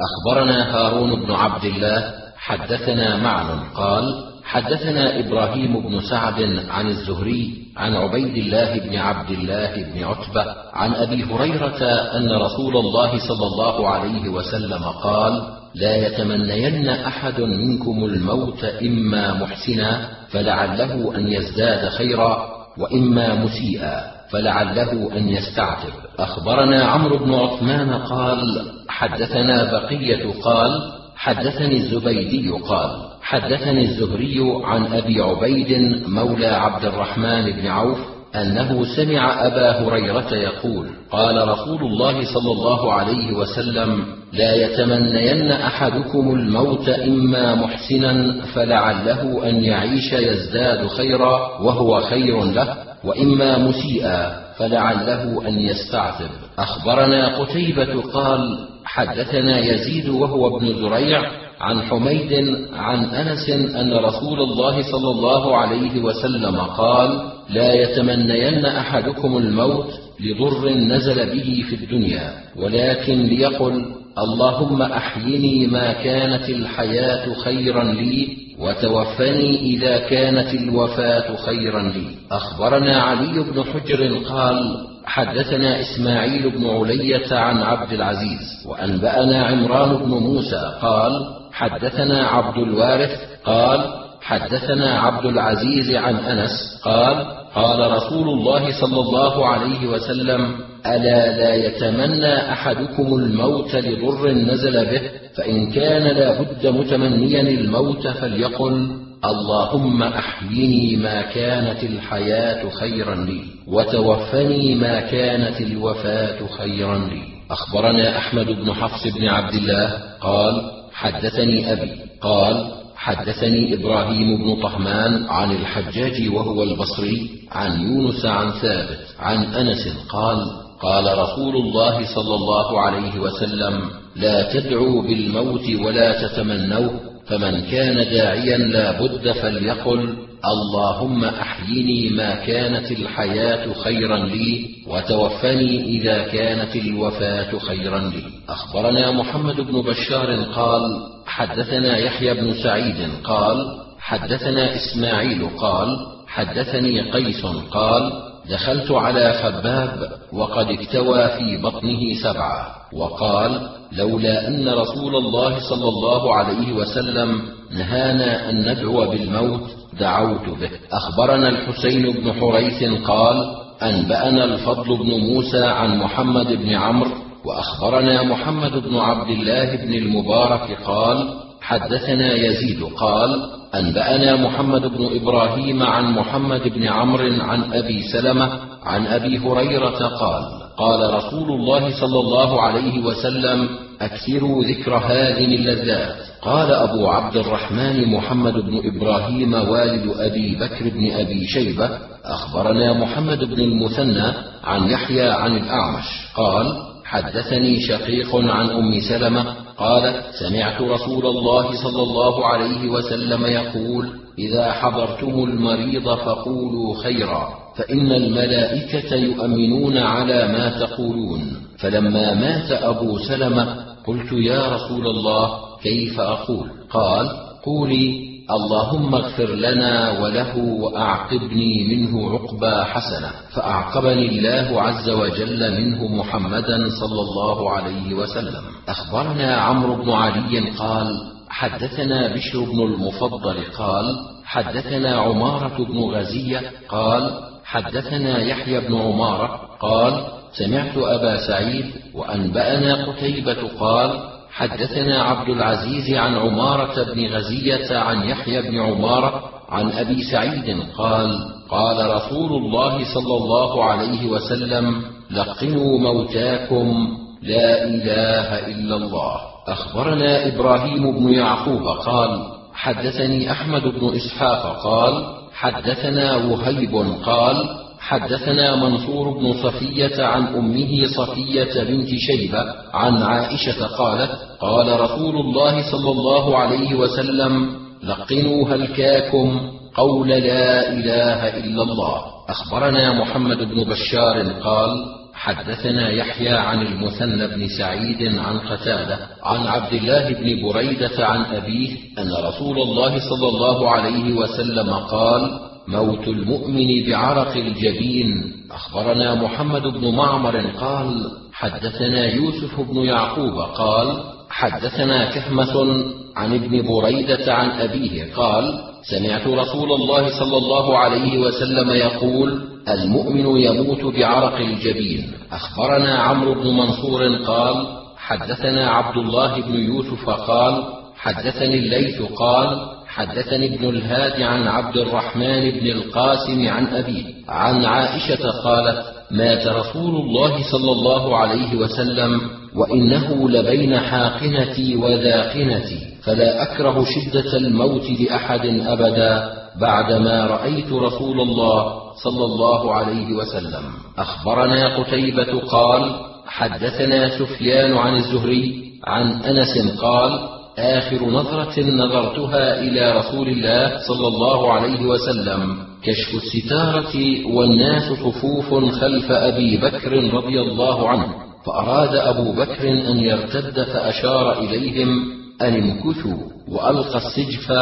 أخبرنا هارون بن عبد الله حدثنا معن قال حدثنا إبراهيم بن سعد عن الزهري عن عبيد الله بن عبد الله بن عتبة عن أبي هريرة أن رسول الله صلى الله عليه وسلم قال لا يتمنين أحد منكم الموت إما محسنا فلعله أن يزداد خيرا وإما مسيئا. فلعله أن يستعتب أخبرنا عمرو بن عثمان قال حدثنا بقية قال حدثني الزبيدي قال حدثني الزهري عن أبي عبيد مولى عبد الرحمن بن عوف أنه سمع أبا هريرة يقول قال رسول الله صلى الله عليه وسلم لا يتمنين أحدكم الموت إما محسنا فلعله أن يعيش يزداد خيرا وهو خير له وإما مسيئا فلعله أن يستعتب. أخبرنا قتيبة قال حدثنا يزيد وهو ابن زريع عن حميد عن أنس أن رسول الله صلى الله عليه وسلم قال لا يتمنين أحدكم الموت لضر نزل به في الدنيا ولكن ليقل اللهم أحيني ما كانت الحياة خيرا لي وتوفني إذا كانت الوفاة خيرا لي. أخبرنا علي بن حجر قال حدثنا إسماعيل بن علية عن عبد العزيز وأنبأنا عمران بن موسى قال حدثنا عبد الوارث قال حدثنا عبد العزيز عن أنس قال قال رسول الله صلى الله عليه وسلم ألا لا يتمنى أحدكم الموت لضر نزل به فإن كان لا بد متمنيا الموت فليقل اللهم أحيني ما كانت الحياة خيرا لي وتوفني ما كانت الوفاة خيرا لي. أخبرنا أحمد بن حفص بن عبد الله قال حدثني أبي. قال حدثني إبراهيم بن طهمان عن الحجاج وهو البصري عن يونس عن ثابت عن أنس قال قال رسول الله صلى الله عليه وسلم لا تدعوا بالموت ولا تتمنوه فمن كان داعيا لا بد فليقل اللهم أحيني ما كانت الحياة خيرا لي وتوفني إذا كانت الوفاة خيرا لي. أخبرنا محمد بن بشار قال حدثنا يحيى بن سعيد قال حدثنا إسماعيل قال حدثني قيس قال دخلت على خباب وقد اكتوى في بطنه سبعة. وقال لولا أن رسول الله صلى الله عليه وسلم نهانا أن ندعو بالموت دعوت به. أخبرنا الحسين بن حريث قال أنبأنا الفضل بن موسى عن محمد بن عمرو وأخبرنا محمد بن عبد الله بن المبارك قال حدثنا يزيد قال أنبأنا محمد بن إبراهيم عن محمد بن عمرو عن أبي سلمة عن أبي هريرة قال قال رسول الله صلى الله عليه وسلم أكثروا ذكر هذه اللذات. قال أبو عبد الرحمن محمد بن إبراهيم والد أبي بكر بن أبي شيبة أخبرنا محمد بن المثنى عن يحيى عن الأعمش قال حدثني شقيق عن أم سلمة قالت سمعت رسول الله صلى الله عليه وسلم يقول إذا حضرتم المريض فقولوا خيرا. فإن الملائكة يؤمنون على ما تقولون. فلما مات أبو سلمة قلت يا رسول الله كيف أقول؟ قال قولي اللهم اغفر لنا وله وأعقبني منه عقبى حسنة. فأعقبني الله عز وجل منه محمدا صلى الله عليه وسلم. أخبرنا عمرو بن علي قال حدثنا بشر بن المفضل قال حدثنا عمارة بن غزية قال حدثنا يحيى بن عمارة قال سمعت أبا سعيد وأنبأنا قتيبة قال حدثنا عبد العزيز عن عمارة بن غزية عن يحيى بن عمارة عن أبي سعيد قال قال رسول الله صلى الله عليه وسلم لقنوا موتاكم لا إله إلا الله. أخبرنا إبراهيم بن يعقوب قال حدثني أحمد بن إسحاق قال حدثنا وهيب قال حدثنا منصور بن صفية عن أمه صفية بنت شيبة عن عائشة قالت قال رسول الله صلى الله عليه وسلم لقنوا هلكاكم قول لا إله إلا الله. أخبرنا محمد بن بشار قال حدثنا يحيى عن المثنى بن سعيد عن قتادة عن عبد الله بن بريدة عن أبيه أن رسول الله صلى الله عليه وسلم قال موت المؤمن بعرق الجبين. أخبرنا محمد بن معمر قال حدثنا يوسف بن يعقوب قال حدثنا كهمة عن ابن بريدة عن أبيه قال سمعت رسول الله صلى الله عليه وسلم يقول المؤمن يموت بعرق الجبين أخبرنا عمرو بن منصور قال حدثنا عبد الله بن يوسف قال حدثني الليث قال حدثني ابن الهاد عن عبد الرحمن بن القاسم عن أبيه عن عائشة قالت مات رسول الله صلى الله عليه وسلم وإنه لبين حاقنتي وذاقنتي فلا أكره شدة الموت لأحد أبدا بعدما رأيت رسول الله صلى الله عليه وسلم. أخبرنا قتيبة قال حدثنا سفيان عن الزهري عن أنس قال آخر نظرة نظرتها إلى رسول الله صلى الله عليه وسلم. كشف الستارة والناس صفوف خلف أبي بكر رضي الله عنه فأراد أبو بكر أن يرتد فأشار إليهم أن امكثوا وألقى السجف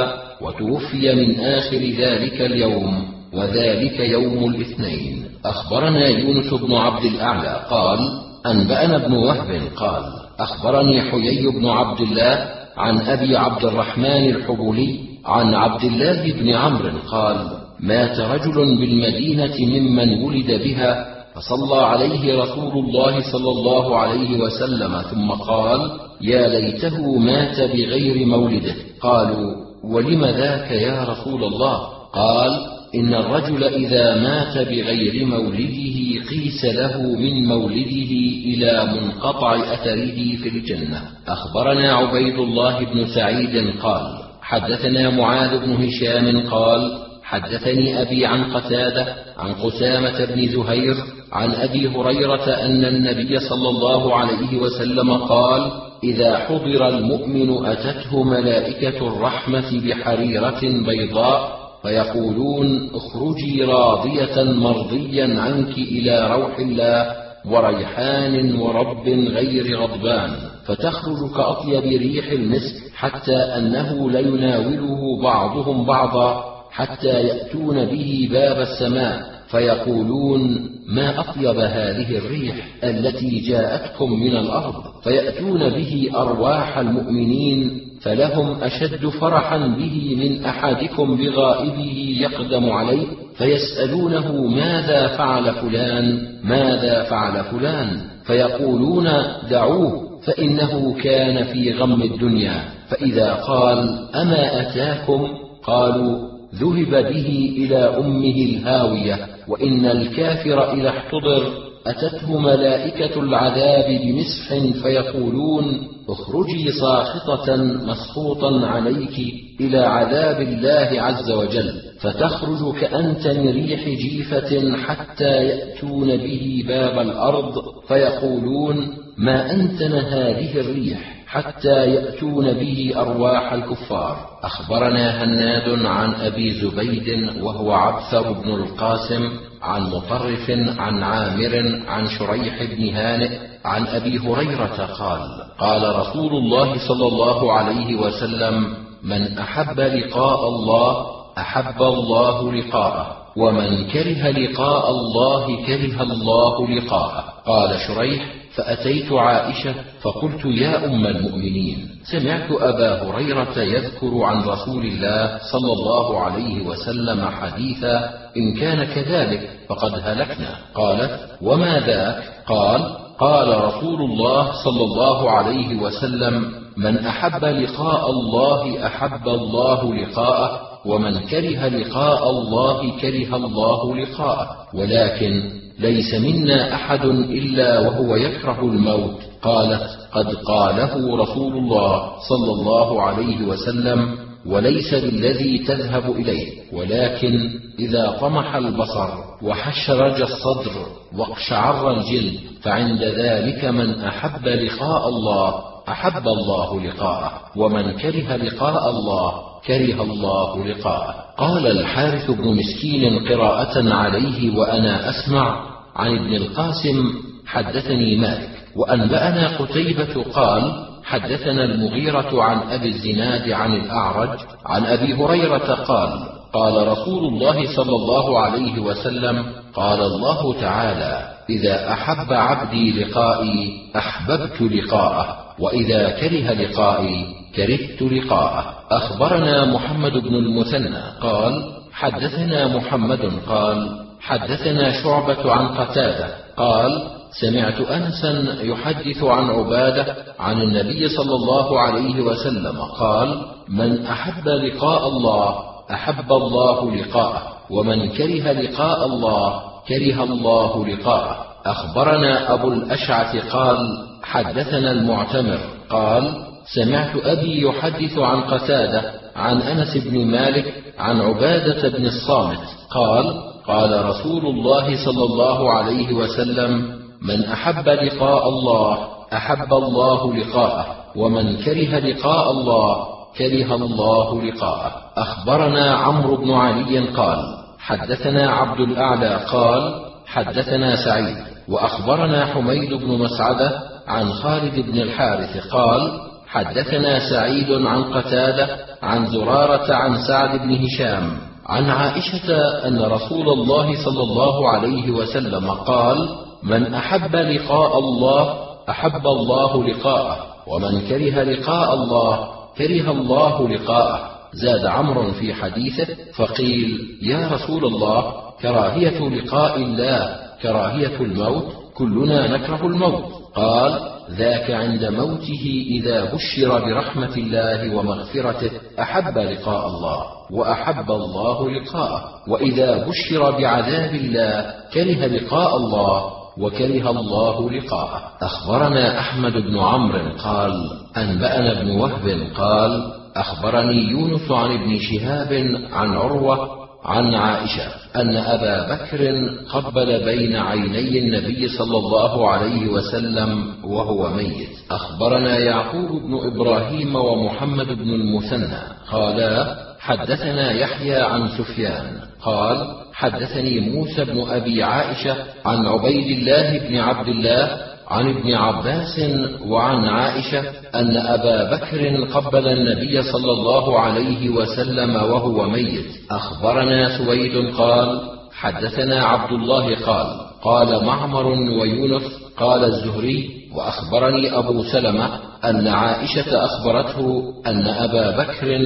وتوفي من آخر ذلك اليوم. وذلك يوم الاثنين. أخبرنا يونس بن عبد الأعلى قال أنبأنا ابن وهب قال أخبرني حيي بن عبد الله عن أبي عبد الرحمن الحبولي عن عبد الله بن عمرو قال مات رجل بالمدينة ممن ولد بها فصلى عليه رسول الله صلى الله عليه وسلم ثم قال يا ليته مات بغير مولده. قالوا ولم ذاك يا رسول الله؟ قال إن الرجل إذا مات بغير مولده قيس له من مولده إلى منقطع أثره في الجنة. أخبرنا عبيد الله بن سعيد قال حدثنا معاذ بن هشام قال حدثني أبي عن قتادة عن قسامة بن زهير عن أبي هريرة أن النبي صلى الله عليه وسلم قال إذا حضر المؤمن أتته ملائكة الرحمة بحريرة بيضاء فيقولون اخرجي راضية مرضيا عنك إلى روح الله وريحان ورب غير غضبان فتخرج كأطيب ريح المسك حتى أنه ليناوله بعضهم بعضا حتى يأتون به باب السماء. فيقولون ما أطيب هذه الريح التي جاءتكم من الأرض فيأتون به أرواح المؤمنين فلهم أشد فرحا به من أحدكم بغائبه يقدم عليه فيسألونه ماذا فعل فلان ماذا فعل فلان؟ فيقولون دعوه فإنه كان في غم الدنيا. فإذا قال أما أتاكم؟ قالوا ذهب به إلى أمه الهاوية. وإن الكافر إذا احتضر أتته ملائكة العذاب بمسح فيقولون اخرجي ساخطة مسخوطا عليك إلى عذاب الله عز وجل فتخرج كأنتن ريح جيفة حتى يأتون به باب الأرض فيقولون ما أنتن هذه الريح؟ حتى يأتون به أرواح الكفار. أخبرنا هناد عن أبي زبيد وهو عبثر بن القاسم عن مطرف عن عامر عن شريح بن هانئ عن أبي هريرة قال قال رسول الله صلى الله عليه وسلم من أحب لقاء الله أحب الله لقاءه ومن كره لقاء الله كره الله لقاءه. قال شريح فأتيت عائشة فقلت يا أم المؤمنين سمعت أبا هريرة يذكر عن رسول الله صلى الله عليه وسلم حديثا إن كان كذلك فقد هلكنا. قالت وما ذاك؟ قال قال رسول الله صلى الله عليه وسلم من أحب لقاء الله أحب الله لقاءه ومن كره لقاء الله كره الله لقاءه. ولكن ليس منا أحد إلا وهو يكره الموت. قالت قد قاله رسول الله صلى الله عليه وسلم وليس بالذي تذهب إليه ولكن إذا طمح البصر وحشرج الصدر واقشعر الجلد فعند ذلك من أحب لقاء الله أحب الله لقاءه ومن كره لقاء الله كره الله لقاءه. قال الحارث بن مسكين قراءة عليه وأنا أسمع عن ابن القاسم حدثني مالك. وأنبأنا قتيبة قال حدثنا المغيرة عن أبي الزناد عن الأعرج عن أبي هريرة قال قال رسول الله صلى الله عليه وسلم قال الله تعالى إذا أحب عبدي لقائي أحببت لقاءه. وإذا كره لقائي كرهت لقاءه. أخبرنا محمد بن المثنى قال حدثنا محمد قال حدثنا شعبة عن قتادة قال سمعت انسا يحدث عن عبادة عن النبي صلى الله عليه وسلم قال من أحب لقاء الله أحب الله لقاءه ومن كره لقاء الله كره الله لقاءه. أخبرنا أبو الأشعث قال حدثنا المعتمر قال سمعت أبي يحدث عن قتادة عن أنس بن مالك عن عبادة بن الصامت قال قال رسول الله صلى الله عليه وسلم من أحب لقاء الله أحب الله لقاءه ومن كره لقاء الله كره الله لقاءه. أخبرنا عمرو بن علي قال حدثنا عبد الأعلى قال حدثنا سعيد وأخبرنا حميد بن مسعدة عن خالد بن الحارث قال حدثنا سعيد عن قتادة عن زرارة عن سعد بن هشام عن عائشة أن رسول الله صلى الله عليه وسلم قال من أحب لقاء الله أحب الله لقاءه ومن كره لقاء الله كره الله لقاءه. زاد عمرو في حديثه فقيل يا رسول الله كراهية لقاء الله كراهية الموت كلنا نكره الموت. قال ذاك عند موته إذا بشر برحمة الله ومغفرته أحب لقاء الله وأحب الله لقاءه. وإذا بشر بعذاب الله كره لقاء الله وكره الله لقاءه. أخبرنا أحمد بن عمرو قال أنبأنا ابن وهب قال أخبرني يونس عن ابن شهاب عن عروة عن عائشة أن أبا بكر قبل بين عيني النبي صلى الله عليه وسلم وهو ميت. أخبرنا يعقوب بن إبراهيم ومحمد بن المثنى. قالا حدثنا يحيى عن سفيان. قال حدثني موسى بن أبي عائشة عن عبيد الله بن عبد الله عن ابن عباس وعن عائشة أن أبا بكر قبل النبي صلى الله عليه وسلم وهو ميت. أخبرنا سويد قال حدثنا عبد الله قال قال معمر ويونس قال الزهري وأخبرني أبو سلمة أن عائشة أخبرته أن أبا بكر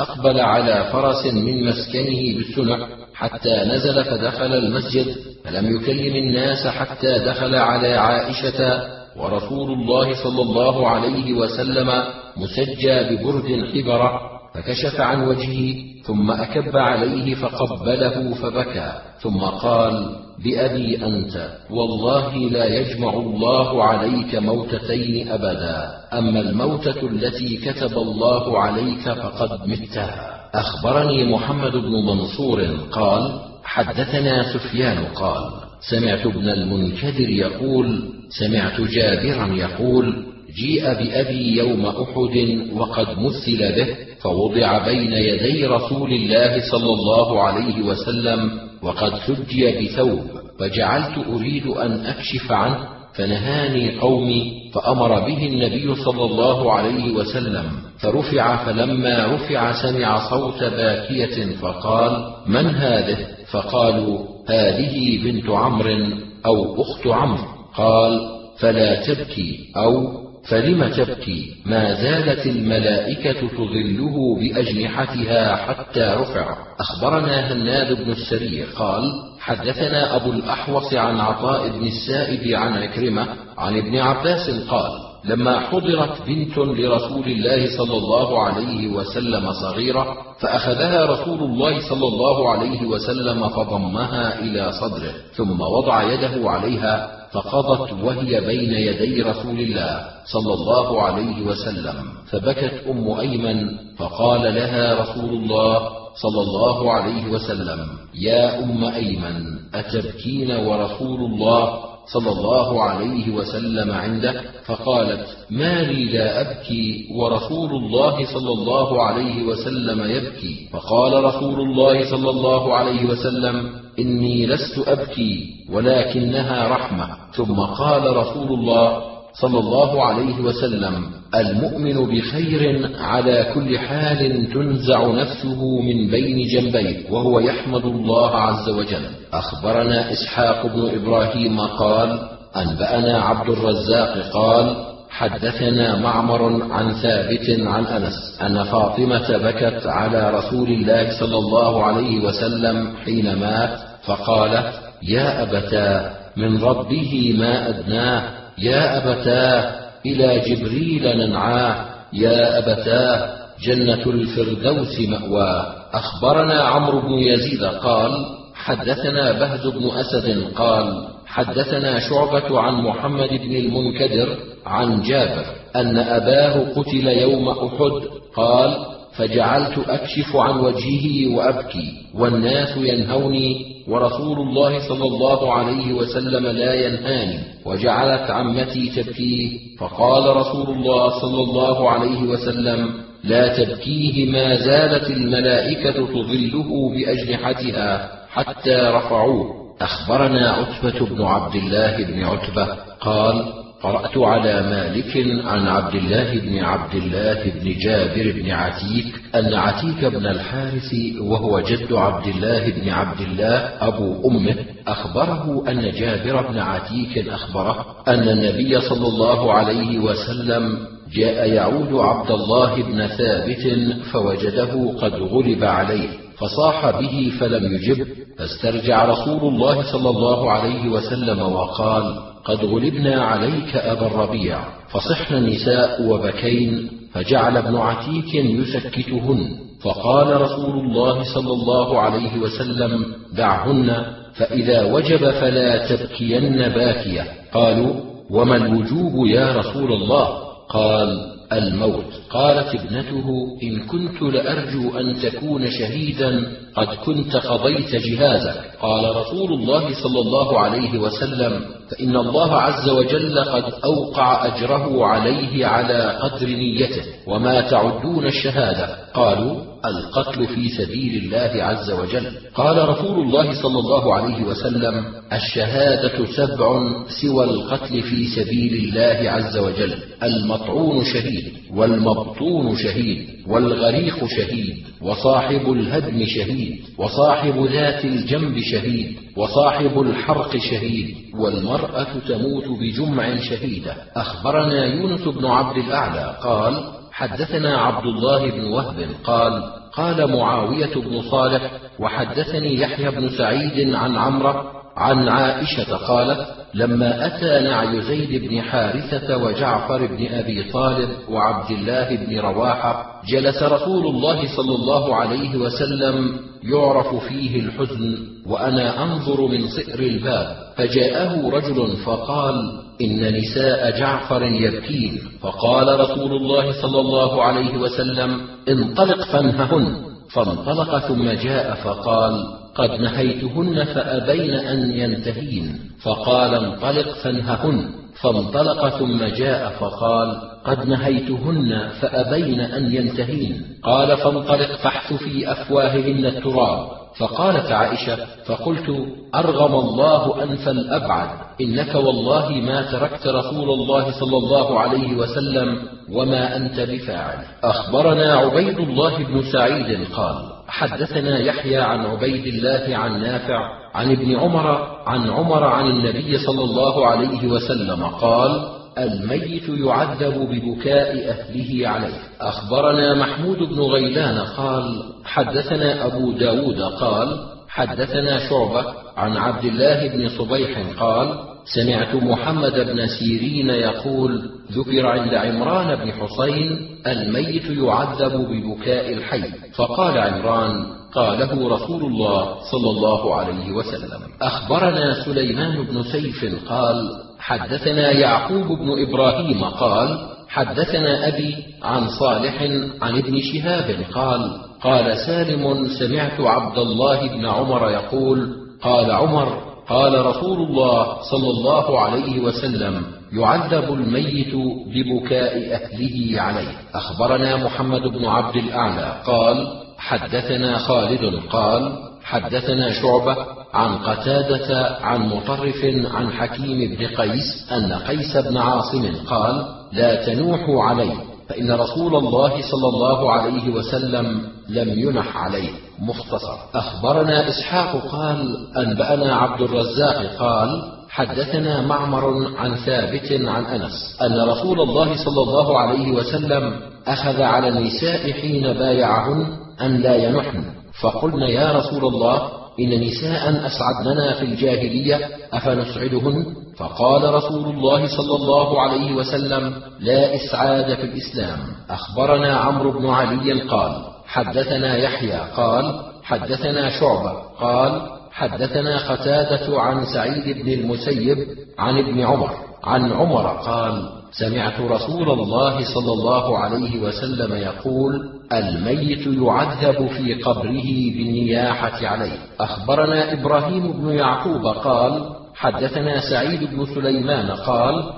أقبل على فرس من مسكنه بالسنع حتى نزل فدخل المسجد فلم يكلم الناس حتى دخل على عائشة ورسول الله صلى الله عليه وسلم مسجى ببرد حبره فكشف عن وجهه ثم أكب عليه فقبله فبكى ثم قال بأبي أنت والله لا يجمع الله عليك موتتين أبدا أما الموتة التي كتب الله عليك فقد متها. أخبرني محمد بن منصور قال حدثنا سفيان قال سمعت ابن المنكدر يقول سمعت جابرا يقول جيء بأبي يوم أحد وقد مثل به فوضع بين يدي رسول الله صلى الله عليه وسلم وقد سجي بثوب فجعلت أريد أن أكشف عنه فنهاني قومي فأمر به النبي صلى الله عليه وسلم فرفع فلما رفع سمع صوت باكية فقال من هذه؟ فقالوا هذه بنت عمرو أو أخت عمرو قال فلا تبكي أو فلم تبكي؟ ما زالت الملائكة تظله بأجنحتها حتى رفع. أخبرنا هناد بن السري قال حدثنا أبو الأحوص عن عطاء بن السائب عن عكرمة عن ابن عباس قال لما حضرت بنت لرسول الله صلى الله عليه وسلم صغيرة فأخذها رسول الله صلى الله عليه وسلم فضمها إلى صدره ثم وضع يده عليها فقضت وهي بين يدي رسول الله صلى الله عليه وسلم. فبكت أم أيمن فقال لها رسول الله صلى الله عليه وسلم يا أم أيمن أتبكين ورسول الله صلى الله عليه وسلم عنده فقالت ما لي لا أبكي ورسول الله صلى الله عليه وسلم يبكي. فقال رسول الله صلى الله عليه وسلم إني لست أبكي ولكنها رحمة. ثم قال رسول الله صلى الله عليه وسلم المؤمن بخير على كل حال تنزع نفسه من بين جنبيه وهو يحمد الله عز وجل. أخبرنا إسحاق بن إبراهيم قال أنبأنا عبد الرزاق قال حدثنا معمر عن ثابت عن أنس أن فاطمة بكت على رسول الله صلى الله عليه وسلم حين مات فقالت يا ابتا من ربه ما أدناه يا أبتاه إلى جبريل ننعاه. يا أبتاه جنة الفردوس مأواه. أخبرنا عمرو بن يزيد قال حدثنا بهز بن أسد قال حدثنا شعبة عن محمد بن المنكدر عن جابر أن أباه قتل يوم أحد قال فجعلت أكشف عن وجهه وأبكي والناس ينهوني ورسول الله صلى الله عليه وسلم لا ينهاني وجعلت عمتي تبكيه فقال رسول الله صلى الله عليه وسلم لا تبكيه ما زالت الملائكة تظله بأجنحتها حتى رفعوه. أخبرنا عتبة بن عبد الله بن عتبة قال قرأت على مالك عن عبد الله بن عبد الله بن جابر بن عتيك أن عتيك بن الحارث وهو جد عبد الله بن عبد الله أبو أمه أخبره أن جابر بن عتيك أخبره أن النبي صلى الله عليه وسلم جاء يعود عبد الله بن ثابت فوجده قد غلب عليه فصاح به فلم يجب. فاسترجع رسول الله صلى الله عليه وسلم وقال قد غلبنا عليك أبا الربيع فصحن النساء وبكين فجعل ابن عتيك يسكتهن. فقال رسول الله صلى الله عليه وسلم دعهن فإذا وجب فلا تبكين باكية. قالوا وما الوجوب يا رسول الله؟ قال الموت. قالت ابنته إن كنت لأرجو أن تكون شهيدا قد كنت قضيت جهازك قال رسول الله صلى الله عليه وسلم فإن الله عز وجل قد أوقع أجره عليه على قدر نيته وما تعدون الشهادة. قالوا القتل في سبيل الله عز وجل. قال رسول الله صلى الله عليه وسلم الشهادة سبع سوى القتل في سبيل الله عز وجل. المطعون شهيد والمبطون شهيد والغريق شهيد وصاحب الهدم شهيد وصاحب ذات الجنب شهيد وصاحب الحرق شهيد والمرأة تموت بجمع شهيدة. أخبرنا يونس بن عبد الأعلى قال حدثنا عبد الله بن وهب قال قال معاوية بن صالح وحدثني يحيى بن سعيد عن عمرو عن عائشة قالت لما أتى نعي زيد بن حارثة وجعفر بن أبي طالب وعبد الله بن رواحة جلس رسول الله صلى الله عليه وسلم يعرف فيه الحزن وأنا أنظر من صئر الباب فجاءه رجل فقال إن نساء جعفر يبكين. فقال رسول الله صلى الله عليه وسلم انطلق فانههن. فانطلق ثم جاء فقال قد نهيتهن فأبين أن ينتهين. فقال انطلق فانههن فانطلق ثم جاء فقال قد نهيتهن فأبين أن ينتهين. قال فانطلق فاحث في أفواههن التراب. فقالت عائشة فقلت أرغم الله أنف الأبعد. إنك والله ما تركت رسول الله صلى الله عليه وسلم وما أنت بفاعل. أخبرنا عبيد الله بن سعيد قال حدثنا يحيى عن عبيد الله عن نافع عن ابن عمر عن عمر عن النبي صلى الله عليه وسلم قال الميت يعذب ببكاء أهله عليه. أخبرنا محمود بن غيلان قال حدثنا أبو داود قال حدثنا شعبة عن عبد الله بن صبيح قال سمعت محمد بن سيرين يقول ذكر عند عمران بن حصين الميت يعذب ببكاء الحي. فقال عمران قاله رسول الله صلى الله عليه وسلم أخبرنا سليمان بن سيف قال حدثنا يعقوب بن إبراهيم قال حدثنا أبي عن صالح عن ابن شهاب قال قال سالم سمعت عبد الله بن عمر يقول قال عمر قال رسول الله صلى الله عليه وسلم يعذب الميت ببكاء اهله عليه. أخبرنا محمد بن عبد الأعلى. قال حدثنا خالد. قال حدثنا شعبة عن قتادة عن مطرف عن حكيم بن قيس أن قيس بن عاصم قال لا تنوحوا عليه. فإن رسول الله صلى الله عليه وسلم لم ينح عليه. مختصر. أخبرنا إسحاق قال أنبأنا عبد الرزاق قال حدثنا معمر عن ثابت عن أنس أن رسول الله صلى الله عليه وسلم أخذ على النساء حين بايعهن أن لا ينحن. فقلن يا رسول الله إن نساء أسعدننا في الجاهلية أفنسعدهن؟ فقال رسول الله صلى الله عليه وسلم لا إسعاد في الإسلام. أخبرنا عمرو بن علي قال حدثنا يحيى قال حدثنا شعبة قال حدثنا قتادة عن سعيد بن المسيب عن ابن عمر. عن عمر قال سمعت رسول الله صلى الله عليه وسلم يقول الميت يعذب في قبره بالنياحة عليه. أخبرنا إبراهيم بن يعقوب قال حدثنا سعيد بن سليمان قال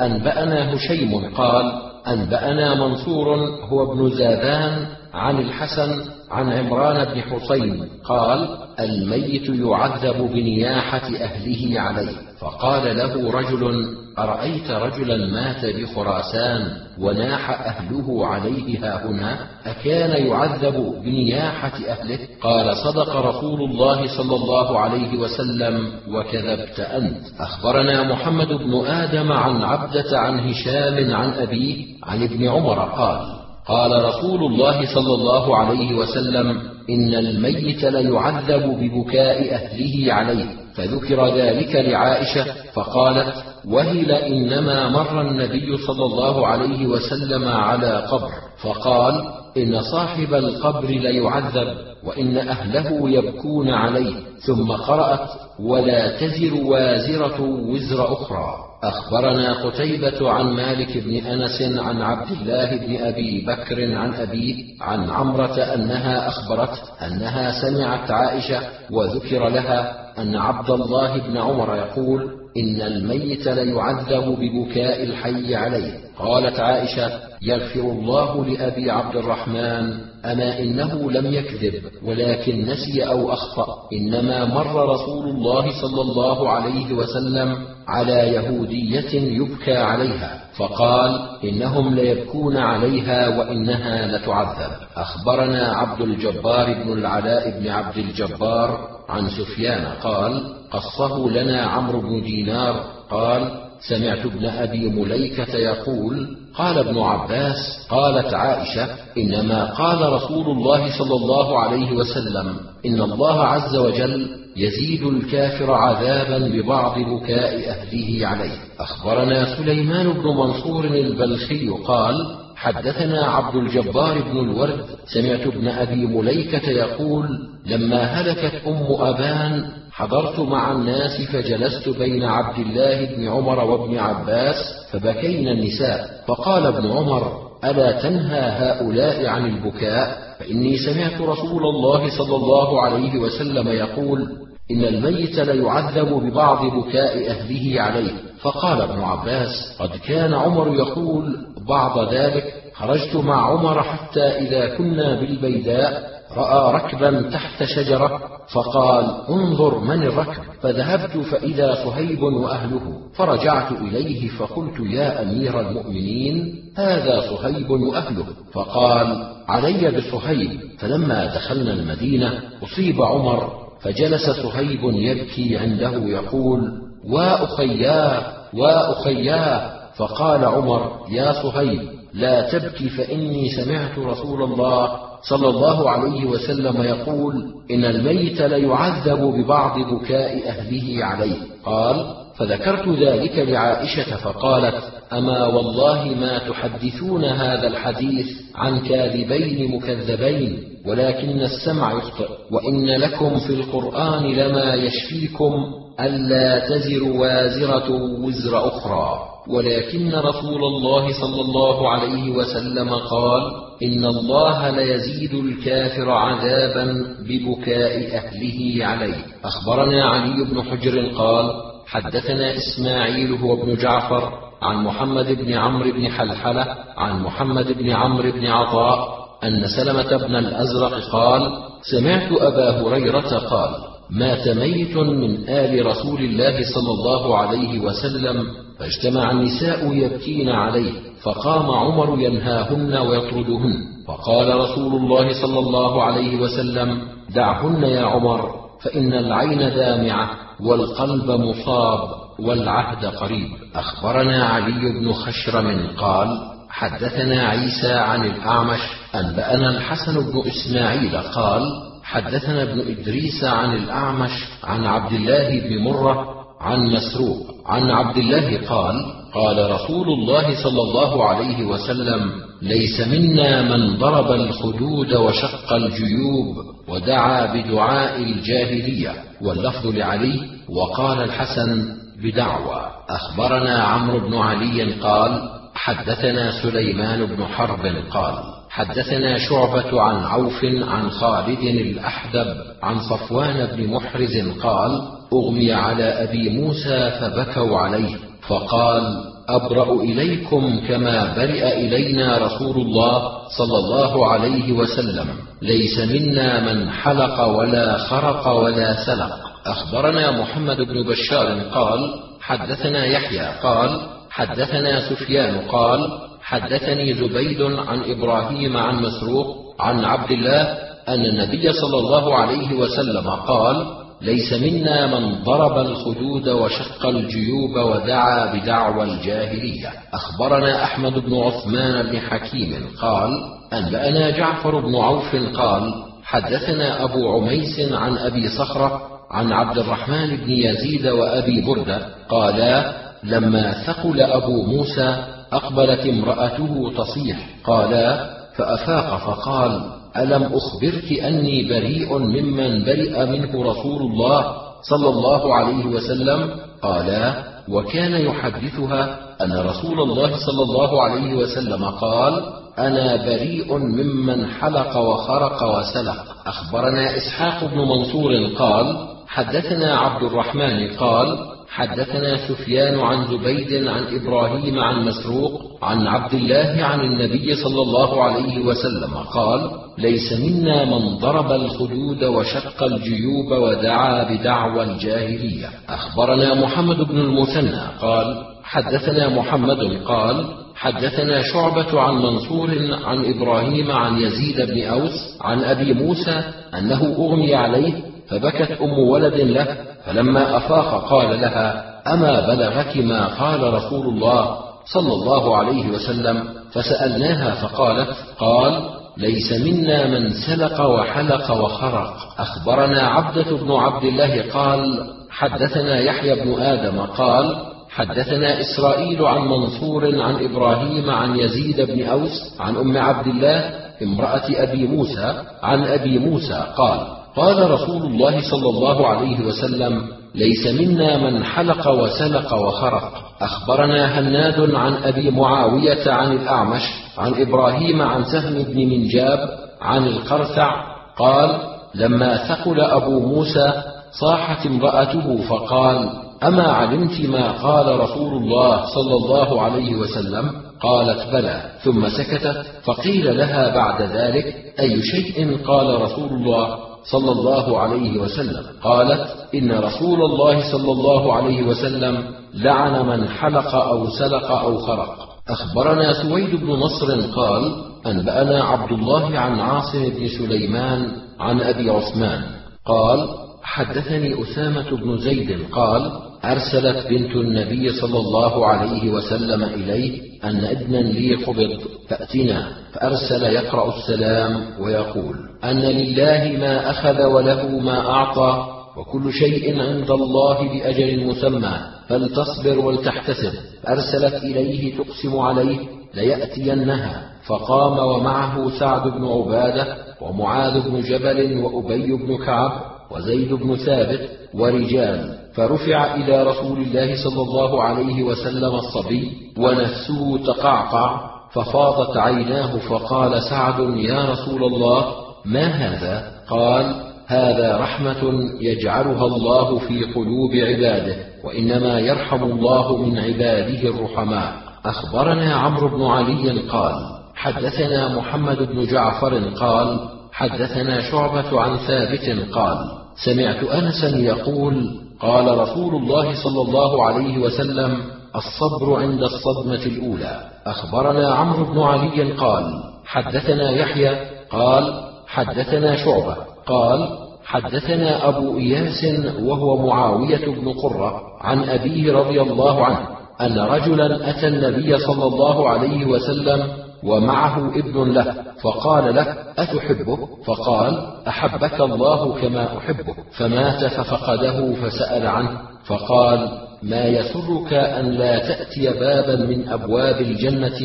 أنبأنا هشيم قال أنبأنا منصور هو ابن زادان عن الحسن عن عمران بن حسين قال الميت يعذب بنياحة أهله عليه فقال له رجل أرأيت رجلا مات بخراسان وناح أهله عليه ها هنا أكان يعذب بنياحة أهله؟ قال صدق رسول الله صلى الله عليه وسلم وكذبت أنت. أخبرنا محمد بن آدم عن عبدة عن هشام عن أبيه عن ابن عمر قال قال رسول الله صلى الله عليه وسلم إن الميت ليعذب ببكاء أهله عليه فذكر ذلك لعائشة فقالت وهل انما مر النبي صلى الله عليه وسلم على قبر فقال إن صاحب القبر ليعذب وإن أهله يبكون عليه. ثم قرأت ولا تزر وازرة وزر أخرى. أخبرنا قتيبة عن مالك بن أنس عن عبد الله بن أبي بكر عن أبيه عن عمرة أنها أخبرته أنها سمعت عائشة وذكر لها أن عبد الله بن عمر يقول إن الميت ليعذب ببكاء الحي عليه قالت عائشة يغفر الله لأبي عبد الرحمن أما إنه لم يكذب ولكن نسي أو أخطأ. إنما مر رسول الله صلى الله عليه وسلم على يهودية يبكى عليها فقال إنهم ليبكون عليها وإنها لتعذب. أخبرنا عبد الجبار بن العلاء بن عبد الجبار عن سفيان قال قصه لنا عمرو بن دينار قال سمعت ابن أبي مليكة يقول قال ابن عباس قالت عائشة إنما قال رسول الله صلى الله عليه وسلم إن الله عز وجل يزيد الكافر عذابا ببعض بكاء أهله عليه. أخبرنا سليمان بن منصور البلخي قال حدثنا عبد الجبار بن الورد سمعت ابن أبي مليكة يقول لما هلكت أم أبان حضرت مع الناس فجلست بين عبد الله بن عمر وابن عباس فبكينا النساء فقال ابن عمر ألا تنهى هؤلاء عن البكاء؟ فإني سمعت رسول الله صلى الله عليه وسلم يقول إن الميت ليعذب ببعض بكاء أهله عليه. فقال ابن عباس قد كان عمر يقول بعض ذلك خرجت مع عمر حتى إذا كنا بالبيداء رأى ركبا تحت شجرة فقال انظر من الركب. فذهبت فإذا صهيب وأهله فرجعت إليه فقلت يا أمير المؤمنين هذا صهيب وأهله. فقال علي بصهيب. فلما دخلنا المدينة أصيب عمر فجلس صهيب يبكي عنده يقول واخياه واخياه فقال عمر يا صهيب لا تبكي فإني سمعت رسول الله صلى الله عليه وسلم يقول إن الميت ليعذب ببعض بكاء أهله عليه. قال فذكرت ذلك لعائشة فقالت أما والله ما تحدثون هذا الحديث عن كاذبين مكذبين ولكن السمع يخطئ وإن لكم في القرآن لما يشفيكم ألا تزر وازرة وزر أخرى. ولكن رسول الله صلى الله عليه وسلم قال إن الله ليزيد الكافر عذابا ببكاء أهله عليه. أخبرنا علي بن حجر قال حدثنا إسماعيل هو ابن جعفر عن محمد بن عمرو بن حلحلة عن محمد بن عمرو بن عطاء أن سلمة بن الأزرق قال سمعت أبا هريرة قال مات ميت من آل رسول الله صلى الله عليه وسلم فاجتمع النساء يبكين عليه فقام عمر ينهاهن ويطردهن فقال رسول الله صلى الله عليه وسلم دعهن يا عمر فإن العين دامعة والقلب مصاب والعهد قريب. أخبرنا علي بن خشرم قال حدثنا عيسى عن الأعمش أنبأنا الحسن بن إسماعيل قال حدثنا ابن إدريس عن الأعمش عن عبد الله بن مرة عن مسروق عن عبد الله قال قال رسول الله صلى الله عليه وسلم ليس منا من ضرب الخدود وشق الجيوب ودعا بدعاء الجاهلية واللفظ لعلي وقال الحسن بدعوى. أخبرنا عمرو بن علي قال حدثنا سليمان بن حرب قال حدثنا شعبة عن عوف عن خالد الأحدب عن صفوان بن محرز قال أغمي على أبي موسى فبكوا عليه فقال أبرأ إليكم كما برئ إلينا رسول الله صلى الله عليه وسلم ليس منا من حلق ولا خرق ولا سلق. أخبرنا محمد بن بشار قال حدثنا يحيى قال حدثنا سفيان قال حدثني زبيد عن إبراهيم عن مسروق عن عبد الله أن النبي صلى الله عليه وسلم قال ليس منا من ضرب الخدود وشق الجيوب ودعا بدعوى الجاهلية. أخبرنا أحمد بن عثمان بن حكيم قال أنبأنا جعفر بن عوف قال حدثنا أبو عميس عن أبي صخرة عن عبد الرحمن بن يزيد وأبي بردة قالا لما ثقل أبو موسى أقبلت امرأته تصيح. قالا فأفاق فقال ألم أخبرك أني بريء ممن برئ منه رسول الله صلى الله عليه وسلم؟ قالا وكان يحدثها أن رسول الله صلى الله عليه وسلم قال أنا بريء ممن حلق وخرق وسلق. أخبرنا إسحاق بن منصور قال حدثنا عبد الرحمن قال حدثنا سفيان عن زبيد عن إبراهيم عن مسروق عن عبد الله عن النبي صلى الله عليه وسلم قال ليس منا من ضرب الخدود وشق الجيوب ودعا بدعوى الجاهلية. أخبرنا محمد بن المثنى قال حدثنا محمد قال حدثنا شعبة عن منصور عن إبراهيم عن يزيد بن أوس عن أبي موسى أنه أغمي عليه فبكت أم ولد له فلما أفاق قال لها أما بلغك ما قال رسول الله صلى الله عليه وسلم؟ فسألناها فقالت قال ليس منا من سلق وحلق وخرق. أخبرنا عبدة بن عبد الله قال حدثنا يحيى بن آدم قال حدثنا إسرائيل عن منصور عن إبراهيم عن يزيد بن أوس عن أم عبد الله امرأة أبي موسى عن أبي موسى قال قال رسول الله صلى الله عليه وسلم ليس منا من حلق وسلق وخرق. أخبرنا هناد عن أبي معاوية عن الأعمش عن إبراهيم عن سهم بن منجاب عن القرثع قال لما ثقل أبو موسى صاحت امرأته فقال أما علمت ما قال رسول الله صلى الله عليه وسلم؟ قالت بلى. ثم سكتت فقيل لها بعد ذلك أي شيء قال رسول الله؟ صلى الله عليه وسلم. قالت إن رسول الله صلى الله عليه وسلم لعن من حلق أو سلق أو خرق. أخبرنا سويد بن نصر قال أنبأنا عبد الله عن عاصم بن سليمان عن أبي عثمان. قال حدثني أسامة بن زيد قال أرسلت بنت النبي صلى الله عليه وسلم إليه أن ابنا لي قبض فأتنا فأرسل يقرأ السلام ويقول أن لله ما أخذ وله ما أعطى وكل شيء عند الله بأجل مسمى فلتصبر ولتحتسب. فأرسلت إليه تقسم عليه ليأتينها فقام ومعه سعد بن عبادة ومعاذ بن جبل وأبي بن كعب وزيد بن ثابت ورجال. فرفع إلى رسول الله صلى الله عليه وسلم الصبي ونفسه تقعقع ففاضت عيناه فقال سعد يا رسول الله ما هذا؟ قال هذا رحمة يجعلها الله في قلوب عباده وإنما يرحم الله من عباده الرحماء. أخبرنا عمرو بن علي قال حدثنا محمد بن جعفر قال حدثنا شعبة عن ثابت قال سمعت أنسا يقول قال رسول الله صلى الله عليه وسلم الصبر عند الصدمة الأولى. أخبرنا عمرو بن علي قال حدثنا يحيى قال حدثنا شعبة قال حدثنا أبو إياس وهو معاوية بن قرة عن أبيه رضي الله عنه أن رجلا أتى النبي صلى الله عليه وسلم ومعه ابن له فقال له أتحبه؟ فقال أحبك الله كما أحبه فمات ففقده فسأل عنه فقال ما يسرك أن لا تأتي بابا من أبواب الجنة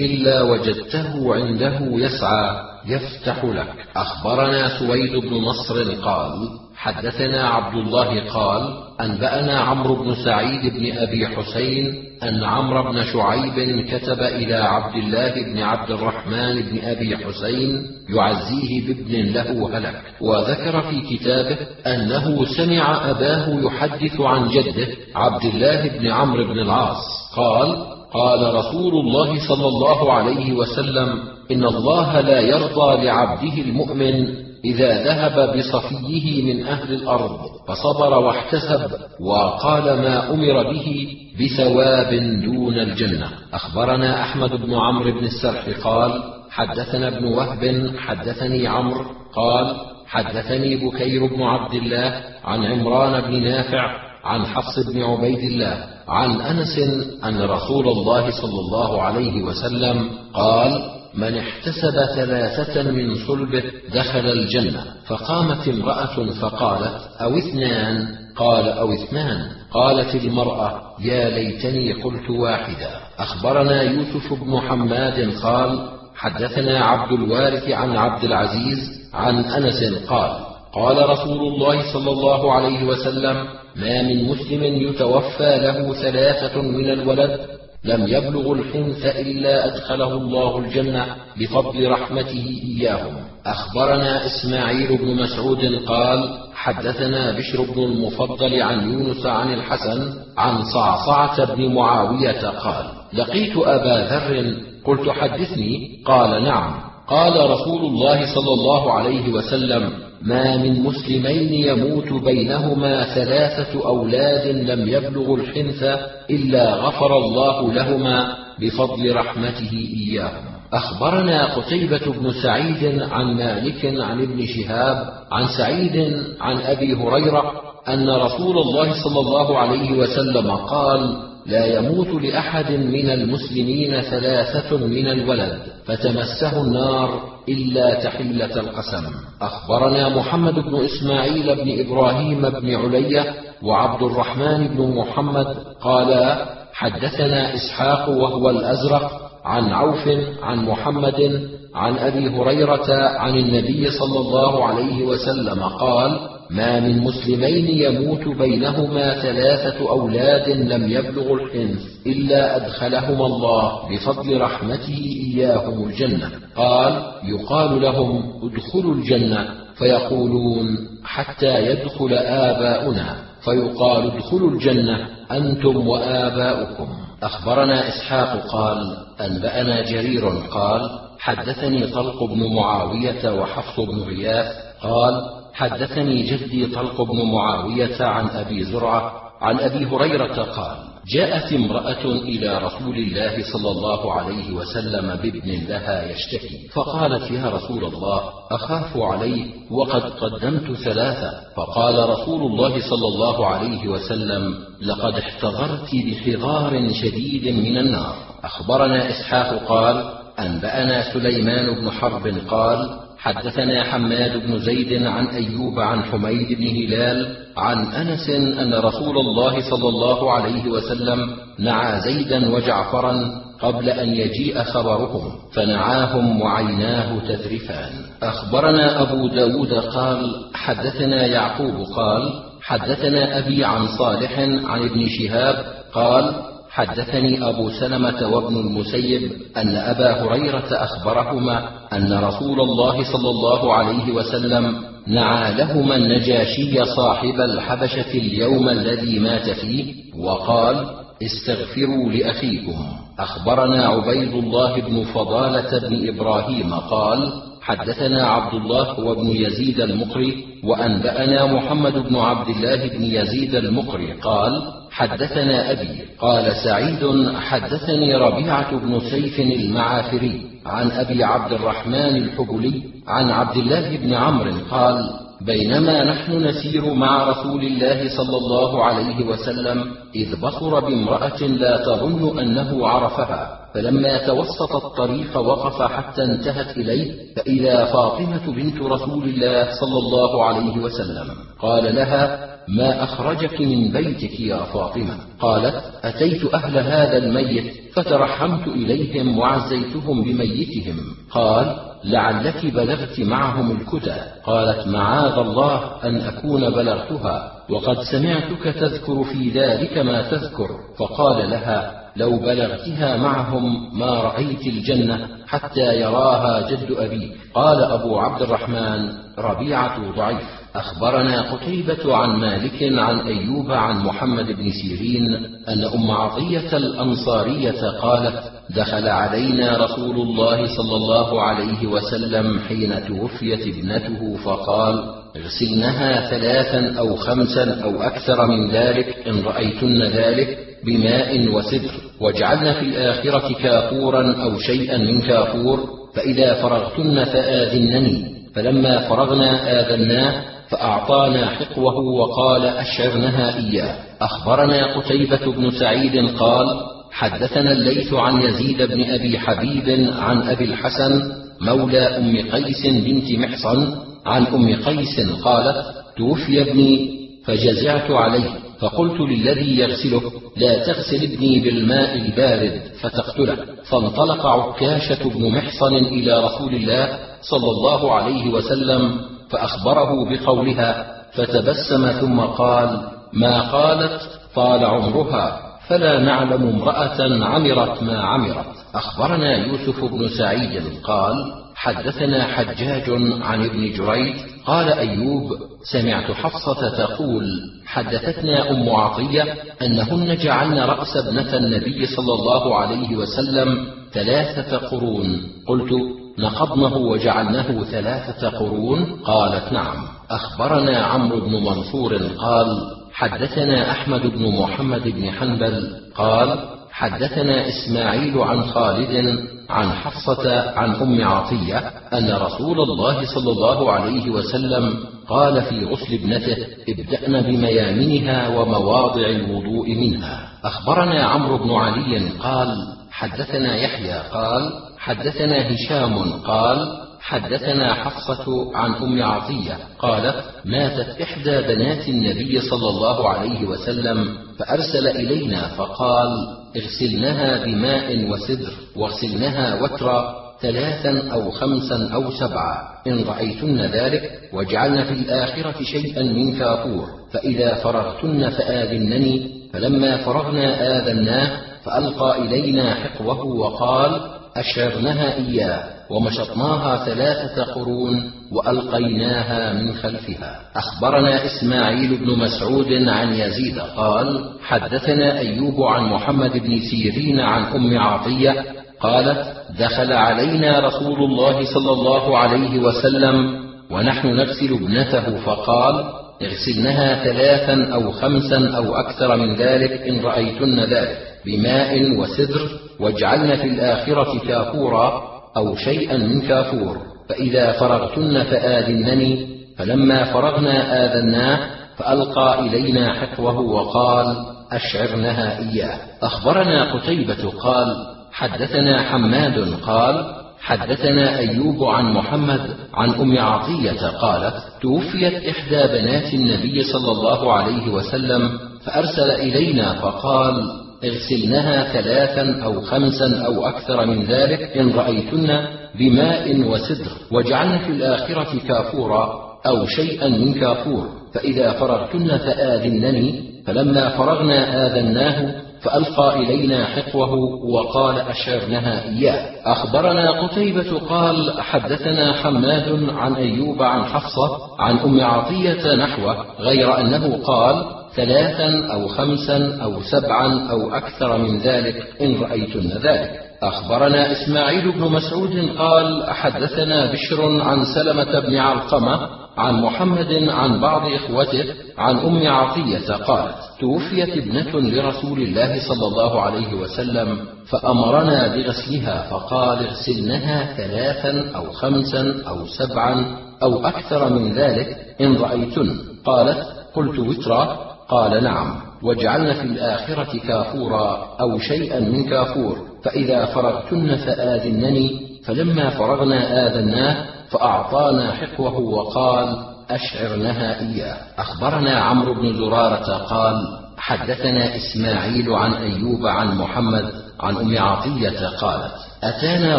إلا وجدته عنده يسعى يفتح لك. أخبرنا سويد بن نصر قال حدثنا عبد الله قال أنبأنا عمرو بن سعيد بن أبي حسين أن عمرو بن شعيب كتب إلى عبد الله بن عبد الرحمن بن أبي حسين يعزيه بابن له هلك وذكر في كتابه أنه سمع أباه يحدث عن جده عبد الله بن عمرو بن العاص قال قال رسول الله صلى الله عليه وسلم إن الله لا يرضى لعبده المؤمن إذا ذهب بصفيه من أهل الأرض فصبر واحتسب وقال ما أمر به بثواب دون الجنة. أخبرنا أحمد بن عمرو بن السرح قال حدثنا ابن وهب حدثني عمرو قال حدثني بكير بن عبد الله عن عمران بن نافع عن حفص بن عبيد الله عن أنس أن رسول الله صلى الله عليه وسلم قال من احتسب ثلاثة من صلبه دخل الجنة فقامت امرأة فقالت أو اثنان؟ قال أو اثنان. قالت المرأة يا ليتني قلت واحدا أخبرنا يوسف بن حماد قال حدثنا عبد الوارث عن عبد العزيز عن أنس قال قال رسول الله صلى الله عليه وسلم ما من مسلم يتوفى له ثلاثة من الولد لم يبلغ الحنث إلا أدخله الله الجنة بفضل رحمته إياهم. أخبرنا إسماعيل بن مسعود قال حدثنا بشر بن المفضل عن يونس عن الحسن عن صعصعة بن معاوية قال لقيت أبا ذر قلت حدثني؟ قال نعم. قال رسول الله صلى الله عليه وسلم ما من مسلمين يموت بينهما ثلاثة أولاد لم يبلغوا الحنث إلا غفر الله لهما بفضل رحمته إياهم. أخبرنا قتيبة بن سعيد عن مالك عن ابن شهاب عن سعيد عن أبي هريرة أن رسول الله صلى الله عليه وسلم قال: لا يموت لأحد من المسلمين ثلاثة من الولد فتمسه النار إلا تحلة القسم. أخبرنا محمد بن إسماعيل بن إبراهيم بن علية وعبد الرحمن بن محمد قالا حدثنا إسحاق وهو الأزرق عن عوف عن محمد عن أبي هريرة عن النبي صلى الله عليه وسلم قال ما من مسلمين يموت بينهما ثلاثة أولاد لم يبلغوا الحنث إلا أدخلهما الله بفضل رحمته إياهم الجنة. قال يقال لهم ادخلوا الجنة. فيقولون حتى يدخل آباؤنا. فيقال ادخلوا الجنة أنتم وآباؤكم. أخبرنا إسحاق قال أنبأنا جرير قال حدثني طلق بن معاوية وحفص بن غياث قال حدثني جدي طلق بن معاوية عن أبي زرعة عن أبي هريرة قال جاءت امرأة إلى رسول الله صلى الله عليه وسلم بابن لها يشتكي فقالت يا رسول الله أخاف عليه وقد قدمت ثلاثة. فقال رسول الله صلى الله عليه وسلم لقد احتضرت بحضار شديد من النار. أخبرنا إسحاق قال أنبأنا سليمان بن حرب قال حدثنا حماد بن زيد عن أيوب عن حميد بن هلال عن أنس أن رسول الله صلى الله عليه وسلم نعى زيدا وجعفرا قبل أن يجيء خبرهم فنعاهم وعيناه تذرفان أخبرنا أبو داود قال حدثنا يعقوب قال حدثنا أبي عن صالح عن ابن شهاب قال حدثني أبو سلمة وابن المسيب أن أبا هريرة أخبرهما أن رسول الله صلى الله عليه وسلم نعى لهما النجاشي صاحب الحبشة اليوم الذي مات فيه وقال استغفروا لأخيكم. أخبرنا عبيد الله بن فضالة بن إبراهيم قال حدثنا عبد الله وابن يزيد المقري وأنبأنا محمد بن عبد الله بن يزيد المقري قال حدثنا أبي قال سعيد حدثني ربيعة بن سيف المعافري عن أبي عبد الرحمن الحبلي عن عبد الله بن عمرو قال بينما نحن نسير مع رسول الله صلى الله عليه وسلم إذ بصر بامرأة لا تظن أنه عرفها. فلما توسط الطريق وقف حتى انتهت إليه فإذا فاطمة بنت رسول الله صلى الله عليه وسلم قال لها ما أخرجك من بيتك يا فاطمة؟ قالت أتيت أهل هذا الميت فترحمت إليهم وعزيتهم بميتهم. قال لعلك بلغت معهم الكتى. قالت معاذ الله أن أكون بلغتها وقد سمعتك تذكر في ذلك ما تذكر. فقال لها لو بلغتها معهم ما رأيت الجنة حتى يراها جد أبي. قال أبو عبد الرحمن ربيعة ضعيف. أخبرنا قتيبة عن مالك عن أيوب عن محمد بن سيرين أن أم عطية الأنصارية قالت دخل علينا رسول الله صلى الله عليه وسلم حين توفيت ابنته فقال اغسلنها ثلاثا أو خمسا أو أكثر من ذلك إن رأيتن ذلك بماء وسدر واجعلن في الآخرة كافورا أو شيئا من كافور فإذا فرغتن فآذنني. فلما فرغنا آذناه فأعطانا حقوه وقال أشعرنها إياه. أخبرنا قتيبة بن سعيد قال حدثنا الليث عن يزيد بن أبي حبيب عن أبي الحسن مولى أم قيس بنت محصن عن أم قيس قالت توفي ابني فجزعت عليه. فقلت للذي يغسله لا تغسل ابني بالماء البارد. فتقتله. فانطلق عكاشة بن محصن إلى رسول الله صلى الله عليه وسلم فأخبره بقولها فتبسم ثم قال ما قالت؟ طال عمرها فلا نعلم امرأة عمرت ما عمرت. أخبرنا يوسف بن سعيد قال حدثنا حجاج عن ابن جريج قال أيوب سمعت حفصة تقول حدثتنا أم عطية أنهن جعلن رأس ابنة النبي صلى الله عليه وسلم ثلاثة قرون. قلت نقضنه وجعلناه ثلاثة قرون. قالت نعم. أخبرنا عمرو بن منصور قال حدثنا أحمد بن محمد بن حنبل قال حدثنا إسماعيل عن خالد عن حفصة عن أم عطية أن رسول الله صلى الله عليه وسلم قال في غسل ابنته ابدأن بميامنها ومواضع الوضوء منها. أخبرنا عمرو بن علي قال حدثنا يحيى قال حدثنا هشام قال حدثنا حفصة عن أم عطية قالت ماتت إحدى بنات النبي صلى الله عليه وسلم فأرسل إلينا فقال اغسلنها بماء وسدر واغسلنها وترا ثلاثا أو خمسا أو سبعا. إن رأيتن ذلك واجعلن في الآخرة شيئا من كافور. فإذا فرغتن فآذنني. فلما فرغنا آذناه فألقى إلينا حقوه وقال أشرنها إياه ومشطناها ثلاثة قرون وألقيناها من خلفها. أخبرنا إسماعيل بن مسعود عن يزيد قال حدثنا أيوب عن محمد بن سيرين عن أم عطية قالت دخل علينا رسول الله صلى الله عليه وسلم ونحن نغسل ابنته فقال اغسلنها ثلاثا أو خمسا أو أكثر من ذلك إن رأيتن ذلك بماء وسدر واجعلن في الآخرة كافورا أو شيئا من كافور. فإذا فرغتن فآذنني فلما فرغنا آذناه فألقى إلينا حكوه وقال أشعرنها إياه. أخبرنا قتيبة قال حدثنا حماد قال حدثنا أيوب عن محمد عن أم عطية قالت توفيت إحدى بنات النبي صلى الله عليه وسلم فأرسل إلينا فقال اغسلنها ثلاثا أو خمسا أو أكثر من ذلك إن رأيتن بماء وسدر واجعلن في الآخرة كافورا أو شيئا من كافور. فإذا فرغتن فآذنني. فلما فرغنا آذناه فألقى إلينا حقوه وقال أشعرنها إياه. أخبرنا قتيبة قال حدثنا حماد عن أيوب عن حفصة عن أم عطية نحوه غير أنه قال ثلاثا أو خمسا أو سبعا أو أكثر من ذلك إن رأيتن ذلك. أخبرنا إسماعيل بن مسعود قال حدثنا بشر عن سلمة بن علقمة عن محمد عن بعض إخوته عن أم عطية قالت توفيت ابنة لرسول الله صلى الله عليه وسلم فأمرنا بغسلها فقال اغسلنها ثلاثا أو خمسا أو سبعا أو أكثر من ذلك إن رأيتن. قالت قلت وترا قال نعم واجعلن في الآخرة كافورا أو شيئا من كافور فإذا فرغتن فآذنني فلما فرغنا آذناه فأعطانا حقوه وقال أشعرنها إياه. أخبرنا عمرو بن زرارة قال حدثنا إسماعيل عن أيوب عن محمد عن أم عطية قالت أتانا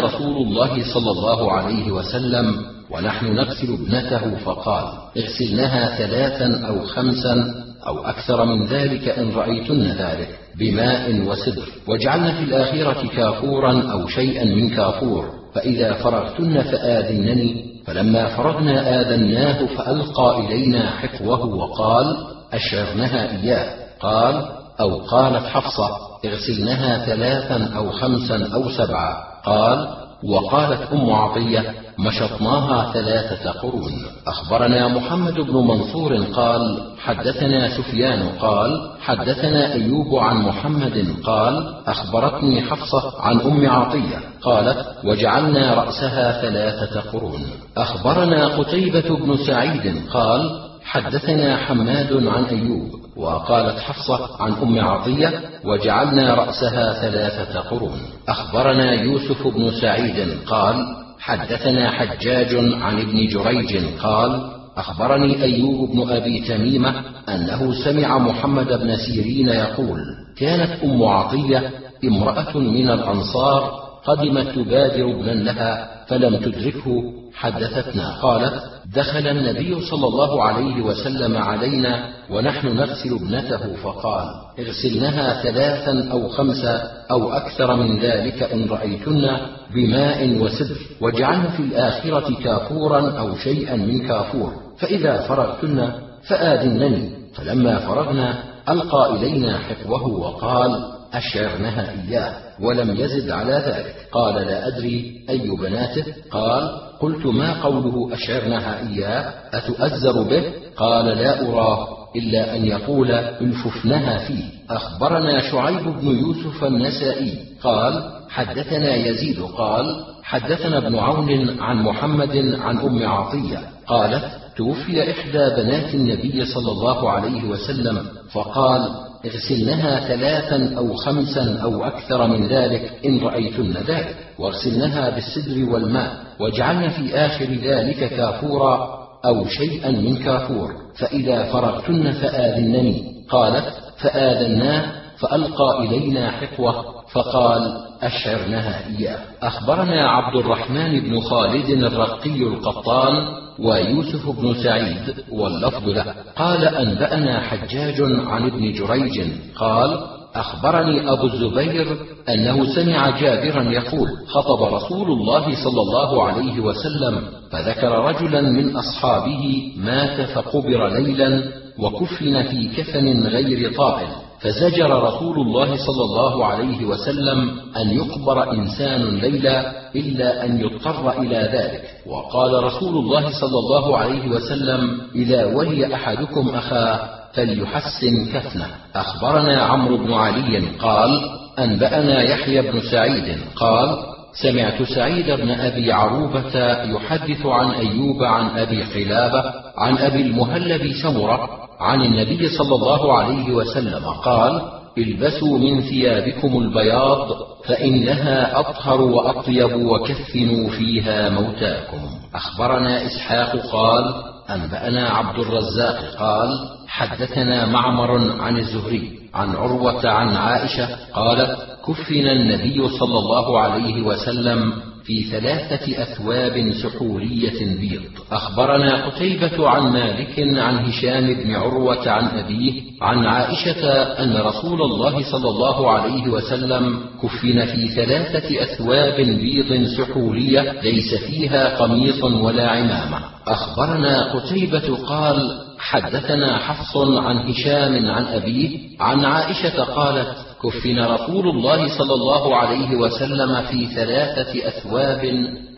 رسول الله صلى الله عليه وسلم ونحن نغسل ابنته فقال اغسلنها ثلاثا أو خمسا أو أكثر من ذلك إن رأيتن ذلك بماء وسدر. واجعلن في الآخرة كافورا أو شيئا من كافور. فإذا فرغتن فآذنني. فلما فرغنا آذناه فألقى إلينا حقوه وقال أشعرنها إياه. قال أو قالت حفصة اغسلنها ثلاثا أو خمسا أو سبعا. قال وقالت أم عطية مشطناها ثلاثة قرون. أخبرنا محمد بن منصور قال حدثنا سفيان قال حدثنا أيوب عن محمد قال أخبرتني حفصة عن أم عطية قالت وجعلنا رأسها ثلاثة قرون. أخبرنا قتيبة بن سعيد قال حدثنا حماد عن أيوب وقالت حفصة عن أم عطية وجعلنا رأسها ثلاثة قرون. أخبرنا يوسف بن سعيد قال حدثنا حجاج عن ابن جريج قال أخبرني أيوب بن أبي تميمة أنه سمع محمد بن سيرين يقول كانت أم عطية امرأة من الأنصار قدمت تبادر ابنا لها فلم تدركه حدثتنا قالت دخل النبي صلى الله عليه وسلم علينا ونحن نغسل ابنته فقال اغسلنها ثلاثا أو خمسا أو أكثر من ذلك إن رأيتن بماء وسدر واجعلن في الآخرة كافورا أو شيئا من كافور فإذا فرغتن فآذنني فلما فرغنا ألقى إلينا حقوه وقال أشعرنها إياه ولم يزد على ذلك قال لا أدري أي بناته قال قلت ما قوله أشعرنها إياه؟ أتؤزر به؟ قال لا أراه إلا أن يقول الففنها فيه. أخبرنا شعيب بن يوسف النسائي قال حدثنا يزيد قال حدثنا ابن عون عن محمد عن أم عطية قالت توفي إحدى بنات النبي صلى الله عليه وسلم فقال اغسلنها ثلاثا أو خمسا أو أكثر من ذلك إن رأيتن ذلك واغسلنها بالسدر والماء. واجعلن في آخر ذلك كافورا أو شيئا من كافور. فإذا فرغتن فآذنني. قالت فآذناه فألقى إلينا حقوة فقال أشعرنها إياه أخبرنا عبد الرحمن بن خالد الرقي القطان ويوسف بن سعيد واللفظ له. قال أنبأنا حجاج عن ابن جريج. قال أخبرني أبو الزبير أنه سمع جابرا يقول خطب رسول الله صلى الله عليه وسلم فذكر رجلا من أصحابه مات فقبر ليلا وكفن في كفن غير طائل. فزجر رسول الله صلى الله عليه وسلم أن يقبر إنسان ليلا إلا أن يضطر إلى ذلك. وقال رسول الله صلى الله عليه وسلم إذا ولي أحدكم أخاه فليحسن كفنه. أخبرنا عمرو بن علي قال أنبأنا يحيى بن سعيد قال سمعت سعيد بن أبي عروبة يحدث عن أيوب عن أبي قلابة عن أبي المهلب سمرة عن النبي صلى الله عليه وسلم قال البسوا من ثيابكم البياض فإنها أطهر وأطيب وكفنوا فيها موتاكم. أخبرنا إسحاق قال أنبأنا عبد الرزاق قال حدثنا معمر عن الزهري عن عروة عن عائشة قالت كفن النبي صلى الله عليه وسلم في ثلاثة أثواب سحورية بيض. أخبرنا قتيبة عن مالك عن هشام بن عروة عن أبيه عن عائشة أن رسول الله صلى الله عليه وسلم كفن في ثلاثة أثواب بيض سحورية ليس فيها قميص ولا عمامة. أخبرنا قتيبة قال حدثنا حفص عن هشام عن أبيه عن عائشة قالت كفن رسول الله صلى الله عليه وسلم في ثلاثة أثواب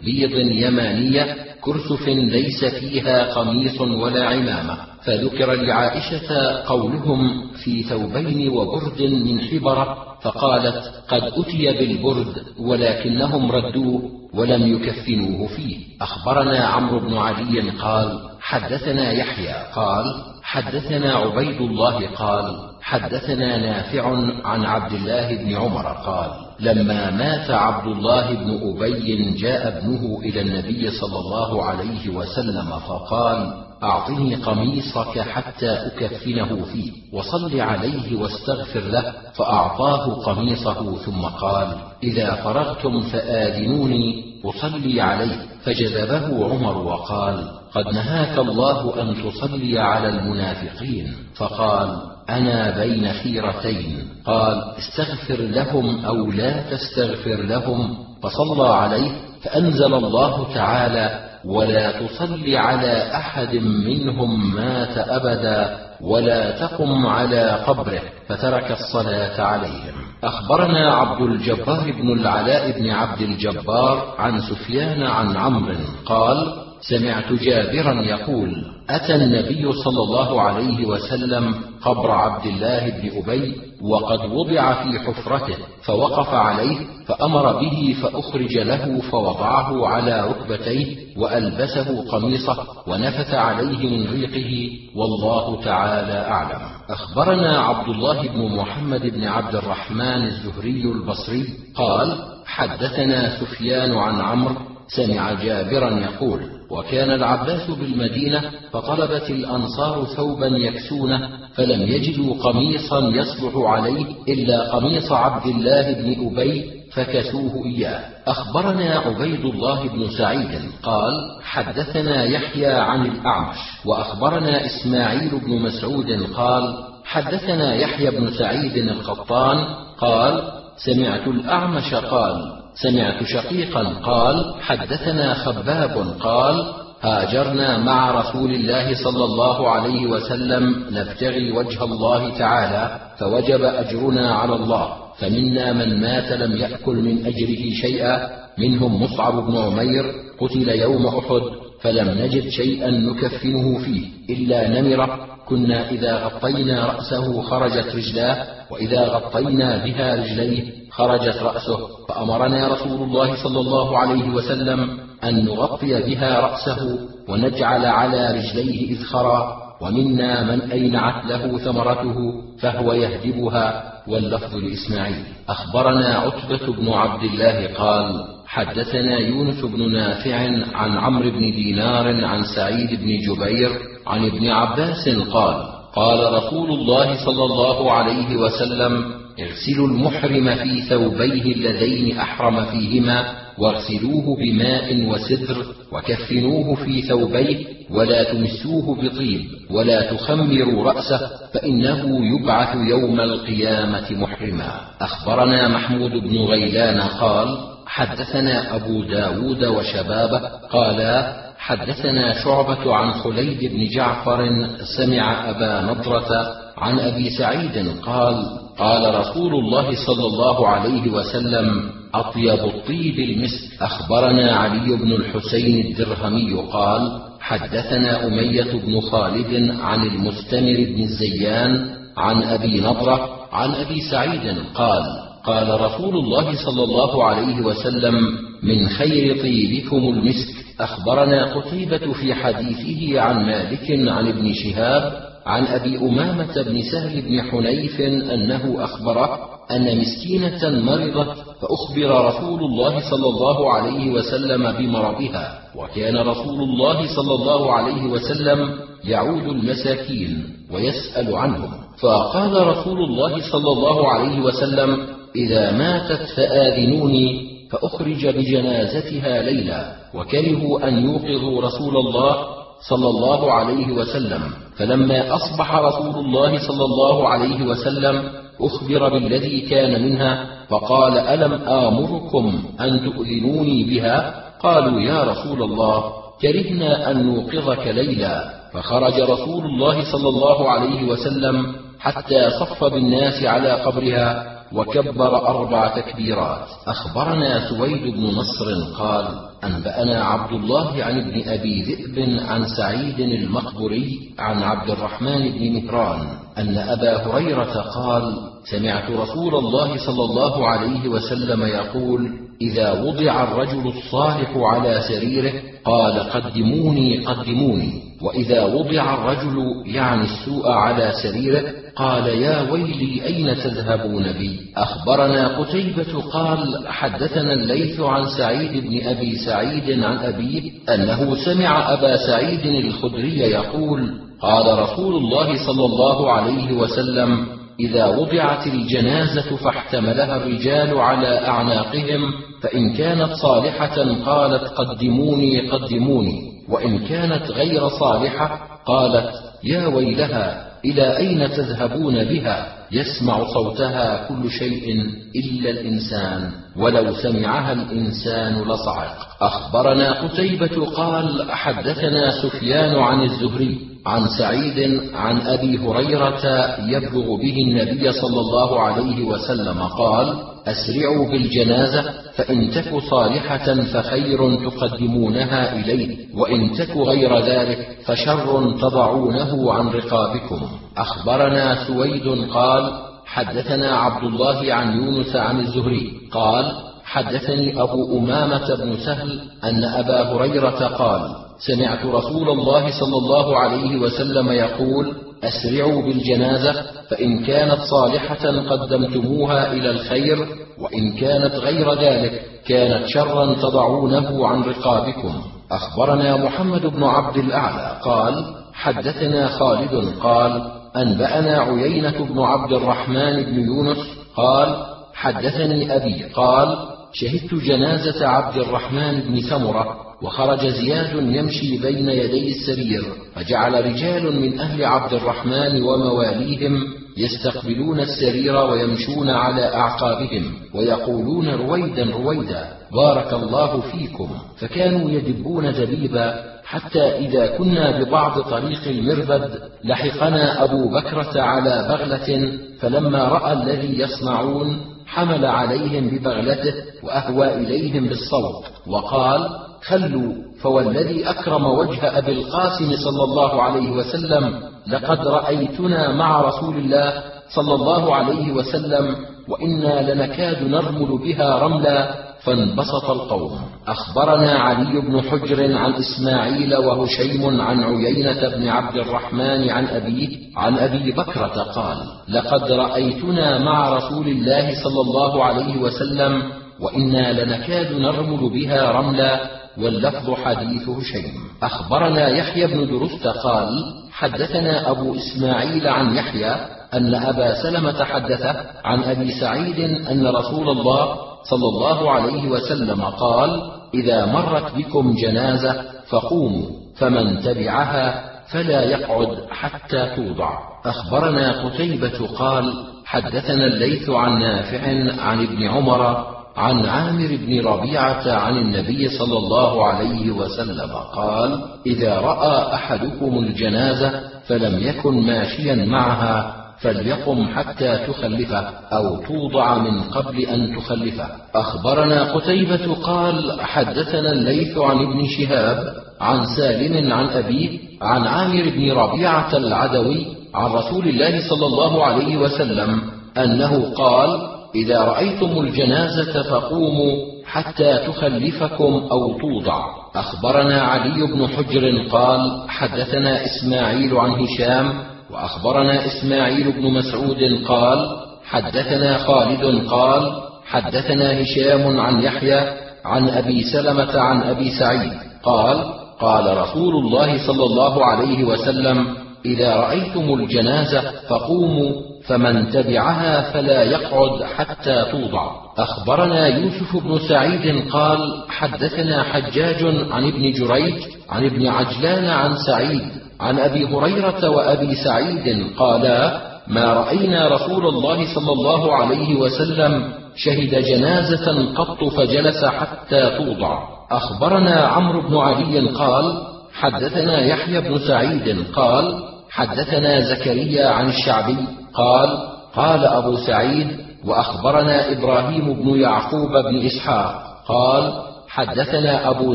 بيض يمانية كرسف ليس فيها قميص ولا عمامة. فذكر لعائشة قولهم في ثوبين وبرد من حبرة فقالت قد أتي بالبرد ولكنهم ردوه ولم يكفنوه فيه. أخبرنا عمرو بن علي قال حدثنا يحيى قال حدثنا عبيد الله قال حدثنا نافع عن عبد الله بن عمر قال لما مات عبد الله بن أبي جاء ابنه إلى النبي صلى الله عليه وسلم فقال أعطني قميصك حتى أكفنه فيه وصل عليه واستغفر له فأعطاه قميصه ثم قال إذا فرغتم فآذنوني أصلي عليه فجذبه عمر وقال قد نهاك الله أن تصلي على المنافقين فقال أنا بين خيرتين. قال استغفر لهم أو لا تستغفر لهم فصلى عليه فأنزل الله تعالى ولا تصل على أحد منهم مات أبدا ولا تقم على قبره فترك الصلاة عليهم. أخبرنا عبد الجبار بن العلاء بن عبد الجبار عن سفيان عن عمرو قال سمعت جابرا يقول أتى النبي صلى الله عليه وسلم قبر عبد الله بن أبي وقد وضع في حفرته فوقف عليه فأمر به فأخرج له فوضعه على ركبتيه وألبسه قميصه ونفث عليه من ريقه والله تعالى أعلم. أخبرنا عبد الله بن محمد بن عبد الرحمن الزهري البصري قال حدثنا سفيان عن عمرو سمع جابرا يقول وكان العباس بالمدينة فطلبت الأنصار ثوبا يكسونه فلم يجدوا قميصا يصلح عليه إلا قميص عبد الله بن أبي فكسوه إياه. أخبرنا عبيد الله بن سعيد قال حدثنا يحيى عن الأعمش وأخبرنا إسماعيل بن مسعود قال حدثنا يحيى بن سعيد القطان قال سمعت الأعمش قال سمعت شقيقا قال حدثنا خباب قال هاجرنا مع رسول الله صلى الله عليه وسلم نبتغي وجه الله تعالى فوجب أجرنا على الله فمنا من مات لم يأكل من أجره شيئا منهم مصعب بن عمير قتل يوم أحد فلم نجد شيئا نكفنه فيه إلا نمره كنا إذا غطينا رأسه خرجت رجلاه وإذا غطينا بها رجليه خرجت رأسه. فأمرنا رسول الله صلى الله عليه وسلم أن نغطي بها رأسه ونجعل على رجليه اذخرا ومنا من أينعت له ثمرته فهو يهدبها. واللفظ لإسماعيل. أخبرنا عتبة بن عبد الله قال حدثنا يونس بن نافع عن عمرو بن دينار عن سعيد بن جبير عن ابن عباس قال قال رسول الله صلى الله عليه وسلم اغسلوا المحرم في ثوبيه اللذين أحرم فيهما واغسلوه بماء وسدر وكفنوه في ثوبيه ولا تمسوه بطيب ولا تخمروا رأسه فإنه يبعث يوم القيامة محرما. أخبرنا محمود بن غيلان قال حدثنا أبو داود وشبابه قالا حدثنا شعبة عن خليد بن جعفر سمع أبا نضرة عن أبي سعيد قال قال رسول الله صلى الله عليه وسلم أطيب الطيب المسك أخبرنا علي بن الحسين الدرهمي قال حدثنا أمية بن خالد عن المستمر بن الزيان عن أبي نضرة عن أبي سعيد قال قال رسول الله صلى الله عليه وسلم من خير طيبكم المسك أخبرنا قتيبة في حديثه عن مالك عن ابن شهاب عن أبي أمامة بن سهل بن حنيف أنه اخبره أن مسكينة مرضت فأخبر رسول الله صلى الله عليه وسلم بمرضها وكان رسول الله صلى الله عليه وسلم يعود المساكين ويسأل عنهم. فقال رسول الله صلى الله عليه وسلم إذا ماتت فآذنوني فأخرج بجنازتها ليلا وكرهوا أن يوقظوا رسول الله صلى الله عليه وسلم فلما أصبح رسول الله صلى الله عليه وسلم أخبر بالذي كان منها فقال ألم آمركم أن تؤذنوني بها؟ قالوا يا رسول الله كرهنا أن نوقظك ليلا. فخرج رسول الله صلى الله عليه وسلم حتى صف بالناس على قبرها وكبر أربع تكبيرات. أخبرنا سويد بن نصر قال أنبأنا عبد الله عن ابن أبي ذئب عن سعيد المقبري عن عبد الرحمن بن مهران أن أبا هريرة قال سمعت رسول الله صلى الله عليه وسلم يقول إذا وضع الرجل الصالح على سريره قال قدموني قدموني. وإذا وضع الرجل يعني السوء على سريره قال يا ويلي أين تذهبون بي؟ أخبرنا قتيبة قال حدثنا الليث عن سعيد بن أبي سعيد عن أبيه أنه سمع أبا سعيد الخدري يقول قال رسول الله صلى الله عليه وسلم إذا وضعت الجنازة فاحتملها الرجال على أعناقهم فإن كانت صالحة قالت قدموني قدموني وإن كانت غير صالحة قالت يا ويلها إلى أين تذهبون بها؟ يسمع صوتها كل شيء إلا الإنسان ولو سمعها الإنسان لصعق. أخبرنا قتيبة قال حدثنا سفيان عن الزهري. عن سعيد عن أبي هريرة يبلغ به النبي صلى الله عليه وسلم قال أسرعوا بالجنازة فإن تك صالحة فخير تقدمونها إليه وإن تك غير ذلك فشر تضعونه عن رقابكم. أخبرنا سويد قال حدثنا عبد الله عن يونس عن الزهري قال حدثني أبو أمامة بن سهل أن أبا هريرة قال سمعت رسول الله صلى الله عليه وسلم يقول أسرعوا بالجنازة فإن كانت صالحة قدمتموها إلى الخير وإن كانت غير ذلك كانت شرا تضعونه عن رقابكم. أخبرنا محمد بن عبد الأعلى قال حدثنا خالد قال أنبأنا عيينة بن عبد الرحمن بن يونس قال حدثني أبي قال شهدت جنازة عبد الرحمن بن سمرة وخرج زياد يمشي بين يدي السرير فجعل رجال من أهل عبد الرحمن ومواليهم يستقبلون السرير ويمشون على أعقابهم ويقولون رويدا رويدا بارك الله فيكم. فكانوا يدبون دبيبا حتى إذا كنا ببعض طريق المربد لحقنا أبو بكرة على بغلة فلما رأى الذي يصنعون حمل عليهم ببغلته وأهوى إليهم بالصوت وقال خلوا فوالذي أكرم وجه أبي القاسم صلى الله عليه وسلم لقد رأيتنا مع رسول الله صلى الله عليه وسلم وإنا لنكاد نرمل بها رملا فانبسط القوم. أخبرنا علي بن حجر عن إسماعيل وهشيم عن عيينة بن عبد الرحمن عن أبيه عن أبي بكرة قال لقد رأيتنا مع رسول الله صلى الله عليه وسلم وإنا لنكاد نرمل بها رملا واللفظ حديث هشيم. أخبرنا يحيى بن درست قال حدثنا أبو إسماعيل عن يحيى أن أبا سلمة حدثه عن أبي سعيد أن رسول الله صلى الله عليه وسلم قال إذا مرت بكم جنازة فقوموا فمن تبعها فلا يقعد حتى توضع. أخبرنا قتيبة قال حدثنا الليث عن نافع عن ابن عمر عن عامر بن ربيعة عن النبي صلى الله عليه وسلم قال إذا رأى أحدكم الجنازة فلم يكن ماشيا معها فليقم حتى تخلفه أو توضع من قبل أن تخلفه. أخبرنا قتيبة قال حدثنا الليث عن ابن شهاب عن سالم عن أبيه عن عامر بن ربيعة العدوي عن رسول الله صلى الله عليه وسلم أنه قال إذا رأيتم الجنازة فقوموا حتى تخلفكم أو توضع. أخبرنا علي بن حجر قال حدثنا إسماعيل عن هشام وأخبرنا إسماعيل بن مسعود قال حدثنا خالد قال حدثنا هشام عن يحيى عن أبي سلمة عن أبي سعيد قال قال رسول الله صلى الله عليه وسلم إذا رأيتم الجنازة فقوموا فمن تبعها فلا يقعد حتى توضع. أخبرنا يوسف بن سعيد قال حدثنا حجاج عن ابن جريج عن ابن عجلان عن سعيد عن أبي هريرة وأبي سعيد قالا ما رأينا رسول الله صلى الله عليه وسلم شهد جنازة قط فجلس حتى توضع. أخبرنا عمرو بن علي قال حدثنا يحيى بن سعيد قال حدثنا زكريا عن الشعبي قال قال أبو سعيد وأخبرنا إبراهيم بن يعقوب بن إسحاق قال حدثنا أبو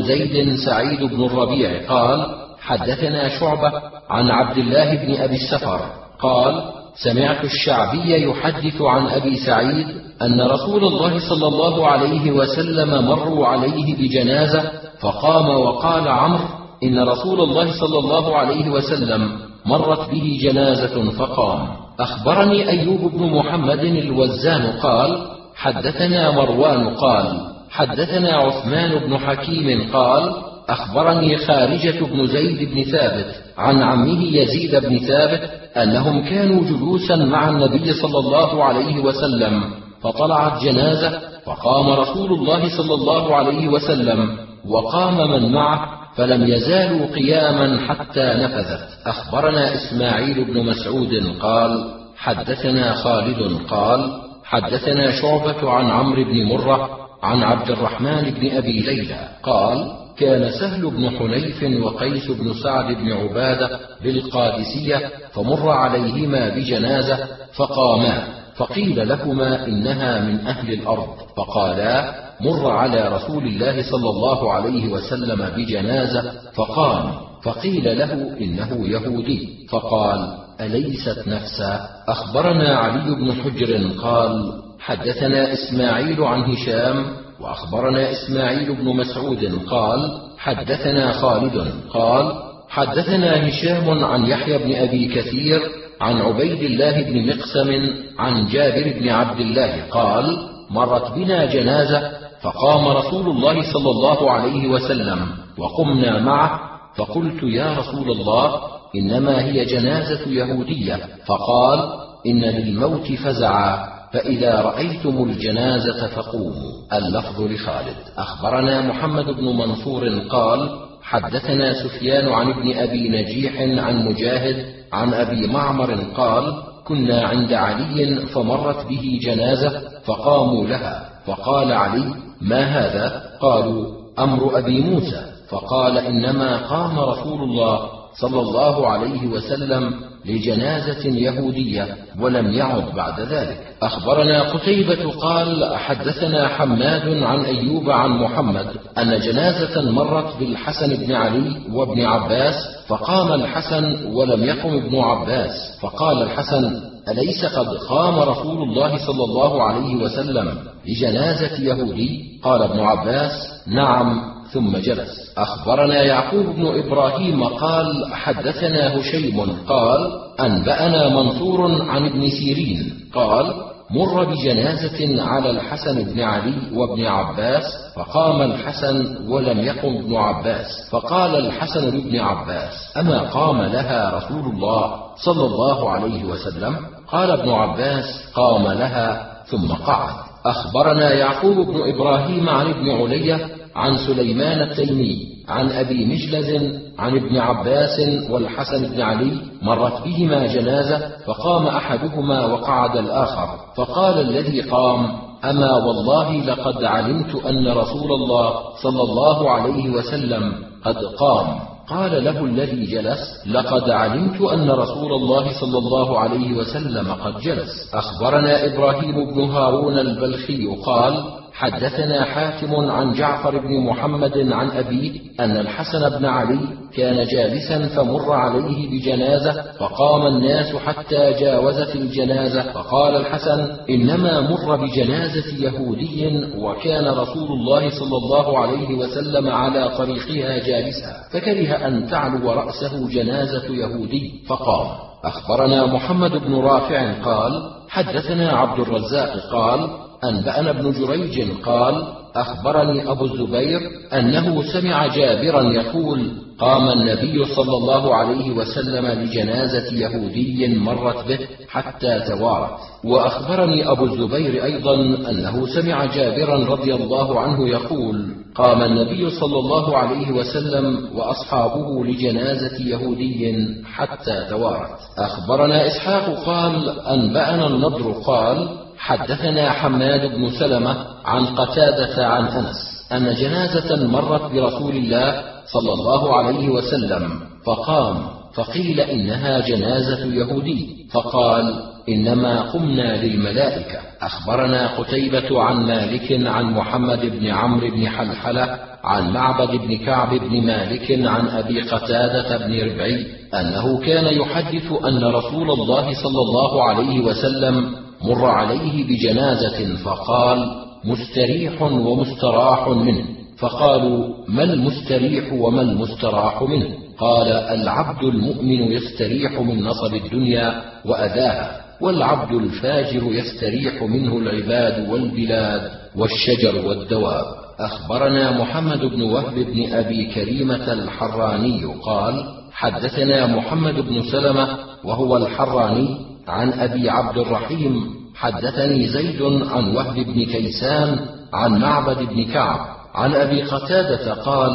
زيد سعيد بن الربيع قال حدثنا شعبة عن عبد الله بن أبي السفر قال سمعت الشعبي يحدث عن أبي سعيد أن رسول الله صلى الله عليه وسلم مروا عليه بجنازة فقام وقال عمرو إن رسول الله صلى الله عليه وسلم مرت به جنازة فقام أخبرني أيوب بن محمد الوزان قال حدثنا مروان قال حدثنا عثمان بن حكيم قال أخبرني خارجة بن زيد بن ثابت عن عمه يزيد بن ثابت أنهم كانوا جلوسا مع النبي صلى الله عليه وسلم فطلعت جنازة فقام رسول الله صلى الله عليه وسلم وقام من معه فلم يزالوا قياما حتى نفذت. أخبرنا إسماعيل بن مسعود قال حدثنا خالد قال حدثنا شعبة عن عمرو بن مرة عن عبد الرحمن بن أبي ليلى قال كان سهل بن حنيف وقيس بن سعد بن عبادة بالقادسية فمر عليهما بجنازة فقاما فقيل لهما إنها من أهل الأرض فقالا مر على رسول الله صلى الله عليه وسلم بجنازة فقام فقيل له إنه يهودي فقال أليست نفسا؟ أخبرنا علي بن حجر قال حدثنا إسماعيل عن هشام وأخبرنا إسماعيل بن مسعود قال حدثنا خالد قال حدثنا هشام عن يحيى بن أبي كثير عن عبيد الله بن مقسم عن جابر بن عبد الله قال مرت بنا جنازة فقام رسول الله صلى الله عليه وسلم وقمنا معه فقلت يا رسول الله إنما هي جنازة يهودية. فقال إن للموت فزعا فإذا رأيتم الجنازة فقوموا. اللفظ لخالد. أخبرنا محمد بن منصور قال حدثنا سفيان عن ابن أبي نجيح عن مجاهد عن أبي معمر قال كنا عند علي فمرت به جنازة فقاموا لها. فقال علي ما هذا؟ قالوا أمر أبي موسى. فقال إنما قام رسول الله صلى الله عليه وسلم لجنازة يهودية ولم يعد بعد ذلك. أخبرنا قتيبة قال حدثنا حماد عن أيوب عن محمد أن جنازة مرت بالحسن بن علي وابن عباس فقام الحسن ولم يقم ابن عباس. فقال الحسن أليس قد قام رسول الله صلى الله عليه وسلم لجنازة يهودي؟ قال ابن عباس: نعم ثم جلس. أخبرنا يعقوب بن إبراهيم قال: حدثنا هشيم قال: أنبأنا منصور عن ابن سيرين قال: مر بجنازة على الحسن بن علي وابن عباس فقام الحسن ولم يقم ابن عباس فقال الحسن لابن عباس أما قام لها رسول الله صلى الله عليه وسلم؟ قال ابن عباس قام لها ثم قعد. أخبرنا يعقوب بن إبراهيم عن ابن علية عن سليمان التيمي عن أبي مجلز عن ابن عباس والحسن بن علي مرت بهما جنازة فقام أحدهما وقعد الآخر. فقال الذي قام أما والله لقد علمت أن رسول الله صلى الله عليه وسلم قد قام. قال له الذي جلس لقد علمت أن رسول الله صلى الله عليه وسلم قد جلس. أخبرنا إبراهيم بن هارون البلخي قال حدثنا حاتم عن جعفر بن محمد عن أبيه أن الحسن بن علي كان جالسا فمر عليه بجنازة فقام الناس حتى جاوزت الجنازة فقال الحسن إنما مر بجنازة يهودي وكان رسول الله صلى الله عليه وسلم على طريقها جالسا فكره أن تعلو رأسه جنازة يهودي فقام أخبرنا محمد بن رافع قال حدثنا عبد الرزاق قال أنبأنا ابن جريج قال أخبرني أبو الزبير أنه سمع جابرا يقول قام النبي صلى الله عليه وسلم لجنازة يهودي مرت به حتى توارت. وأخبرني أبو الزبير أيضا أنه سمع جابرا رضي الله عنه يقول قام النبي صلى الله عليه وسلم وأصحابه لجنازة يهودي حتى توارت. أخبرنا إسحاق قال أنبأنا النضر قال حدثنا حماد بن سلمة عن قتادة عن أنس أن جنازة مرت برسول الله صلى الله عليه وسلم فقام فقيل إنها جنازة يهودي فقال إنما قمنا للملائكة. أخبرنا قتيبة عن مالك عن محمد بن عمرو بن حلحلة عن معبد بن كعب بن مالك عن أبي قتادة بن ربعي أنه كان يحدث أن رسول الله صلى الله عليه وسلم مر عليه بجنازة فقال مستريح ومستراح منه. فقالوا ما المستريح وما المستراح منه؟ قال العبد المؤمن يستريح من نصب الدنيا واذاها والعبد الفاجر يستريح منه العباد والبلاد والشجر والدواب. أخبرنا محمد بن وهب بن أبي كريمة الحراني قال حدثنا محمد بن سلمة وهو الحراني عن أبي عبد الرحيم حدثني زيد عن وهب بن كيسان عن معبد بن كعب عن أبي قتادة قال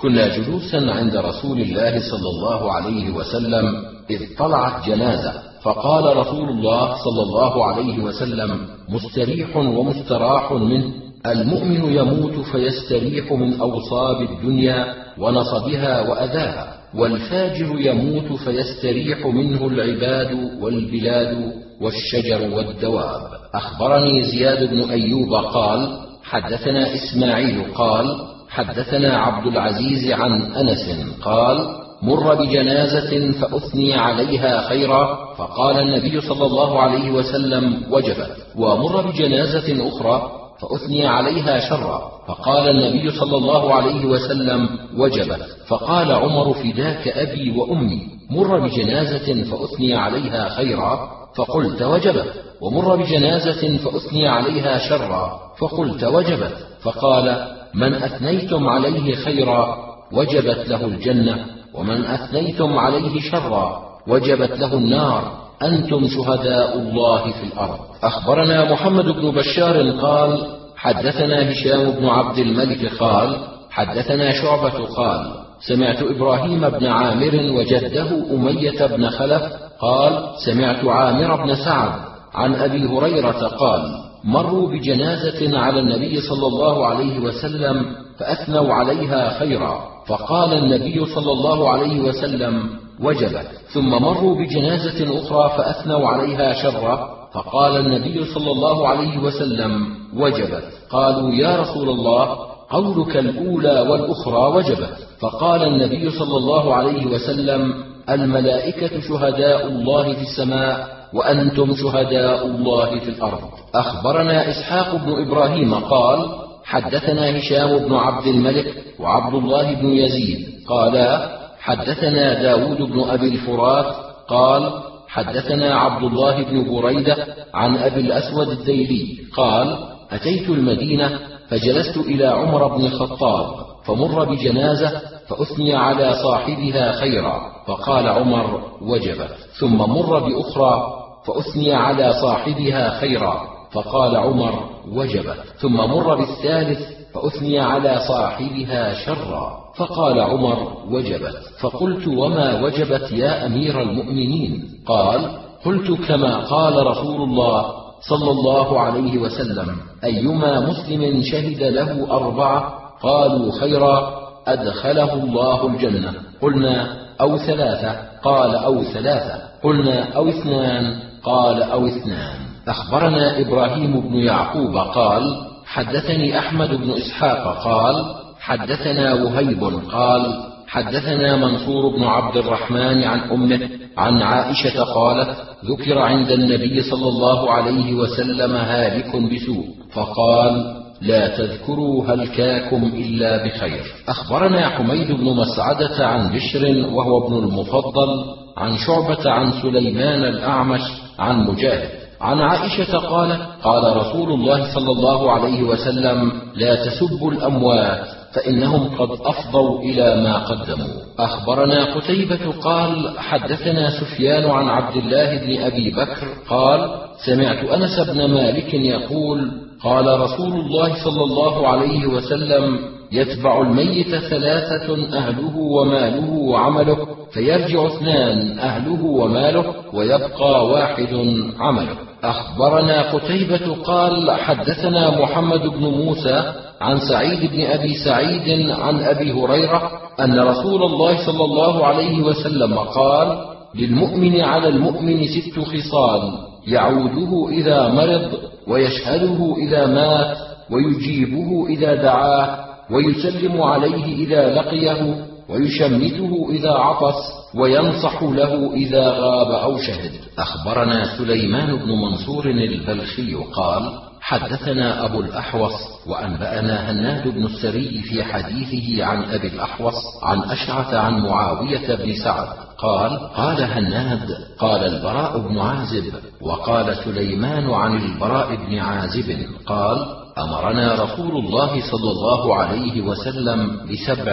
كنا جلوسا عند رسول الله صلى الله عليه وسلم إذ طلعت جنازة فقال رسول الله صلى الله عليه وسلم مستريح ومستراح منه المؤمن يموت فيستريح من أوصاب الدنيا ونصبها وأذاها. والفاجر يموت فيستريح منه العباد والبلاد والشجر والدواب. أخبرني زياد بن أيوب قال حدثنا إسماعيل قال حدثنا عبد العزيز عن أنس قال مر بجنازة فأثني عليها خيرا فقال النبي صلى الله عليه وسلم وجبت. ومر بجنازة أخرى فأثني عليها شرا. فقال النبي صلى الله عليه وسلم وجبت فقال عمر فداك أبي وأمي. مر بجنازة فأثني عليها خيرا. فقلت وجبت ومر بجنازة فأثني عليها شرا. فقلت وجبت فقال من أثنيتم عليه خيرا وجبت له الجنة. ومن أثنيتم عليه شرا وجبت له النار. أنتم شهداء الله في الأرض. أخبرنا محمد بن بشار قال حدثنا هشام بن عبد الملك قال حدثنا شعبة قال سمعت إبراهيم بن عامر وجده أمية بن خلف قال سمعت عامر بن سعد عن أبي هريرة قال مروا بجنازة على النبي صلى الله عليه وسلم فأثنوا عليها خيرا. فقال النبي صلى الله عليه وسلم وجبت ثم مروا بجنازة أخرى فأثنوا عليها شرا فقال النبي صلى الله عليه وسلم وجبت. قالوا يا رسول الله قولك الأولى والأخرى وجبت. فقال النبي صلى الله عليه وسلم الملائكة شهداء الله في السماء وأنتم شهداء الله في الأرض. أخبرنا إسحاق بن إبراهيم قال حدثنا هشام بن عبد الملك وعبد الله بن يزيد. قالا حدثنا داود بن أبي الفرات قال حدثنا عبد الله بن بريدة عن أبي الأسود الديلي قال أتيت المدينة فجلست إلى عمر بن الخطاب فمر بجنازة فأثني على صاحبها خيرا فقال عمر وجبت ثم مر بأخرى فأثني على صاحبها خيرا فقال عمر وجبت ثم مر بالثالث فأثني على صاحبها شرا. فقال عمر وجبت. فقلت وما وجبت يا أمير المؤمنين؟ قال قلت كما قال رسول الله صلى الله عليه وسلم أيما مسلم شهد له أربعة قالوا خيرا أدخله الله الجنة. قلنا أو ثلاثة؟ قال أو ثلاثة. قلنا أو اثنان؟ قال أو اثنان. أخبرنا إبراهيم بن يعقوب قال حدثني أحمد بن إسحاق قال حدثنا وهيب قال حدثنا منصور بن عبد الرحمن عن أمه عن عائشة قالت ذكر عند النبي صلى الله عليه وسلم هالك بسوء فقال لا تذكروا هلكاكم إلا بخير. أخبرنا حميد بن مسعدة عن بشر وهو ابن المفضل عن شعبة عن سليمان الأعمش عن مجاهد. عن عائشة قالت قال رسول الله صلى الله عليه وسلم لا تسبوا الأموات فإنهم قد أفضوا إلى ما قدموا. أخبرنا قتيبة قال حدثنا سفيان عن عبد الله بن أبي بكر قال سمعت أنس بن مالك يقول قال رسول الله صلى الله عليه وسلم يتبع الميت ثلاثة أهله وماله وعمله فيرجع اثنان أهله وماله ويبقى واحد عمله. أخبرنا قتيبة قال حدثنا محمد بن موسى عن سعيد بن أبي سعيد عن أبي هريرة أن رسول الله صلى الله عليه وسلم قال للمؤمن على المؤمن ست خصال يعوده إذا مرض ويشهده إذا مات ويجيبه إذا دعاه. ويسلم عليه إذا لقيه ويشمته إذا عطس وينصح له إذا غاب أو شهد. أخبرنا سليمان بن منصور البلخي قال حدثنا أبو الأحوص وأنبأنا هناد بن السري في حديثه عن أبي الأحوص عن أشعث عن معاوية بن سعد. قال قال هناد قال البراء بن عازب وقال سليمان عن البراء بن عازب قال أمرنا رسول الله صلى الله عليه وسلم بسبع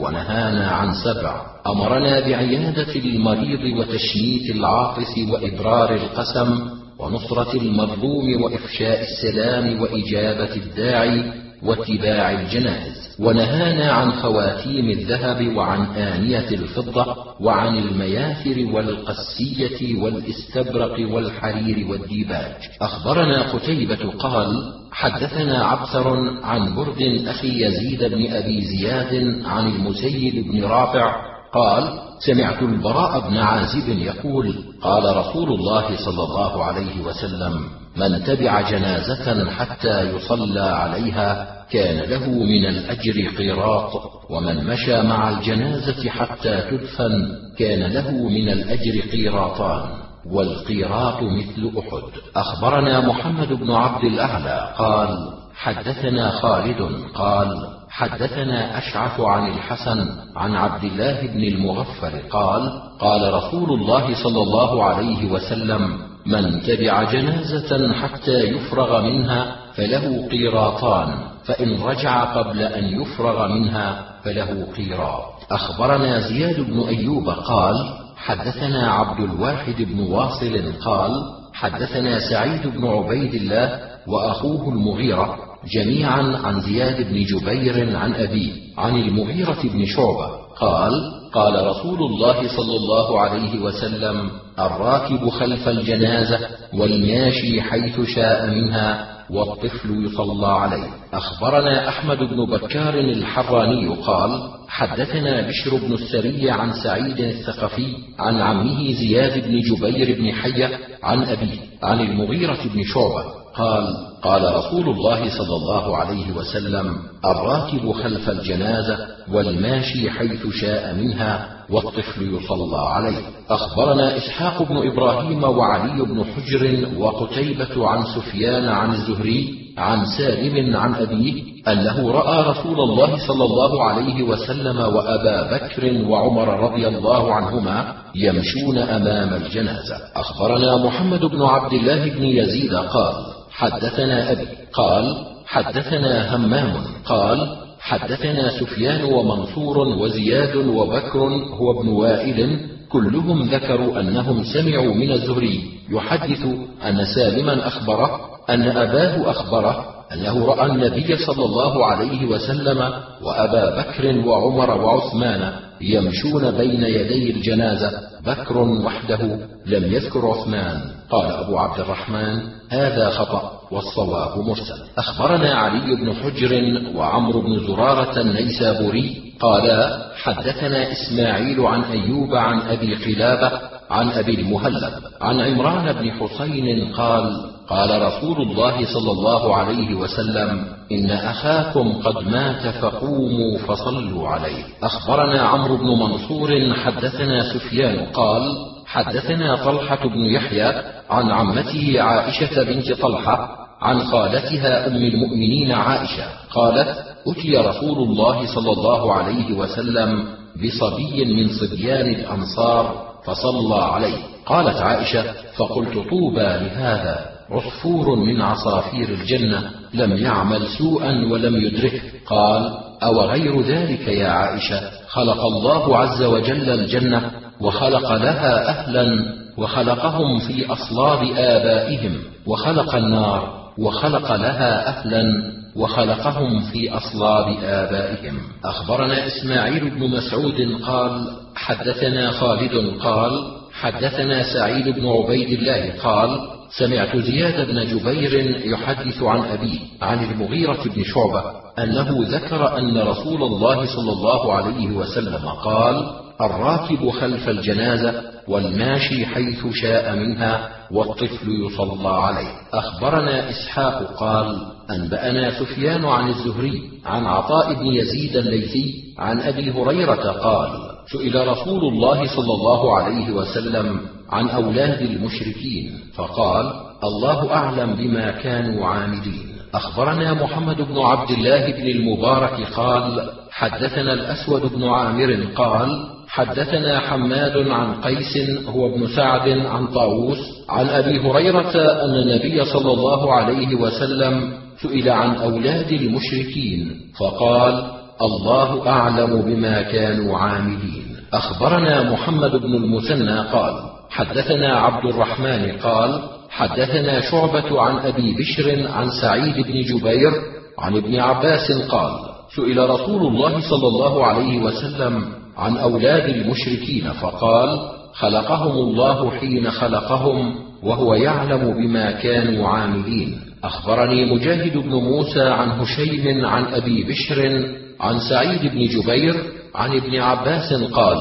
ونهانا عن سبع. أمرنا بعيادة المريض وتشميت العاطس وإبرار القسم ونصرة المظلوم وإفشاء السلام وإجابة الداعي واتباع الجنائز ونهانا عن خواتيم الذهب وعن آنية الفضة وعن المياثر والقسية والاستبرق والحرير والديباج. أخبرنا قتيبة قال حدثنا عبثر عن برد أخي يزيد بن أبي زياد عن المسيد بن رافع قال سمعت البراء بن عازب يقول قال رسول الله صلى الله عليه وسلم من تبع جنازة حتى يصلى عليها كان له من الأجر قيراط ومن مشى مع الجنازة حتى تدفن كان له من الأجر قيراطان والقيراط مثل أحد. أخبرنا محمد بن عبد الأعلى قال حدثنا خالد قال حدثنا أشعث عن الحسن عن عبد الله بن المغفر قال قال رسول الله صلى الله عليه وسلم من تبع جنازة حتى يفرغ منها فله قيراطان فإن رجع قبل أن يفرغ منها فله قيراط. أخبرنا زياد بن أيوب قال حدثنا عبد الواحد بن واصل قال حدثنا سعيد بن عبيد الله وأخوه المغيرة جميعا عن زياد بن جبير عن أبيه عن المغيرة بن شعبة. قال قال رسول الله صلى الله عليه وسلم الراكب خلف الجنازة والماشي حيث شاء منها والطفل يصلى عليه. أخبرنا أحمد بن بكار الحراني قال حدثنا بشر بن السري عن سعيد الثقفي عن عمه زياد بن جبير بن حية عن أبيه عن المغيرة بن شعبة. قال قال رسول الله صلى الله عليه وسلم الراكب خلف الجنازة والماشي حيث شاء منها والطفل يصلى عليه. أخبرنا إسحاق بن إبراهيم وعلي بن حجر وقتيبة عن سفيان عن الزهري عن سالم عن أبيه أنه رأى رسول الله صلى الله عليه وسلم وأبا بكر وعمر رضي الله عنهما يمشون أمام الجنازة. أخبرنا محمد بن عبد الله بن يزيد قال حدثنا أبي قال حدثنا همام قال حدثنا سفيان ومنصور وزياد وبكر هو ابن وائل كلهم ذكروا أنهم سمعوا من الزهري يحدث أن سالما أخبره أن أباه أخبره أنه رأى النبي صلى الله عليه وسلم وأبا بكر وعمر وعثمان يمشون بين يدي الجنازة بكر وحده لم يذكر عثمان. قال أبو عبد الرحمن هذا خطأ والصواب مرسل. أخبرنا علي بن حجر وعمرو بن زرارة النيسابوري قالا حدثنا إسماعيل عن أيوب عن أبي قلابة عن أبي المهلب عن عمران بن حسين قال قال رسول الله صلى الله عليه وسلم إن أخاكم قد مات فقوموا فصلوا عليه. أخبرنا عمرو بن منصور حدثنا سفيان قال حدثنا طلحة بن يحيى عن عمته عائشة بنت طلحة عن خالتها أم المؤمنين عائشة قالت أتي رسول الله صلى الله عليه وسلم بصبي من صبيان الأنصار فصلى عليه. قالت عائشة فقلت طوبى لهذا. عصفور من عصافير الجنة لم يعمل سوءا ولم يدركه قال أو غير ذلك يا عائشة؟ خلق الله عز وجل الجنة وخلق لها أهلا وخلقهم في أصلاب آبائهم وخلق النار وخلق لها أهلا وخلقهم في أصلاب آبائهم. أخبرنا إسماعيل بن مسعود قال حدثنا خالد قال حدثنا سعيد بن عبيد الله قال سمعت زياد بن جبير يحدث عن أبيه عن المغيرة بن شعبة أنه ذكر أن رسول الله صلى الله عليه وسلم قال الراكب خلف الجنازة والماشي حيث شاء منها والطفل يصلى عليه. أخبرنا إسحاق قال أنبأنا سفيان عن الزهري عن عطاء بن يزيد الليثي عن أبي هريرة قال سئل رسول الله صلى الله عليه وسلم عن أولاد المشركين فقال الله أعلم بما كانوا عاملين. أخبرنا محمد بن عبد الله بن المبارك قال حدثنا الأسود بن عامر قال حدثنا حماد عن قيس هو ابن سعد عن طاووس عن أبي هريرة أن النبي صلى الله عليه وسلم سئل عن أولاد المشركين فقال الله أعلم بما كانوا عاملين. أخبرنا محمد بن المثنى قال حدثنا عبد الرحمن قال حدثنا شعبة عن أبي بشر عن سعيد بن جبير عن ابن عباس قال سئل رسول الله صلى الله عليه وسلم عن أولاد المشركين فقال خلقهم الله حين خلقهم وهو يعلم بما كانوا عاملين. أخبرني مجاهد بن موسى عن هشيم عن أبي بشر عن سعيد بن جبير عن ابن عباس قال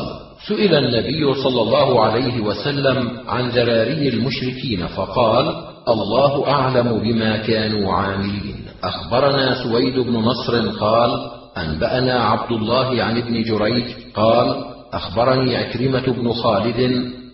سئل النبي صلى الله عليه وسلم عن ذراري المشركين فقال الله أعلم بما كانوا عاملين. أخبرنا سويد بن نصر قال أنبأنا عبد الله عن ابن جريج قال أخبرني عكرمة بن خالد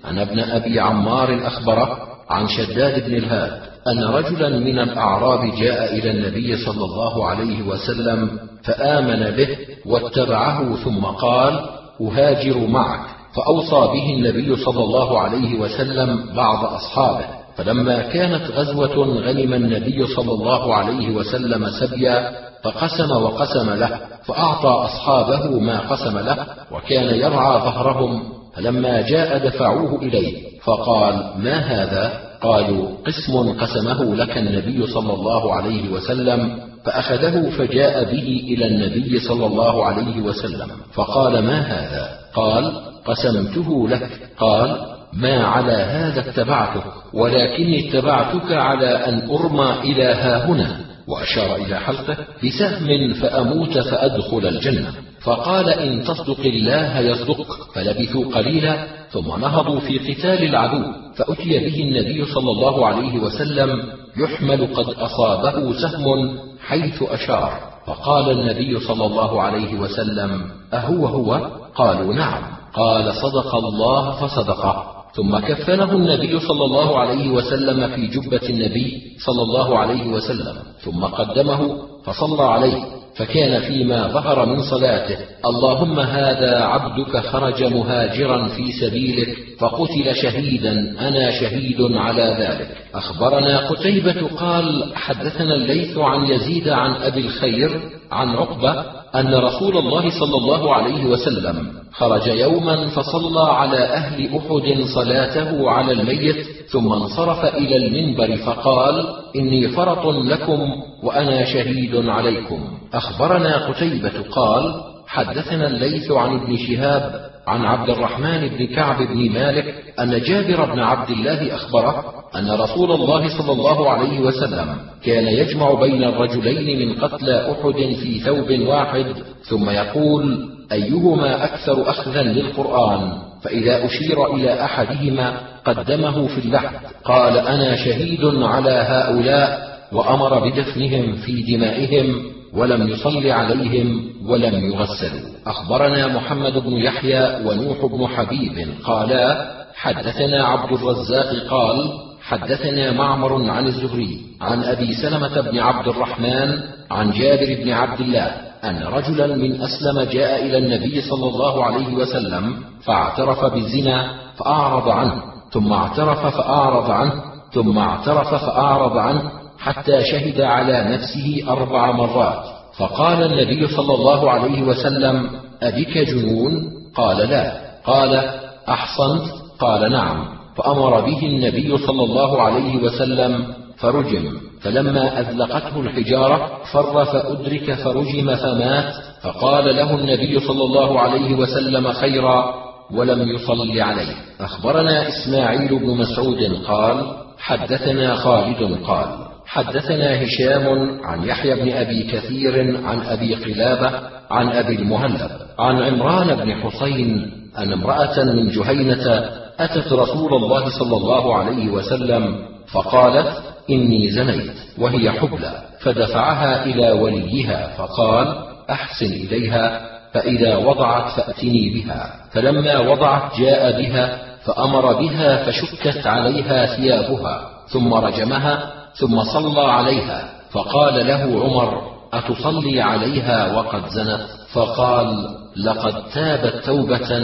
أن ابن أبي عمار أخبره عن شداد بن الهاد أن رجلا من الأعراب جاء إلى النبي صلى الله عليه وسلم فآمن به واتبعه ثم قال أهاجر معك. فأوصى به النبي صلى الله عليه وسلم بعض أصحابه. فلما كانت غزوة غنم النبي صلى الله عليه وسلم سبيا فقسم وقسم له فأعطى أصحابه ما قسم له وكان يرعى ظهرهم فلما جاء دفعوه إليه فقال ما هذا؟ قالوا قسم قسمه لك النبي صلى الله عليه وسلم. فأخذه فجاء به إلى النبي صلى الله عليه وسلم فقال ما هذا؟ قال قسمته لك. قال ما على هذا اتبعتك ولكني اتبعتك على أن أرمى إلى هاهنا وأشار إلى حلقه بسهم فأموت فأدخل الجنة. فقال إن تصدق الله يصدقك فلبثوا قليلا ثم نهضوا في قتال العدو فأتي به النبي صلى الله عليه وسلم يحمل قد أصابه سهم حيث أشار. فقال النبي صلى الله عليه وسلم أهو هو؟ قالوا نعم. قال صدق الله فصدقه. ثم كفنه النبي صلى الله عليه وسلم في جبة النبي صلى الله عليه وسلم ثم قدمه فصلى عليه. فكان فيما ظهر من صلاته. اللهم هذا عبدك خرج مهاجرا في سبيلك. فقتل شهيدا أنا شهيد على ذلك. أخبرنا قتيبة قال حدثنا الليث عن يزيد عن أبي الخير عن عقبة أن رسول الله صلى الله عليه وسلم خرج يوما فصلى على أهل أحد صلاته على الميت ثم انصرف إلى المنبر فقال إني فرط لكم وأنا شهيد عليكم. أخبرنا قتيبة قال حدثنا الليث عن ابن شهاب عن عبد الرحمن بن كعب بن مالك أن جابر بن عبد الله أخبره أن رسول الله صلى الله عليه وسلم كان يجمع بين الرجلين من قتلى أحد في ثوب واحد ثم يقول أيهما أكثر أخذا للقرآن؟ فإذا أشير إلى أحدهما قدمه في اللحد قال أنا شهيد على هؤلاء وأمر بدفنهم في دمائهم ولم يصل عليهم ولم يغسلوا. أخبرنا محمد بن يحيى ونوح بن حبيب قالا حدثنا عبد الرزاق قال حدثنا معمر عن الزهري عن أبي سلمة بن عبد الرحمن عن جابر بن عبد الله أن رجلا من أسلم جاء إلى النبي صلى الله عليه وسلم فاعترف بالزنا فأعرض عنه ثم اعترف فأعرض عنه ثم اعترف فأعرض عنه حتى شهد على نفسه أربع مرات. فقال النبي صلى الله عليه وسلم أبك جنون؟ قال لا. قال أحصنت؟ قال نعم. فأمر به النبي صلى الله عليه وسلم فرجم. فلما أذلقته الحجارة فر فأدرك فرجم فمات. فقال له النبي صلى الله عليه وسلم خيرا ولم يصل عليه. أخبرنا إسماعيل بن مسعود قال حدثنا خالد قال حدثنا هشام عن يحيى بن أبي كثير عن أبي قلابة عن أبي المهلب عن عمران بن حسين أن امرأة من جهينة أتت رسول الله صلى الله عليه وسلم فقالت إني زنيت وهي حبلى فدفعها إلى وليها فقال أحسن إليها فإذا وضعت فأتني بها فلما وضعت جاء بها فأمر بها فشكت عليها ثيابها ثم رجمها ثم صلى عليها. فقال له عمر أتصلي عليها وقد زنت؟ فقال لقد تابت توبة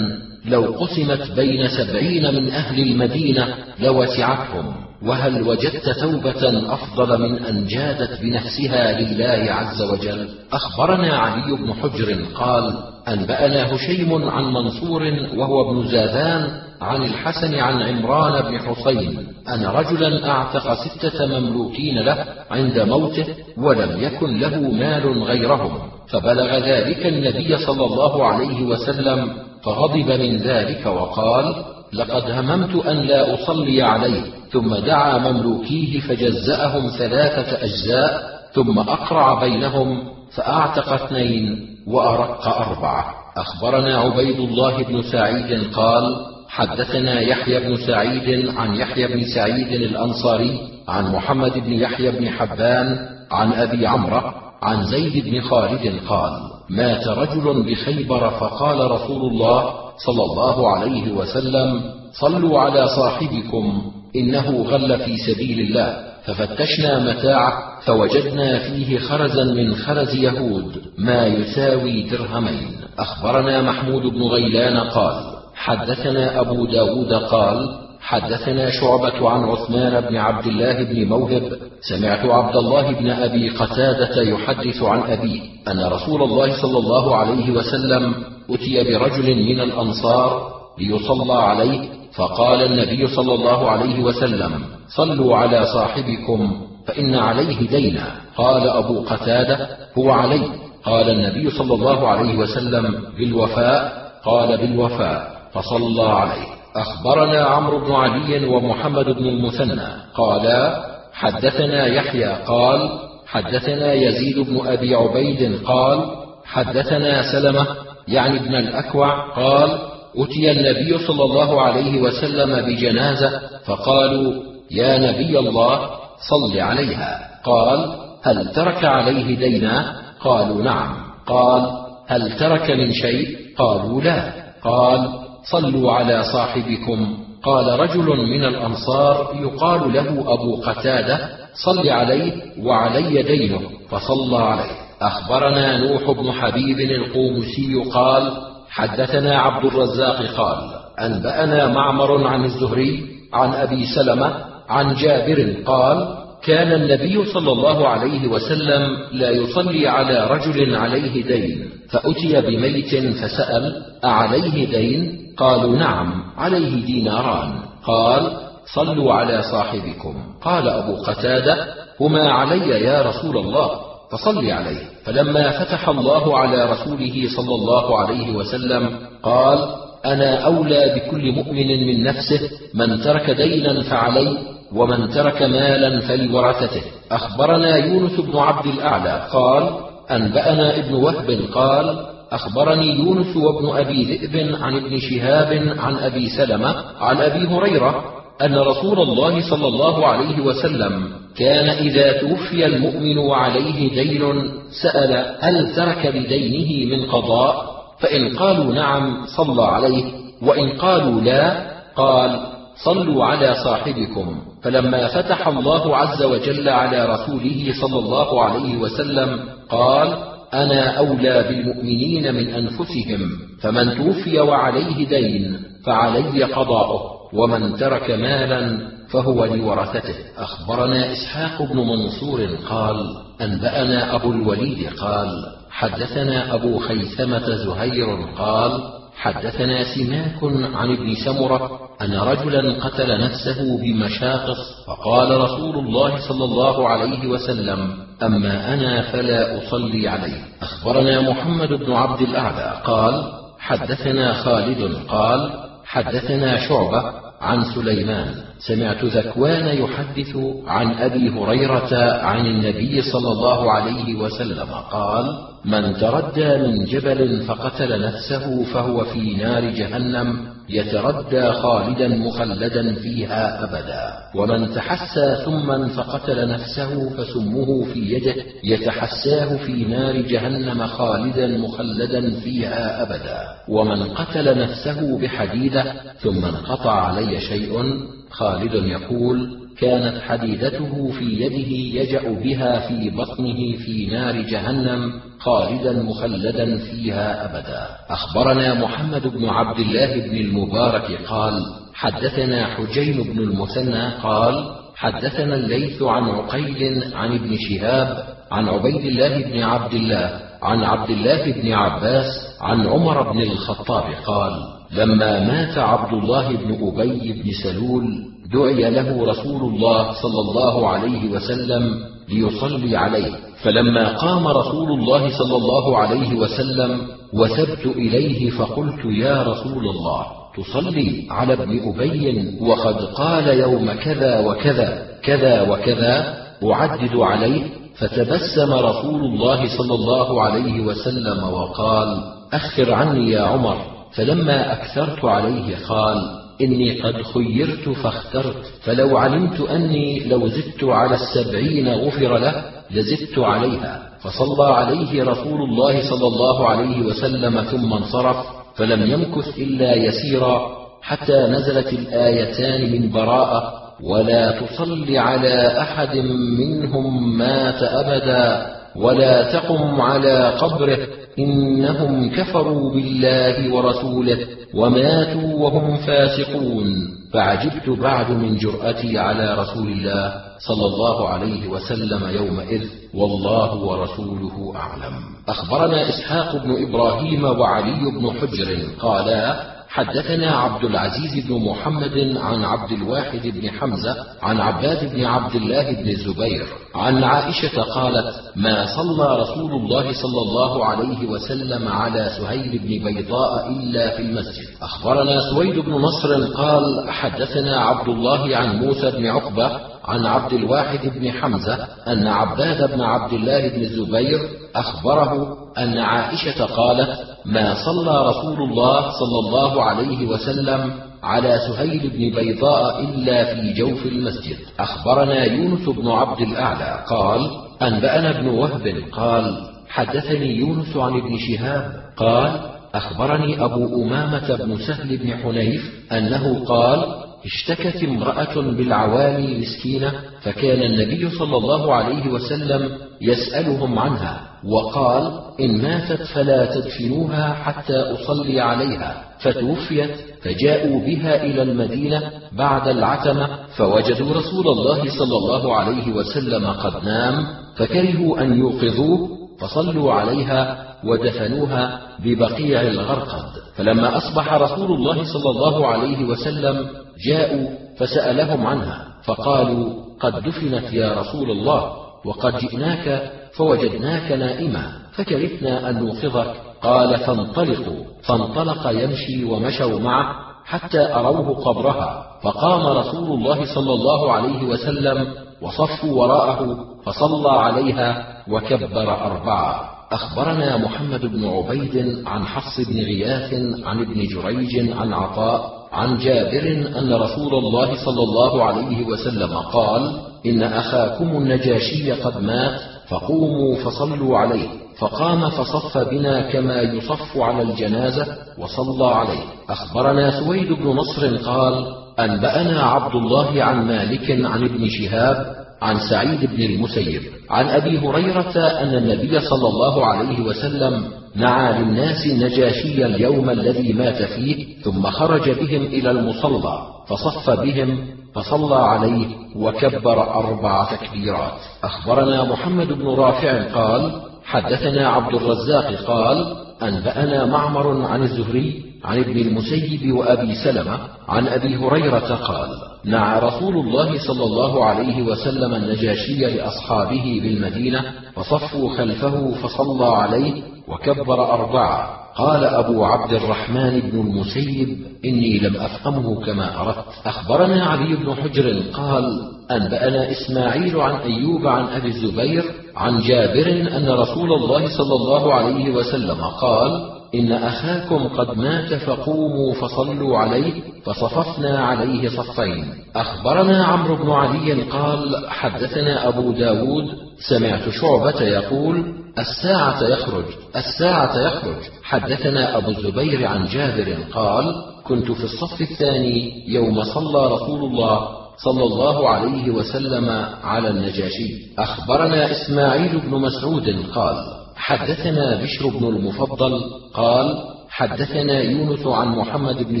لو قسمت بين سبعين من أهل المدينة لوسعتهم. وهل وجدت توبة أفضل من أن جادت بنفسها لله عز وجل؟ أخبرنا علي بن حجر قال أنبأنا هشيم عن منصور وهو ابن زاذان عن الحسن عن عمران بن حسين أن رجلا أعتق ستة مملوكين له عند موته ولم يكن له مال غيرهم فبلغ ذلك النبي صلى الله عليه وسلم فغضب من ذلك وقال لقد هممت أن لا أصلي عليه ثم دعا مملوكيه فجزأهم ثلاثة أجزاء ثم أقرع بينهم فأعتق اثنين وأرق أربعة. أخبرنا عبيد الله بن سعيد قال حدثنا يحيى بن سعيد عن يحيى بن سعيد الأنصاري عن محمد بن يحيى بن حبان عن أبي عمرو عن زيد بن خالد قال مات رجل بخيبر فقال رسول الله صلى الله عليه وسلم صلوا على صاحبكم إنه غل في سبيل الله. ففتشنا متاعه فوجدنا فيه خرزا من خرز يهود ما يساوي درهمين. أخبرنا محمود بن غيلان قال حدثنا أبو داود قال حدثنا شعبة عن عثمان بن عبد الله بن موهب سمعت عبد الله بن أبي قتادة يحدث عن أبيه أن رسول الله صلى الله عليه وسلم أتي برجل من الأنصار ليصلى عليه فقال النبي صلى الله عليه وسلم صلوا على صاحبكم فإن عليه دينا. قال أبو قتادة هو علي. قال النبي صلى الله عليه وسلم بالوفاء. قال بالوفاء. فصلى عليه. أخبرنا عمرو بن علي ومحمد بن المثنى. قالا حدثنا يحيى قال حدثنا يزيد بن أبي عبيد قال حدثنا سلمة يعني ابن الأكوع قال أتي النبي صلى الله عليه وسلم بجنازة فقالوا يا نبي الله صل عليها. قال هل ترك عليه دينا؟ قالوا نعم. قال هل ترك من شيء؟ قالوا لا. قال صلوا على صاحبكم. قال رجل من الأنصار يقال له أبو قتادة صل عليه وعلي دينه فصلى عليه. أخبرنا نوح بن حبيب القومسي قال حدثنا عبد الرزاق قال أنبأنا معمر عن الزهري عن أبي سلمة عن جابر قال كان النبي صلى الله عليه وسلم لا يصلي على رجل عليه دين فأتي بميت فسأل أعليه دين؟ قالوا نعم عليه ديناران. قال صلوا على صاحبكم. قال أبو قتادة هما علي يا رسول الله فصل عليه. فلما فتح الله على رسوله صلى الله عليه وسلم قال أنا أولى بكل مؤمن من نفسه من ترك دينا فعليه ومن ترك مالا فلورثته. أخبرنا يونس بن عبد الأعلى قال أنبأنا ابن وهب قال أخبرني يونس وابن أبي ذئب عن ابن شهاب عن أبي سلمة عن أبي هريرة أن رسول الله صلى الله عليه وسلم كان إذا توفي المؤمن وعليه دين سأل هل ترك بدينه من قضاء؟ فإن قالوا نعم صلى عليه وإن قالوا لا قال صلوا على صاحبكم. فلما فتح الله عز وجل على رسوله صلى الله عليه وسلم قال أنا أولى بالمؤمنين من أنفسهم فمن توفي وعليه دين فعلي قضاؤه ومن ترك مالا فهو لورثته. أخبرنا إسحاق بن منصور قال أنبأنا أبو الوليد قال حدثنا أبو خيثمة زهير قال حدثنا سماك عن ابن سمرة أن رجلا قتل نفسه بمشاقص فقال رسول الله صلى الله عليه وسلم أما أنا فلا أصلي عليه. أخبرنا محمد بن عبد الاعلى قال حدثنا خالد قال حدثنا شعبة عن سليمان. سمعت ذكوان يحدث عن أبي هريرة عن النبي صلى الله عليه وسلم قال من تردى من جبل فقتل نفسه فهو في نار جهنم يتردى خالدا مخلدا فيها أبدا. ومن تحسى ثم فقتل نفسه فسمه في يده يتحساه في نار جهنم خالدا مخلدا فيها أبدا. ومن قتل نفسه بحديده ثم انقطع علي شيء خالد يقول كانت حديدته في يده يجأ بها في بطنه في نار جهنم خالدا مخلدا فيها أبدا. أخبرنا محمد بن عبد الله بن المبارك قال حدثنا حجين بن المثنى قال حدثنا الليث عن عقيل عن ابن شهاب عن عبيد الله بن عبد الله عن عبد الله بن عباس عن عمر بن الخطاب قال لما مات عبد الله بن أبي بن سلول دعي له رسول الله صلى الله عليه وسلم ليصلي عليه. فلما قام رسول الله صلى الله عليه وسلم وثبت إليه فقلت يا رسول الله تصلي على ابن أبي وقد قال يوم كذا وكذا كذا وكذا أعدد عليه فتبسم رسول الله صلى الله عليه وسلم وقال أخر عني يا عمر. فلما أكثرت عليه قال إني قد خيرت فاخترت فلو علمت أني لو زدت على السبعين غفر له لزدت عليها. فصلى عليه رسول الله صلى الله عليه وسلم ثم انصرف فلم يمكث إلا يسيرا حتى نزلت الآيتان من براءة ولا تصل على أحد منهم مات أبدا ولا تقم على قبره إنهم كفروا بالله ورسوله وماتوا وهم فاسقون. فعجبت بعد من جرأتي على رسول الله صلى الله عليه وسلم يومئذ والله ورسوله أعلم. أخبرنا إسحاق بن إبراهيم وعلي بن حجر قالا حدثنا عبد العزيز بن محمد عن عبد الواحد بن حمزة عن عباد بن عبد الله بن الزبير عن عائشة قالت ما صلى رسول الله صلى الله عليه وسلم على سهيل بن بيضاء إلا في المسجد. أخبرنا سويد بن نصر قال حدثنا عبد الله عن موسى بن عقبة عن عبد الواحد بن حمزة أن عباد بن عبد الله بن الزبير أخبره أن عائشة قالت ما صلى رسول الله صلى الله عليه وسلم على سهيل بن بيضاء إلا في جوف المسجد. أخبرنا يونس بن عبد الأعلى قال أنبأنا ابن وهب قال حدثني يونس عن ابن شهاب قال أخبرني أبو أمامة بن سهل بن حنيف أنه قال اشتكت امرأة بالعوالي مسكينة فكان النبي صلى الله عليه وسلم يسألهم عنها وقال إن ماتت فلا تدفنوها حتى أصلي عليها. فتوفيت فجاءوا بها إلى المدينة بعد العتمة فوجدوا رسول الله صلى الله عليه وسلم قد نام فكرهوا أن يوقظوه فصلوا عليها ودفنوها ببقيع الغرقد. فلما أصبح رسول الله صلى الله عليه وسلم جاءوا فسألهم عنها فقالوا قد دفنت يا رسول الله وقد جئناك فوجدناك نائما فكرهنا أن نوقظك. قال فانطلقوا. فانطلق يمشي ومشوا معه حتى أروه قبرها. فقام رسول الله صلى الله عليه وسلم وصفوا وراءه فصلى عليها وكبر أربعة. أخبرنا محمد بن عبيد عن حفص بن غياث عن ابن جريج عن عطاء عن جابر أن رسول الله صلى الله عليه وسلم قال إن أخاكم النجاشي قد مات فقوموا فصلوا عليه فقام فصف بنا كما يصف على الجنازة وصلى عليه. أخبرنا سويد بن نصر قال أنبأنا عبد الله عن مالك عن ابن شهاب عن سعيد بن المسيب عن أبي هريرة أن النبي صلى الله عليه وسلم نعى للناس النجاشي اليوم الذي مات فيه ثم خرج بهم إلى المصلى فصف بهم فصلى عليه وكبر أربع تكبيرات. أخبرنا محمد بن رافع قال حدثنا عبد الرزاق قال أنبأنا معمر عن الزهري عن ابن المسيب وأبي سلمة عن أبي هريرة قال نعى رسول الله صلى الله عليه وسلم النجاشي لأصحابه بالمدينة فصفوا خلفه فصلى عليه وكبر أربعة. قال أبو عبد الرحمن بن المسيب إني لم أفهمه كما أردت. أخبرنا علي بن حجر قال أنبأنا إسماعيل عن أيوب عن أبي الزبير عن جابر أن رسول الله صلى الله عليه وسلم قال إن أخاكم قد مات فقوموا فصلوا عليه فصففنا عليه صفين. أخبرنا عمرو بن علي قال حدثنا أبو داود سمعت شعبة يقول الساعة يخرج الساعة يخرج. حدثنا أبو الزبير عن جابر قال كنت في الصف الثاني يوم صلى رسول الله صلى الله عليه وسلم على النجاشي. أخبرنا إسماعيل بن مسعود قال حدثنا بشر بن المفضل قال حدثنا يونس عن محمد بن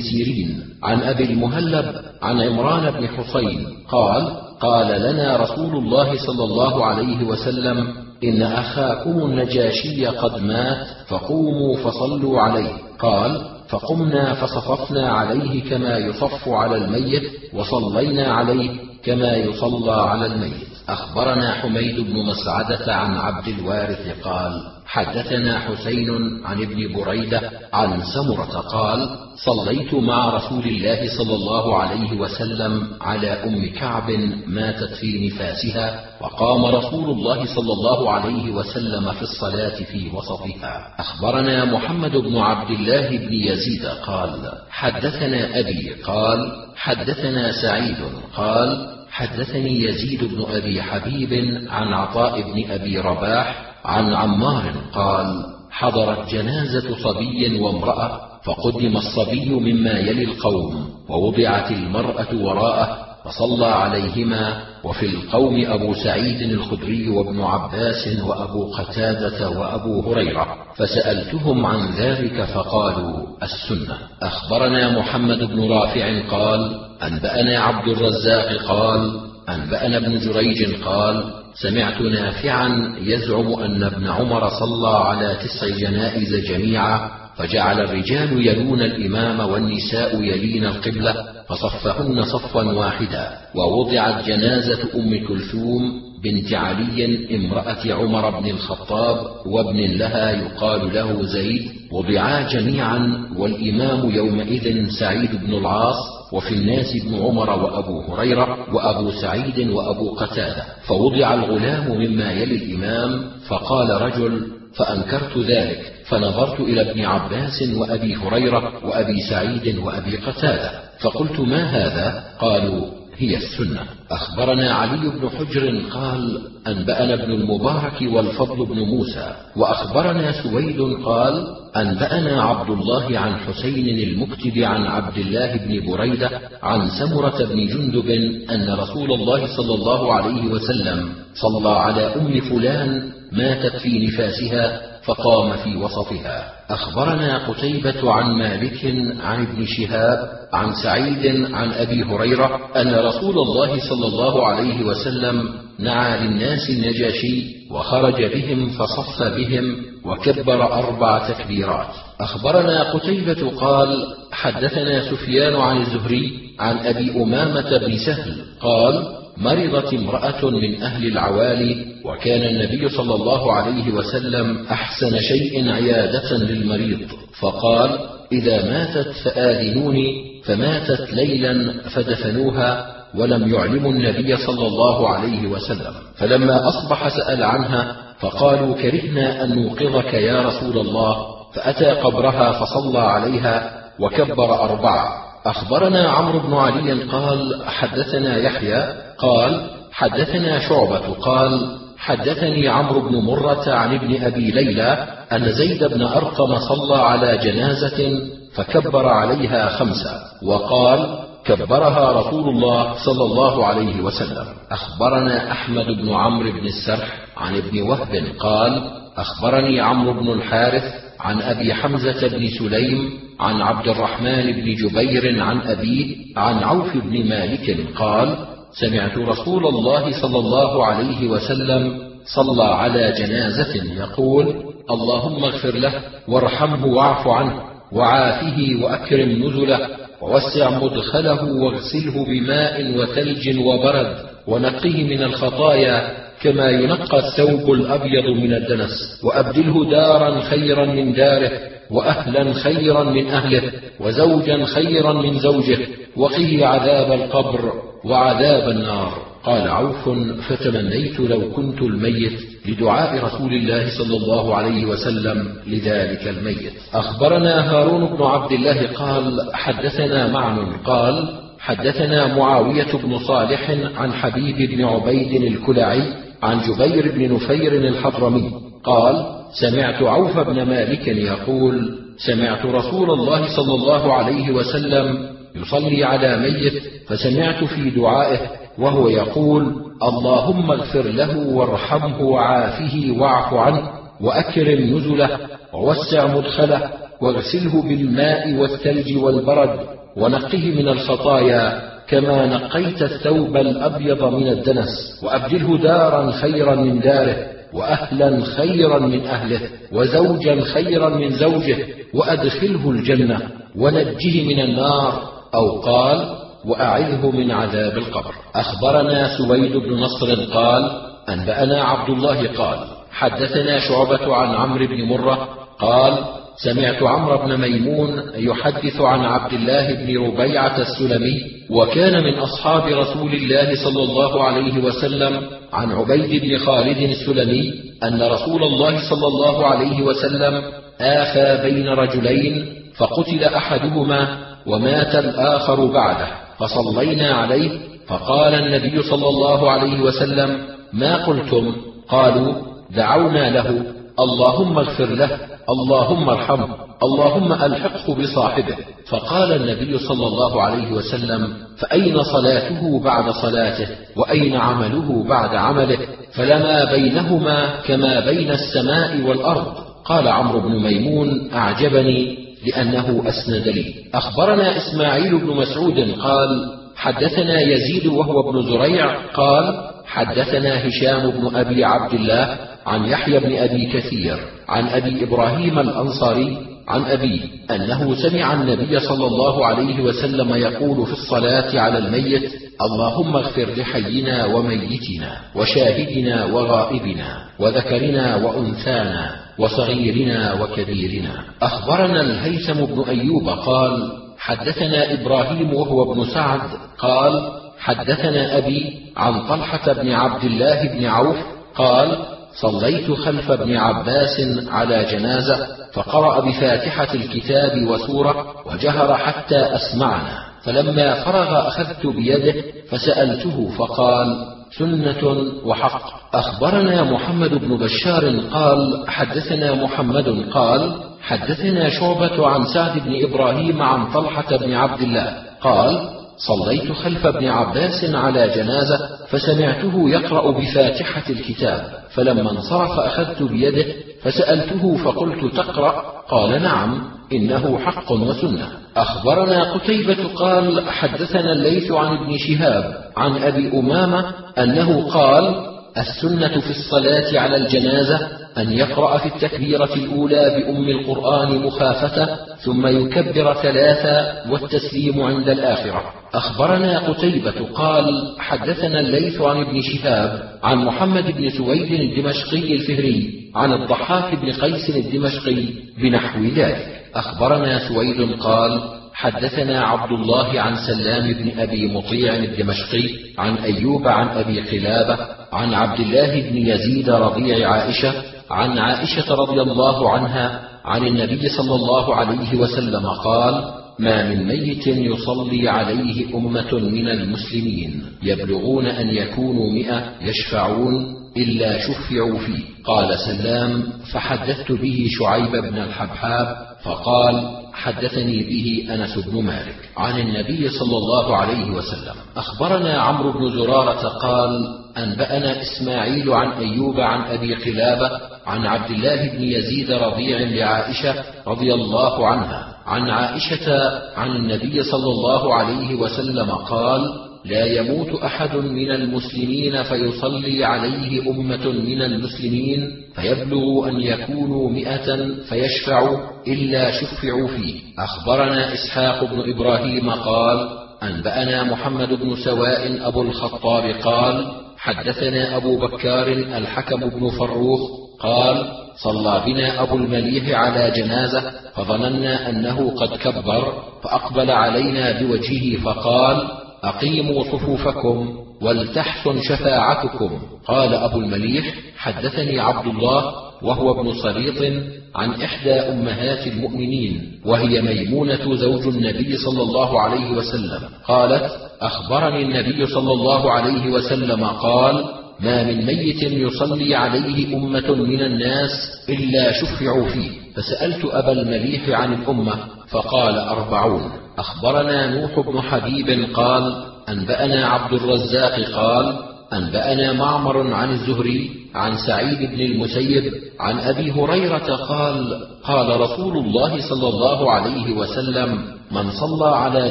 سيرين عن أبي المهلب عن عمران بن حصين قال قال لنا رسول الله صلى الله عليه وسلم إن أخاكم النجاشي قد مات فقوموا فصلوا عليه. قال فقمنا فصففنا عليه كما يصف على الميت وصلينا عليه كما يصلى على الميت. أخبرنا حميد بن مسعدة عن عبد الوارث قال حدثنا حسين عن ابن بريدة عن سمرة قال صليت مع رسول الله صلى الله عليه وسلم على أم كعب ماتت في نفاسها وقام رسول الله صلى الله عليه وسلم في الصلاة في وسطها. أخبرنا محمد بن عبد الله بن يزيد قال حدثنا أبي قال حدثنا سعيد قال حدثني يزيد بن أبي حبيب عن عطاء بن أبي رباح عن عمار قال حضرت جنازة صبي وامرأة فقدم الصبي مما يلي القوم ووضعت المرأة وراءه فصلى عليهما وفي القوم أبو سعيد الخدري وابن عباس وأبو قتادة وأبو هريرة فسألتهم عن ذلك فقالوا السنة. أخبرنا محمد بن رافع قال أنبأنا عبد الرزاق قال أنبأنا ابن جريج قال سمعت نافعا يزعم أن ابن عمر صلى على تسع جنائز جميعا فجعل الرجال يلون الإمام والنساء يلين القبلة فصفهن صفا واحدا ووضعت جنازة أم كلثوم بنت علي امرأة عمر بن الخطاب وابن لها يقال له زيد وضعا جميعا والإمام يومئذ سعيد بن العاص وفي الناس ابن عمر وأبو هريرة وأبو سعيد وأبو قتادة. فوضع الغلام مما يلي الإمام فقال رجل فأنكرت ذلك فنظرت إلى ابن عباس وأبي هريرة وأبي سعيد وأبي قتادة فقلت ما هذا؟ قالوا هي السنة. أخبرنا علي بن حجر قال أنبأنا ابن المبارك والفضل بن موسى. وأخبرنا سويد قال أنبأنا عبد الله عن حسين المكتب عن عبد الله بن بريدة عن سمرة بن جندب أن رسول الله صلى الله عليه وسلم صلى على أم فلان ماتت في نفاسها فقام في وسطها. أخبرنا قتيبة عن مالك عن ابن شهاب عن سعيد عن أبي هريرة أن رسول الله صلى الله عليه وسلم نعى للناس النجاشي وخرج بهم فصف بهم وكبر أربع تكبيرات. أخبرنا قتيبة قال حدثنا سفيان عن الزهري عن أبي أمامة بن سهل قال مرضت امرأة من أهل العوالي وكان النبي صلى الله عليه وسلم أحسن شيء عيادة للمريض. فقال إذا ماتت فآذنوني فماتت ليلا فدفنوها ولم يعلموا النبي صلى الله عليه وسلم. فلما أصبح سأل عنها فقالوا كرهنا أن نوقظك يا رسول الله. فأتى قبرها فصلى عليها وكبر أربعة. أخبرنا عمرو بن علي قال حدثنا يحيى. قال حدثنا شعبة. قال حدثني عمرو بن مرة عن ابن أبي ليلى أن زيد بن أرقم صلى على جنازة فكبر عليها خمسة وقال كبرها رسول الله صلى الله عليه وسلم. أخبرنا أحمد بن عمرو بن السرح عن ابن وهب. قال أخبرني عمرو بن الحارث عن أبي حمزة بن سليم عن عبد الرحمن بن جبير عن أبيه عن عوف بن مالك. قال سمعت رسول الله صلى الله عليه وسلم صلى على جنازة يقول اللهم اغفر له وارحمه واعف عنه وعافه وأكرم نزله ووسع مدخله واغسله بماء وثلج وبرد ونقه من الخطايا كما ينقى الثوب الأبيض من الدنس وأبدله دارا خيرا من داره وأهلا خيرا من أهله وزوجا خيرا من زوجه وقه عذاب القبر وعذاب النار. قال عوف فتمنيت لو كنت الميت لدعاء رسول الله صلى الله عليه وسلم لذلك الميت. أخبرنا هارون بن عبد الله قال حدثنا معن. قال حدثنا معاوية بن صالح عن حبيب بن عبيد الكلعي عن جبير بن نفير الحضرمي. قال سمعت عوف بن مالك يقول سمعت رسول الله صلى الله عليه وسلم يصلي على ميت فسمعت في دعائه وهو يقول اللهم اغفر له وارحمه وعافه واعف عنه وأكرم نزله ووسع مدخله واغسله بالماء والثلج والبرد ونقه من الخطايا كما نقيت الثوب الأبيض من الدنس وأبدله دارا خيرا من داره وأهلا خيرا من أهله وزوجا خيرا من زوجه وأدخله الجنة ونجه من النار أو قال وأعذه من عذاب القبر. أخبرنا سويد بن نصر قال أنبأنا عبد الله قال حدثنا شعبة عن عمرو بن مرة قال سمعت عمرو بن ميمون يحدث عن عبد الله بن ربيعة السلمي وكان من أصحاب رسول الله صلى الله عليه وسلم عن عبيد بن خالد السلمي أن رسول الله صلى الله عليه وسلم اخى بين رجلين فقتل أحدهما ومات الآخر بعده. فصلينا عليه. فقال النبي صلى الله عليه وسلم ما قلتم؟ قالوا دعونا له. اللهم اغفر له. اللهم ارحمه. اللهم ألحقه بصاحبه. فقال النبي صلى الله عليه وسلم فأين صلاته بعد صلاته؟ وأين عمله بعد عمله؟ فلما بينهما كما بين السماء والأرض. قال عمرو بن ميمون أعجبني. لأنه أسند لي. أخبرنا إسماعيل بن مسعود قال حدثنا يزيد وهو ابن زريع قال حدثنا هشام بن أبي عبد الله عن يحيى بن أبي كثير عن أبي إبراهيم الأنصاري عن أبيه أنه سمع النبي صلى الله عليه وسلم يقول في الصلاة على الميت اللهم اغفر لحينا وميتنا وشاهدنا وغائبنا وذكرنا وأنثانا وصغيرنا وكبيرنا. أخبرنا الهيثم بن أيوب قال حدثنا إبراهيم وهو ابن سعد قال حدثنا أبي عن طلحة بن عبد الله بن عوف قال صليت خلف ابن عباس على جنازة فقرأ بفاتحة الكتاب وسورة وجهر حتى أسمعنا. فلما فرغ أخذت بيده فسألته فقال سنة وحق. أخبرنا محمد بن بشار قال حدثنا محمد قال حدثنا شعبة عن سعد بن إبراهيم عن طلحة بن عبد الله قال صليت خلف ابن عباس على جنازة فسمعته يقرأ بفاتحة الكتاب فلما انصرف أخذت بيده فسألته فقلت تقرأ؟ قال نعم إنه حق وسنة. أخبرنا قتيبة قال حدثنا الليث عن ابن شهاب عن أبي أمامة أنه قال السنة في الصلاة على الجنازة أن يقرأ في التكبيرة الأولى بأم القرآن مخافة ثم يكبر ثلاثا والتسليم عند الآخرة. أخبرنا قتيبة قال حدثنا الليث عن ابن شهاب عن محمد بن سويد الدمشقي الفهري عن الضحاك بن قيس الدمشقي بنحو ذلك. أخبرنا سويد قال حدثنا عبد الله عن سلام بن أبي مطيع الدمشقي عن أيوب عن أبي قلابة عن عبد الله بن يزيد رضيع عائشة عن عائشة رضي الله عنها عن النبي صلى الله عليه وسلم قال ما من ميت يصلي عليه أمة من المسلمين يبلغون أن يكونوا مئة يشفعون إلا شفعوا فيه. قال سلام فحدثت به شعيب بن الحبحاب فقال حدثني به أنس بن مالك عن النبي صلى الله عليه وسلم. أخبرنا عمرو بن زرارة قال أنبأنا إسماعيل عن أيوب عن أبي قلابة عن عبد الله بن يزيد رضيع لعائشة رضي الله عنها. عن عائشة عن النبي صلى الله عليه وسلم قال لا يموت أحد من المسلمين فيصلي عليه أمة من المسلمين فيبلغ أن يكونوا مئة فيشفعوا إلا شفعوا فيه. أخبرنا إسحاق بن إبراهيم قال أنبأنا محمد بن سواء أبو الخطاب قال حدثنا أبو بكار الحكم بن فروخ قال صلى بنا أبو المليح على جنازة فظننا أنه قد كبر فأقبل علينا بوجهه فقال أقيموا صفوفكم ولتحسن شفاعتكم. قال أبو المليح حدثني عبد الله وهو ابن صليط عن إحدى أمهات المؤمنين وهي ميمونة زوج النبي صلى الله عليه وسلم. قالت أخبرني النبي صلى الله عليه وسلم قال ما من ميت يصلي عليه أمة من الناس إلا شفعوا فيه. فسألت أبا المليح عن الأمة فقال أربعون. أخبرنا نوح بن حبيب قال أنبأنا عبد الرزاق قال أنبأنا معمر عن الزهري عن سعيد بن المسيب عن أبي هريرة قال قال رسول الله صلى الله عليه وسلم من صلى على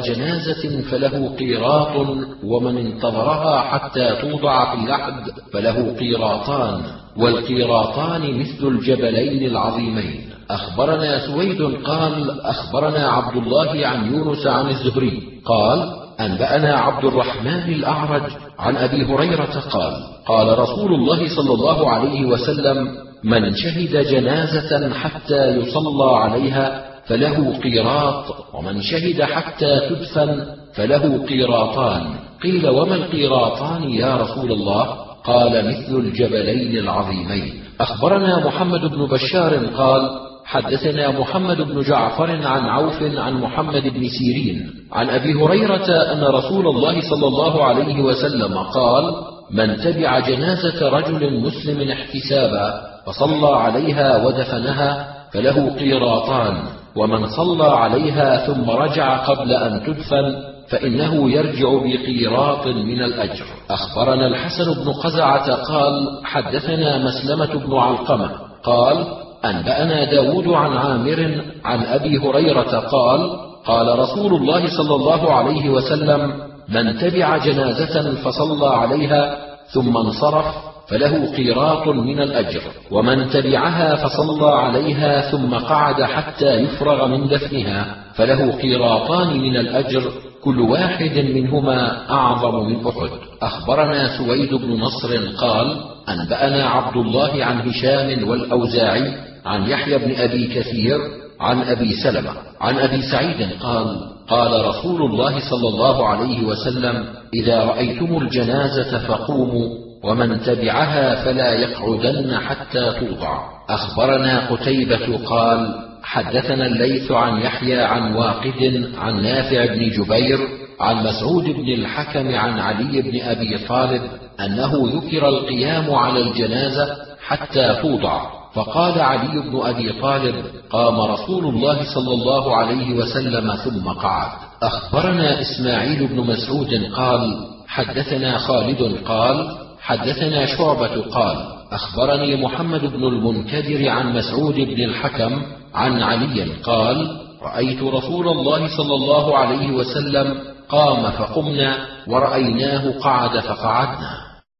جنازة فله قيراط ومن انتظرها حتى توضع في اللحد فله قيراطان والقيراطان مثل الجبلين العظيمين. أخبرنا سويد قال أخبرنا عبد الله عن يونس عن الزهري قال أنبأنا عبد الرحمن الأعرج عن أبي هريرة قال قال رسول الله صلى الله عليه وسلم من شهد جنازة حتى يصلى عليها فله قيراط ومن شهد حتى تدفن فله قيراطان. قيل وما القيراطان يا رسول الله؟ قال مثل الجبلين العظيمين. أخبرنا محمد بن بشار قال حدثنا محمد بن جعفر عن عوف عن محمد بن سيرين عن أبي هريرة أن رسول الله صلى الله عليه وسلم قال من تبع جنازة رجل مسلم احتسابا فصلى عليها ودفنها فله قيراطان ومن صلى عليها ثم رجع قبل أن تدفن فإنه يرجع بقيراط من الأجر. أخبرنا الحسن بن قزعة قال حدثنا مسلمة بن علقمة قال أنبأنا داود عن عامر عن أبي هريرة قال قال رسول الله صلى الله عليه وسلم من تبع جنازة فصلى عليها ثم انصرف فله قيراط من الأجر ومن تبعها فصلى عليها ثم قعد حتى يفرغ من دفنها فله قيراطان من الأجر كل واحد منهما أعظم من أحد. أخبرنا سويد بن نصر قال أنبأنا عبد الله عن هشام والأوزاعي عن يحيى بن أبي كثير عن أبي سلمة عن أبي سعيد قال قال رسول الله صلى الله عليه وسلم إذا رأيتم الجنازة فقوموا ومن تبعها فلا يقعدن حتى توضع. أخبرنا قتيبة قال حدثنا الليث عن يحيى عن واقد عن نافع بن جبير عن مسعود بن الحكم عن علي بن أبي طالب أنه ذكر القيام على الجنازة حتى توضع. فقال علي بن أبي طالب قام رسول الله صلى الله عليه وسلم ثم قعد. أخبرنا إسماعيل بن مسعود قال حدثنا خالد قال حدثنا شعبة قال أخبرني محمد بن المنكدر عن مسعود بن الحكم عن علي قال رأيت رسول الله صلى الله عليه وسلم قام فقمنا ورأيناه قعد فقعدنا.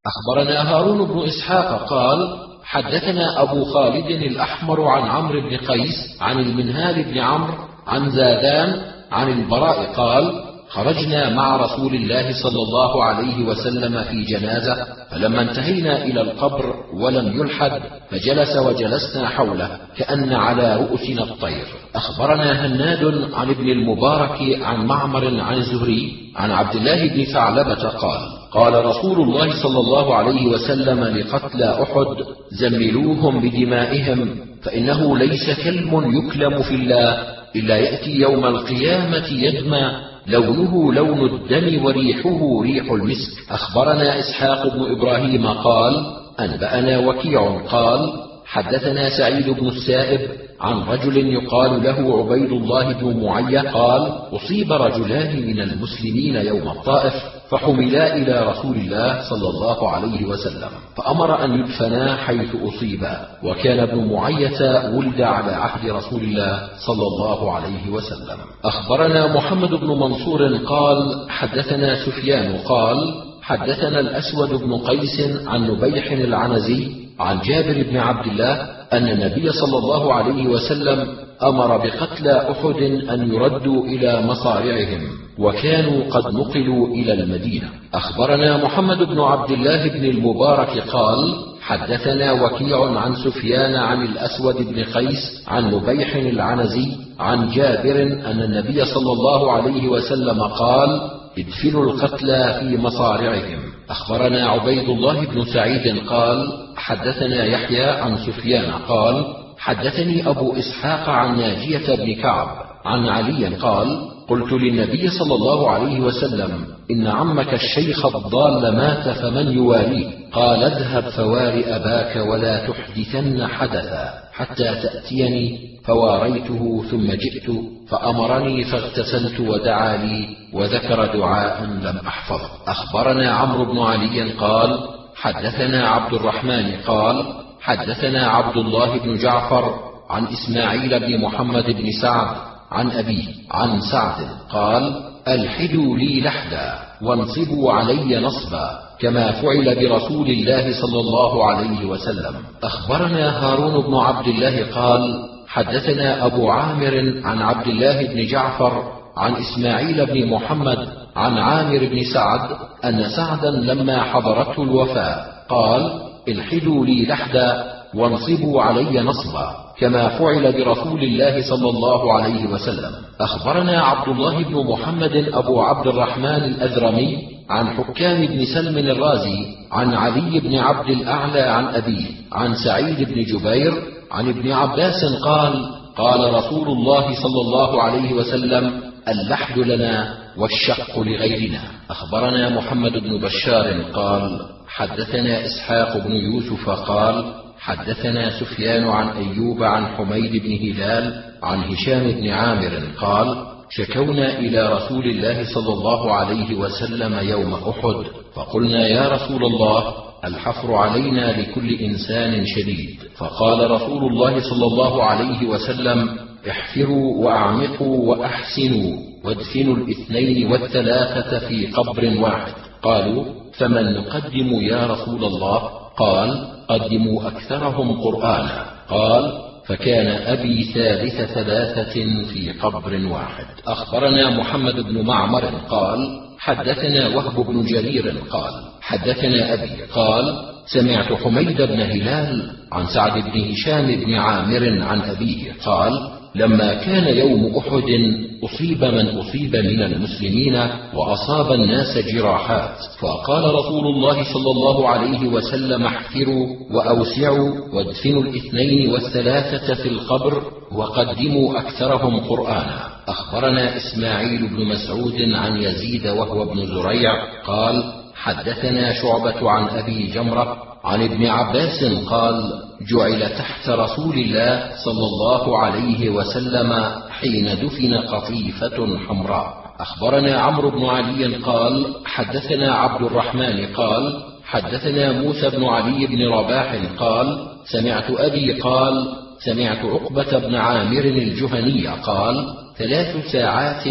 أخبرنا هارون بن إسحاق قال حدثنا أبو خالد الأحمر عن عمرو بن قيس عن المنهال بن عمرو عن زادان عن البراء قال خرجنا مع رسول الله صلى الله عليه وسلم في جنازة فلما انتهينا إلى القبر ولم يلحد فجلس وجلسنا حوله كأن على رؤوسنا الطير. أخبرنا هناد عن ابن المبارك عن معمر عن الزهري عن عبد الله بن ثعلبة قال قال رسول الله صلى الله عليه وسلم لقتلى أحد زملوهم بدمائهم فإنه ليس كلم يكلم في الله إلا يأتي يوم القيامة يدمى لونه لون الدم وريحه ريح المسك. أخبرنا إسحاق بن إبراهيم قال أنبأنا وكيع قال حدثنا سعيد بن السائب عن رجل يقال له عبيد الله بن معية قال أصيب رجلان من المسلمين يوم الطائف فحملا إلى رسول الله صلى الله عليه وسلم فأمر أن يدفنا حيث أصيبا وكان ابن معية ولد على عهد رسول الله صلى الله عليه وسلم. أخبرنا محمد بن منصور قال حدثنا سفيان قال حدثنا الأسود بن قيس عن نبيح العنزي عن جابر بن عبد الله أن النبي صلى الله عليه وسلم أمر بقتلى أحد أن يردوا إلى مصارعهم وكانوا قد نقلوا إلى المدينة. أخبرنا محمد بن عبد الله بن المبارك قال حدثنا وكيع عن سفيان عن الأسود بن قيس عن نبيح العنزي عن جابر أن النبي صلى الله عليه وسلم قال ادفنوا القتلى في مصارعهم. أخبرنا عبيد الله بن سعيد قال حدثنا يحيى عن سفيان قال حدثني أبو إسحاق عن ناجية بن كعب عن علي قال قلت للنبي صلى الله عليه وسلم إن عمك الشيخ الضال مات فمن يواليه؟ قال اذهب فوار أباك ولا تحدثن حدثا حتى تأتيني فواريته ثم جئت فأمرني فاغتسلت ودعا لي وذكر دعاء لم أحفظ. أخبرنا عمرو بن علي قال حدثنا عبد الرحمن قال حدثنا عبد الله بن جعفر عن إسماعيل بن محمد بن سعد عن ابيه عن سعد قال ألحدوا لي لحدا وانصبوا علي نصبا كما فعل برسول الله صلى الله عليه وسلم. أخبرنا هارون بن عبد الله قال حدثنا أبو عامر عن عبد الله بن جعفر عن إسماعيل بن محمد عن عامر بن سعد أن سعدا لما حضرته الوفاة قال ألحدوا لي لحدا وانصبوا علي نصبا كما فعل برسول الله صلى الله عليه وسلم. أخبرنا عبد الله بن محمد أبو عبد الرحمن الاذرمي عن حكام بن سلم الرازي عن علي بن عبد الأعلى عن أبيه عن سعيد بن جبير عن ابن عباس قال قال رسول الله صلى الله عليه وسلم اللحد لنا والشق لغيرنا. أخبرنا محمد بن بشار قال حدثنا إسحاق بن يوسف قال حدثنا سفيان عن أيوب عن حميد بن هلال عن هشام بن عامر قال شكونا إلى رسول الله صلى الله عليه وسلم يوم أحد فقلنا يا رسول الله الحفر علينا لكل إنسان شديد. فقال رسول الله صلى الله عليه وسلم احفروا وأعمقوا وأحسنوا وادفنوا الاثنين والثلاثة في قبر واحد. قالوا فمن نقدم يا رسول الله؟ قال قدموا أكثرهم قرآنا. قال فكان أبي ثالث ثلاثة في قبر واحد. أخبرنا محمد بن معمر قال حدثنا وهب بن جرير قال حدثنا أبي. قال سمعت حميد بن هلال عن سعد بن هشام بن عامر عن أبيه. قال لما كان يوم أحد أصيب من أصيب من المسلمين وأصاب الناس جراحات فقال رسول الله صلى الله عليه وسلم احفروا وأوسعوا وادفنوا الاثنين والثلاثة في القبر وقدموا أكثرهم قرآنا. أخبرنا إسماعيل بن مسعود عن يزيد وهو ابن زريع قال حدثنا شعبة عن أبي جمرة عن ابن عباس قال جعل تحت رسول الله صلى الله عليه وسلم حين دفن قطيفة حمراء. أخبرنا عمرو بن علي قال حدثنا عبد الرحمن قال حدثنا موسى بن علي بن رباح قال سمعت أبي قال سمعت عقبة بن عامر الجهني قال ثلاث ساعات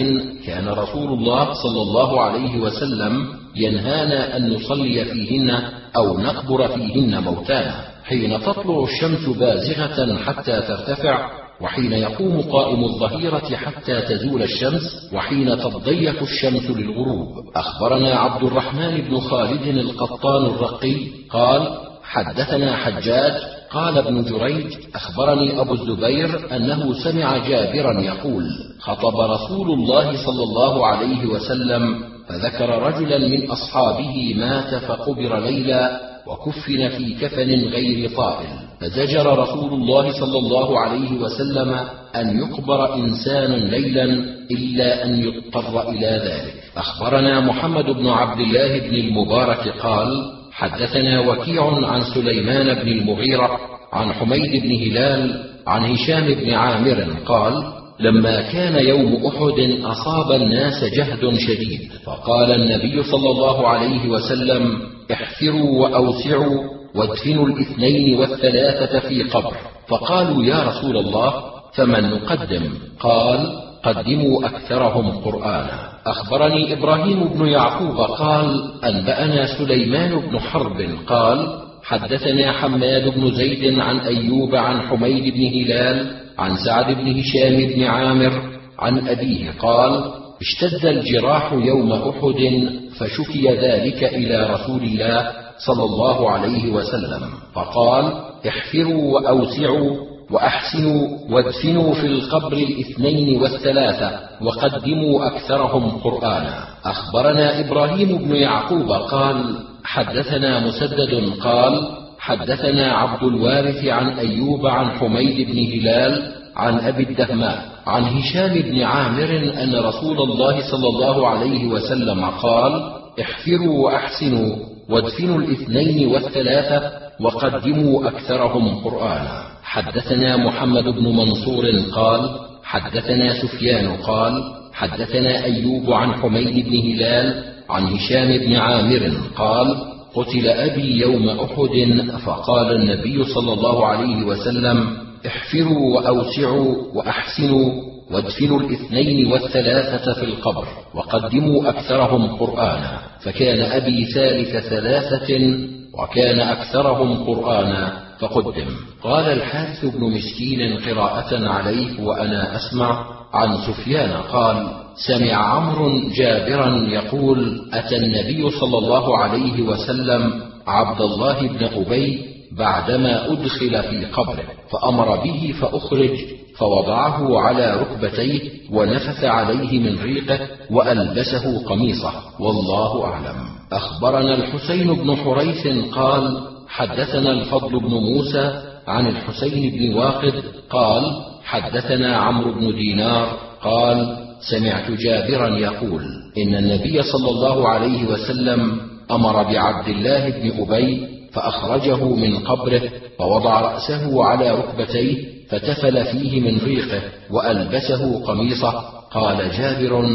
كان رسول الله صلى الله عليه وسلم ينهانا أن نصلي فيهن أو نقبر فيهن موتانا حين تطلع الشمس بازغة حتى ترتفع وحين يقوم قائم الظهيرة حتى تزول الشمس وحين تضيق الشمس للغروب. أخبرنا عبد الرحمن بن خالد القطان الرقي قال حدثنا حجاج قال ابن جريج أخبرني أبو الزبير أنه سمع جابرا يقول خطب رسول الله صلى الله عليه وسلم فذكر رجلا من أصحابه مات فقبر ليلا وكفن في كفن غير طائل. فزجر رسول الله صلى الله عليه وسلم أن يقبر انسان ليلا إلا أن يضطر إلى ذلك. أخبرنا محمد بن عبد الله بن المبارك قال حدثنا وكيع عن سليمان بن المغيرة عن حميد بن هلال عن هشام بن عامر قال لما كان يوم أحد أصاب الناس جهد شديد فقال النبي صلى الله عليه وسلم احفروا وأوسعوا وادفنوا الاثنين والثلاثة في قبر. فقالوا يا رسول الله فمن نقدم قال قدموا أكثرهم قرآنا. أخبرني إبراهيم بن يعقوب قال أنبأنا سليمان بن حرب قال حدثنا حماد بن زيد عن أيوب عن حميد بن هلال عن سعد بن هشام بن عامر عن أبيه قال اشتد الجراح يوم أحد فشكي ذلك إلى رسول الله صلى الله عليه وسلم فقال احفروا وأوسعوا وأحسنوا وادفنوا في القبر الاثنين والثلاثة وقدموا أكثرهم قرآنا. أخبرنا إبراهيم بن يعقوب قال حدثنا مسدد قال حدثنا عبد الوارث عن أيوب عن حميد بن هلال عن أبي الدهماء عن هشام بن عامر أن رسول الله صلى الله عليه وسلم قال احفروا وأحسنوا وادفنوا الاثنين والثلاثة وقدموا أكثرهم قرآنا. حدثنا محمد بن منصور قال حدثنا سفيان قال حدثنا أيوب عن حميد بن هلال عن هشام بن عامر قال قتل أبي يوم أحد فقال النبي صلى الله عليه وسلم احفروا وأوسعوا وأحسنوا وادفنوا الاثنين والثلاثة في القبر وقدموا أكثرهم قرآنا فكان أبي ثالث ثلاثة وكان أكثرهم قرآنا. فقدم. قال الحارث بن مسكين قراءة عليه وأنا أسمع عن سفيان قال سمع عمرو جابرا يقول أتى النبي صلى الله عليه وسلم عبد الله بن أبي بعدما أدخل في قبره فأمر به فأخرج فوضعه على ركبتيه ونفث عليه من ريقه وألبسه قميصه والله أعلم. أخبرنا الحسين بن حريث قال حدثنا الفضل بن موسى عن الحسين بن واقد قال حدثنا عمرو بن دينار قال سمعت جابرا يقول إن النبي صلى الله عليه وسلم أمر بعبد الله بن أبي فأخرجه من قبره فوضع رأسه على ركبتيه فتفل فيه من ريقه وألبسه قميصه. قال جابر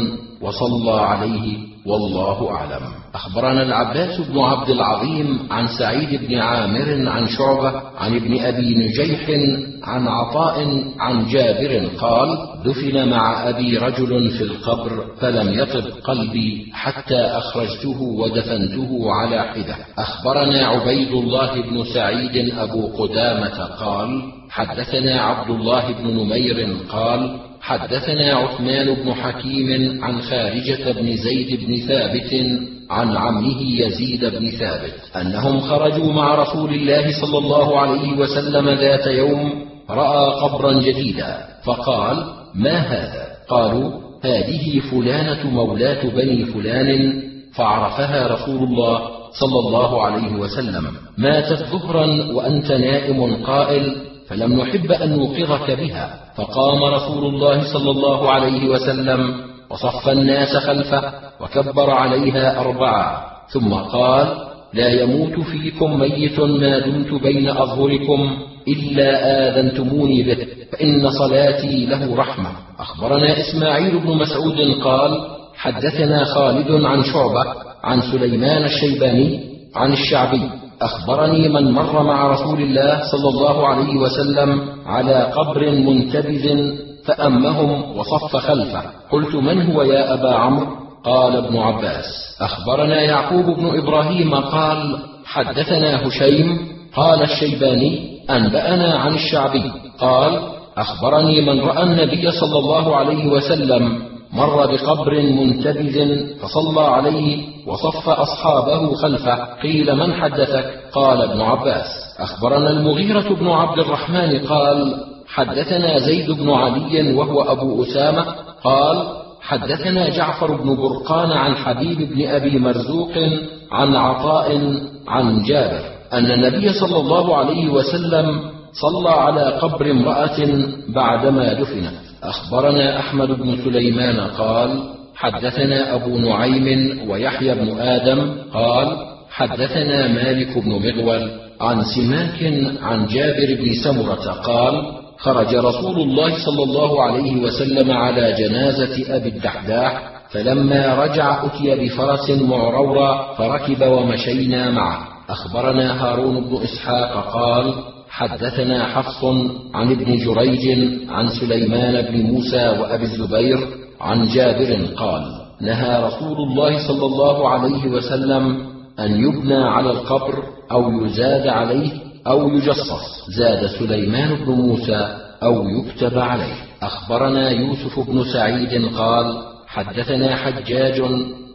وصلى عليه والله أعلم. أخبرنا العباس بن عبد العظيم عن سعيد بن عامر عن شعبة عن ابن أبي نجيح عن عطاء عن جابر قال دفن مع أبي رجل في القبر فلم يطب قلبي حتى أخرجته ودفنته على حدة. أخبرنا عبيد الله بن سعيد أبو قدامة قال حدثنا عبد الله بن نمير قال حدثنا عثمان بن حكيم عن خارجة بن زيد بن ثابت عن عمه يزيد بن ثابت أنهم خرجوا مع رسول الله صلى الله عليه وسلم ذات يوم رأى قبرا جديدا فقال ما هذا؟ قالوا هذه فلانة مولاة بني فلان فعرفها رسول الله صلى الله عليه وسلم. ماتت ظهرا وأنت نائم قائل فلم نحب أن نوقظك بها. فقام رسول الله صلى الله عليه وسلم وصف الناس خلفه وكبر عليها أربعة. ثم قال لا يموت فيكم ميت ما دمت بين أظهركم إلا آذنتموني به فإن صلاتي له رحمة. أخبرنا إسماعيل بن مسعود قال حدثنا خالد عن شعبة عن سليمان الشيباني عن الشعبي أخبرني من مر مع رسول الله صلى الله عليه وسلم على قبر منتبذ فأمهم وصف خلفه. قلت من هو يا أبا عمرو؟ قال ابن عباس أخبرنا يعقوب بن إبراهيم قال حدثنا هشيم قال الشيباني أنبأنا عن الشعبي قال أخبرني من رأى النبي صلى الله عليه وسلم مر بقبر منتبذ فصلى عليه وصف أصحابه خلفه قيل من حدثك؟ قال ابن عباس. أخبرنا المغيرة بن عبد الرحمن قال حدثنا زيد بن علي وهو أبو أسامة قال حدثنا جعفر بن برقان عن حبيب بن أبي مرزوق عن عطاء عن جابر أن النبي صلى الله عليه وسلم صلى على قبر امرأة بعدما دفنت. أخبرنا أحمد بن سليمان قال حدثنا أبو نعيم ويحيى بن آدم قال حدثنا مالك بن مغول عن سماك عن جابر بن سمرة قال خرج رسول الله صلى الله عليه وسلم على جنازة أبي الدحداح فلما رجع أتي بفرس معرورا فركب ومشينا معه. أخبرنا هارون بن إسحاق قال حدثنا حفص عن ابن جريج عن سليمان بن موسى وأبي الزبير عن جابر قال نهى رسول الله صلى الله عليه وسلم أن يبنى على القبر أو يزاد عليه أو يجصص. زاد سليمان بن موسى أو يكتب عليه. أخبرنا يوسف بن سعيد قال حدثنا حجاج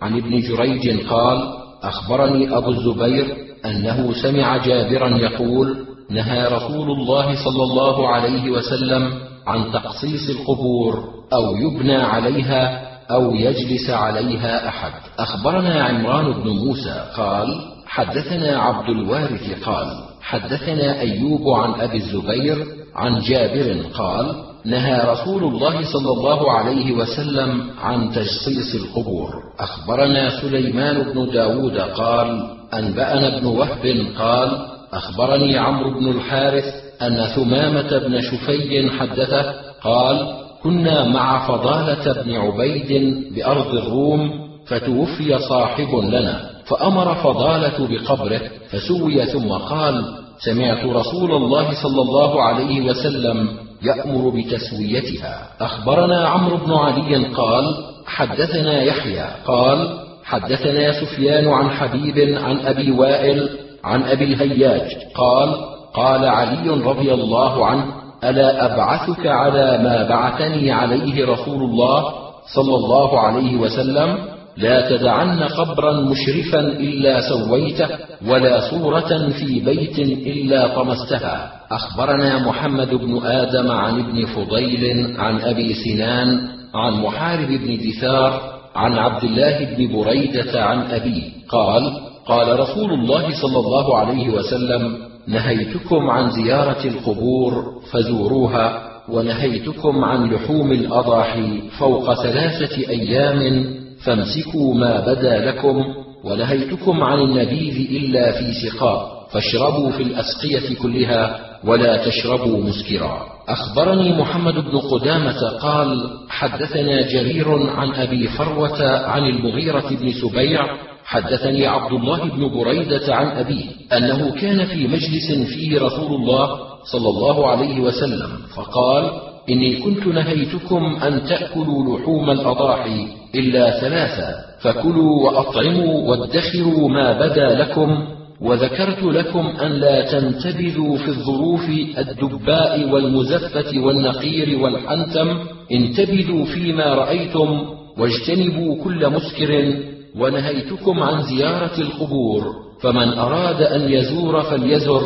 عن ابن جريج قال أخبرني أبو الزبير أنه سمع جابرا يقول نهى رسول الله صلى الله عليه وسلم عن تقصيص القبور أو يبنى عليها أو يجلس عليها أحد. أخبرنا عمران بن موسى قال حدثنا عبد الوارث قال حدثنا أيوب عن أبي الزبير عن جابر قال نهى رسول الله صلى الله عليه وسلم عن تجصيص القبور. أخبرنا سليمان بن داود قال أنبأنا ابن وهب قال أخبرني عمرو بن الحارث أن ثمامة بن شفي حدثه قال كنا مع فضالة بن عبيد بأرض الروم فتوفي صاحب لنا فأمر فضالة بقبره فسوي ثم قال سمعت رسول الله صلى الله عليه وسلم يأمر بتسويتها. أخبرنا عمرو بن علي قال حدثنا يحيى. قال حدثنا سفيان عن حبيب عن أبي وائل عن أبي الهياج قال قال علي رضي الله عنه ألا أبعثك على ما بعثني عليه رسول الله صلى الله عليه وسلم؟ لا تدعن قبرا مشرفا إلا سويته ولا صورة في بيت إلا طمستها. أخبرنا محمد بن آدم عن ابن فضيل عن أبي سنان عن محارب بن دثار عن عبد الله بن بريدة عن أبيه. قال قال رسول الله صلى الله عليه وسلم نهيتكم عن زيارة القبور فزوروها ونهيتكم عن لحوم الأضاحي فوق ثلاثة أيام فامسكوا ما بدا لكم ونهيتكم عن النبيذ إلا في سقاء فاشربوا في الأسقية كلها ولا تشربوا مسكرا. أخبرني محمد بن قدامة قال حدثنا جرير عن أبي فروة عن المغيرة بن سبيع حدثني عبد الله بن بريدة عن أبيه أنه كان في مجلس فيه رسول الله صلى الله عليه وسلم فقال إني كنت نهيتكم أن تأكلوا لحوم الأضاحي إلا ثلاثة فكلوا وأطعموا وادخروا ما بدا لكم وذكرت لكم أن لا تنتبذوا في الظروف الدباء والمزفة والنقير والحنتم انتبذوا فيما رأيتم واجتنبوا كل مسكر ونهيتكم عن زيارة القبور فمن أراد أن يزور فليزر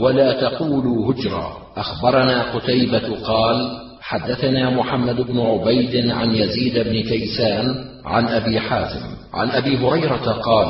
ولا تقولوا هجرا أخبرنا قتيبة قال حدثنا محمد بن عبيد عن يزيد بن كيسان عن أبي حازم عن أبي هريرة قال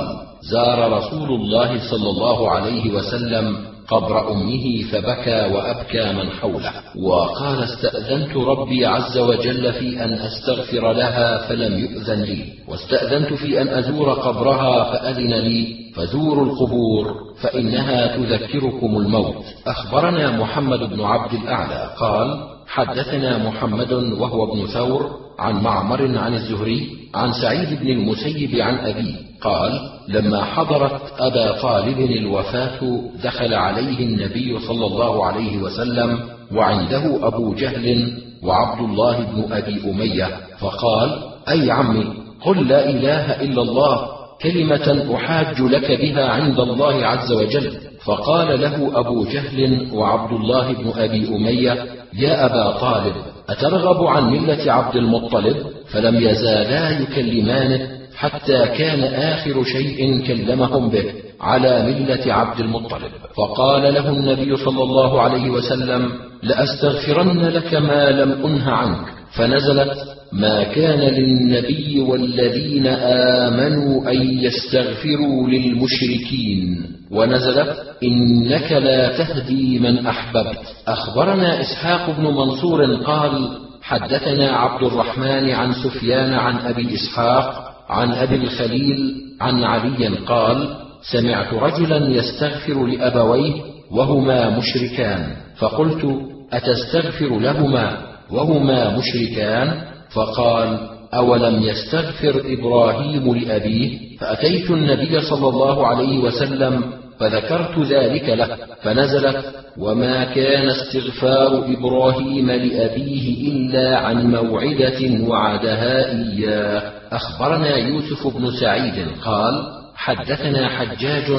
زار رسول الله صلى الله عليه وسلم قبر أمه فبكى وأبكى من حوله. وقال استأذنت ربي عز وجل في أن أستغفر لها فلم يؤذن لي. واستأذنت في أن أزور قبرها فأذن لي. فزوروا القبور فإنها تذكركم الموت. أخبرنا محمد بن عبد الأعلى قال حدثنا محمد وهو ابن ثور عن معمر عن الزهري عن سعيد بن المسيب عن أبيه قال لما حضرت أبا طالب الوفاة دخل عليه النبي صلى الله عليه وسلم وعنده أبو جهل وعبد الله بن أبي أمية فقال أي عمي قل لا إله إلا الله كلمة أحاج لك بها عند الله عز وجل. فقال له أبو جهل وعبد الله بن أبي أمية يا أبا طالب أترغب عن ملة عبد المطلب؟ فلم يزالا يكلمانه حتى كان آخر شيء كلمهم به. على ملة عبد المطلب. فقال له النبي صلى الله عليه وسلم لأستغفرن لك ما لم أنه عنك. فنزلت ما كان للنبي والذين آمنوا أن يستغفروا للمشركين. ونزلت إنك لا تهدي من أحببت. أخبرنا إسحاق بن منصور قال حدثنا عبد الرحمن عن سفيان عن أبي إسحاق عن أبي الخليل عن علي قال سمعت رجلا يستغفر لأبويه وهما مشركان فقلت أتستغفر لهما وهما مشركان؟ فقال أولم يستغفر إبراهيم لأبيه؟ فأتيت النبي صلى الله عليه وسلم فذكرت ذلك له فنزلت وما كان استغفار إبراهيم لأبيه إلا عن موعدة وعدها إياه. أخبرنا يوسف بن سعيد قال حدثنا حجاج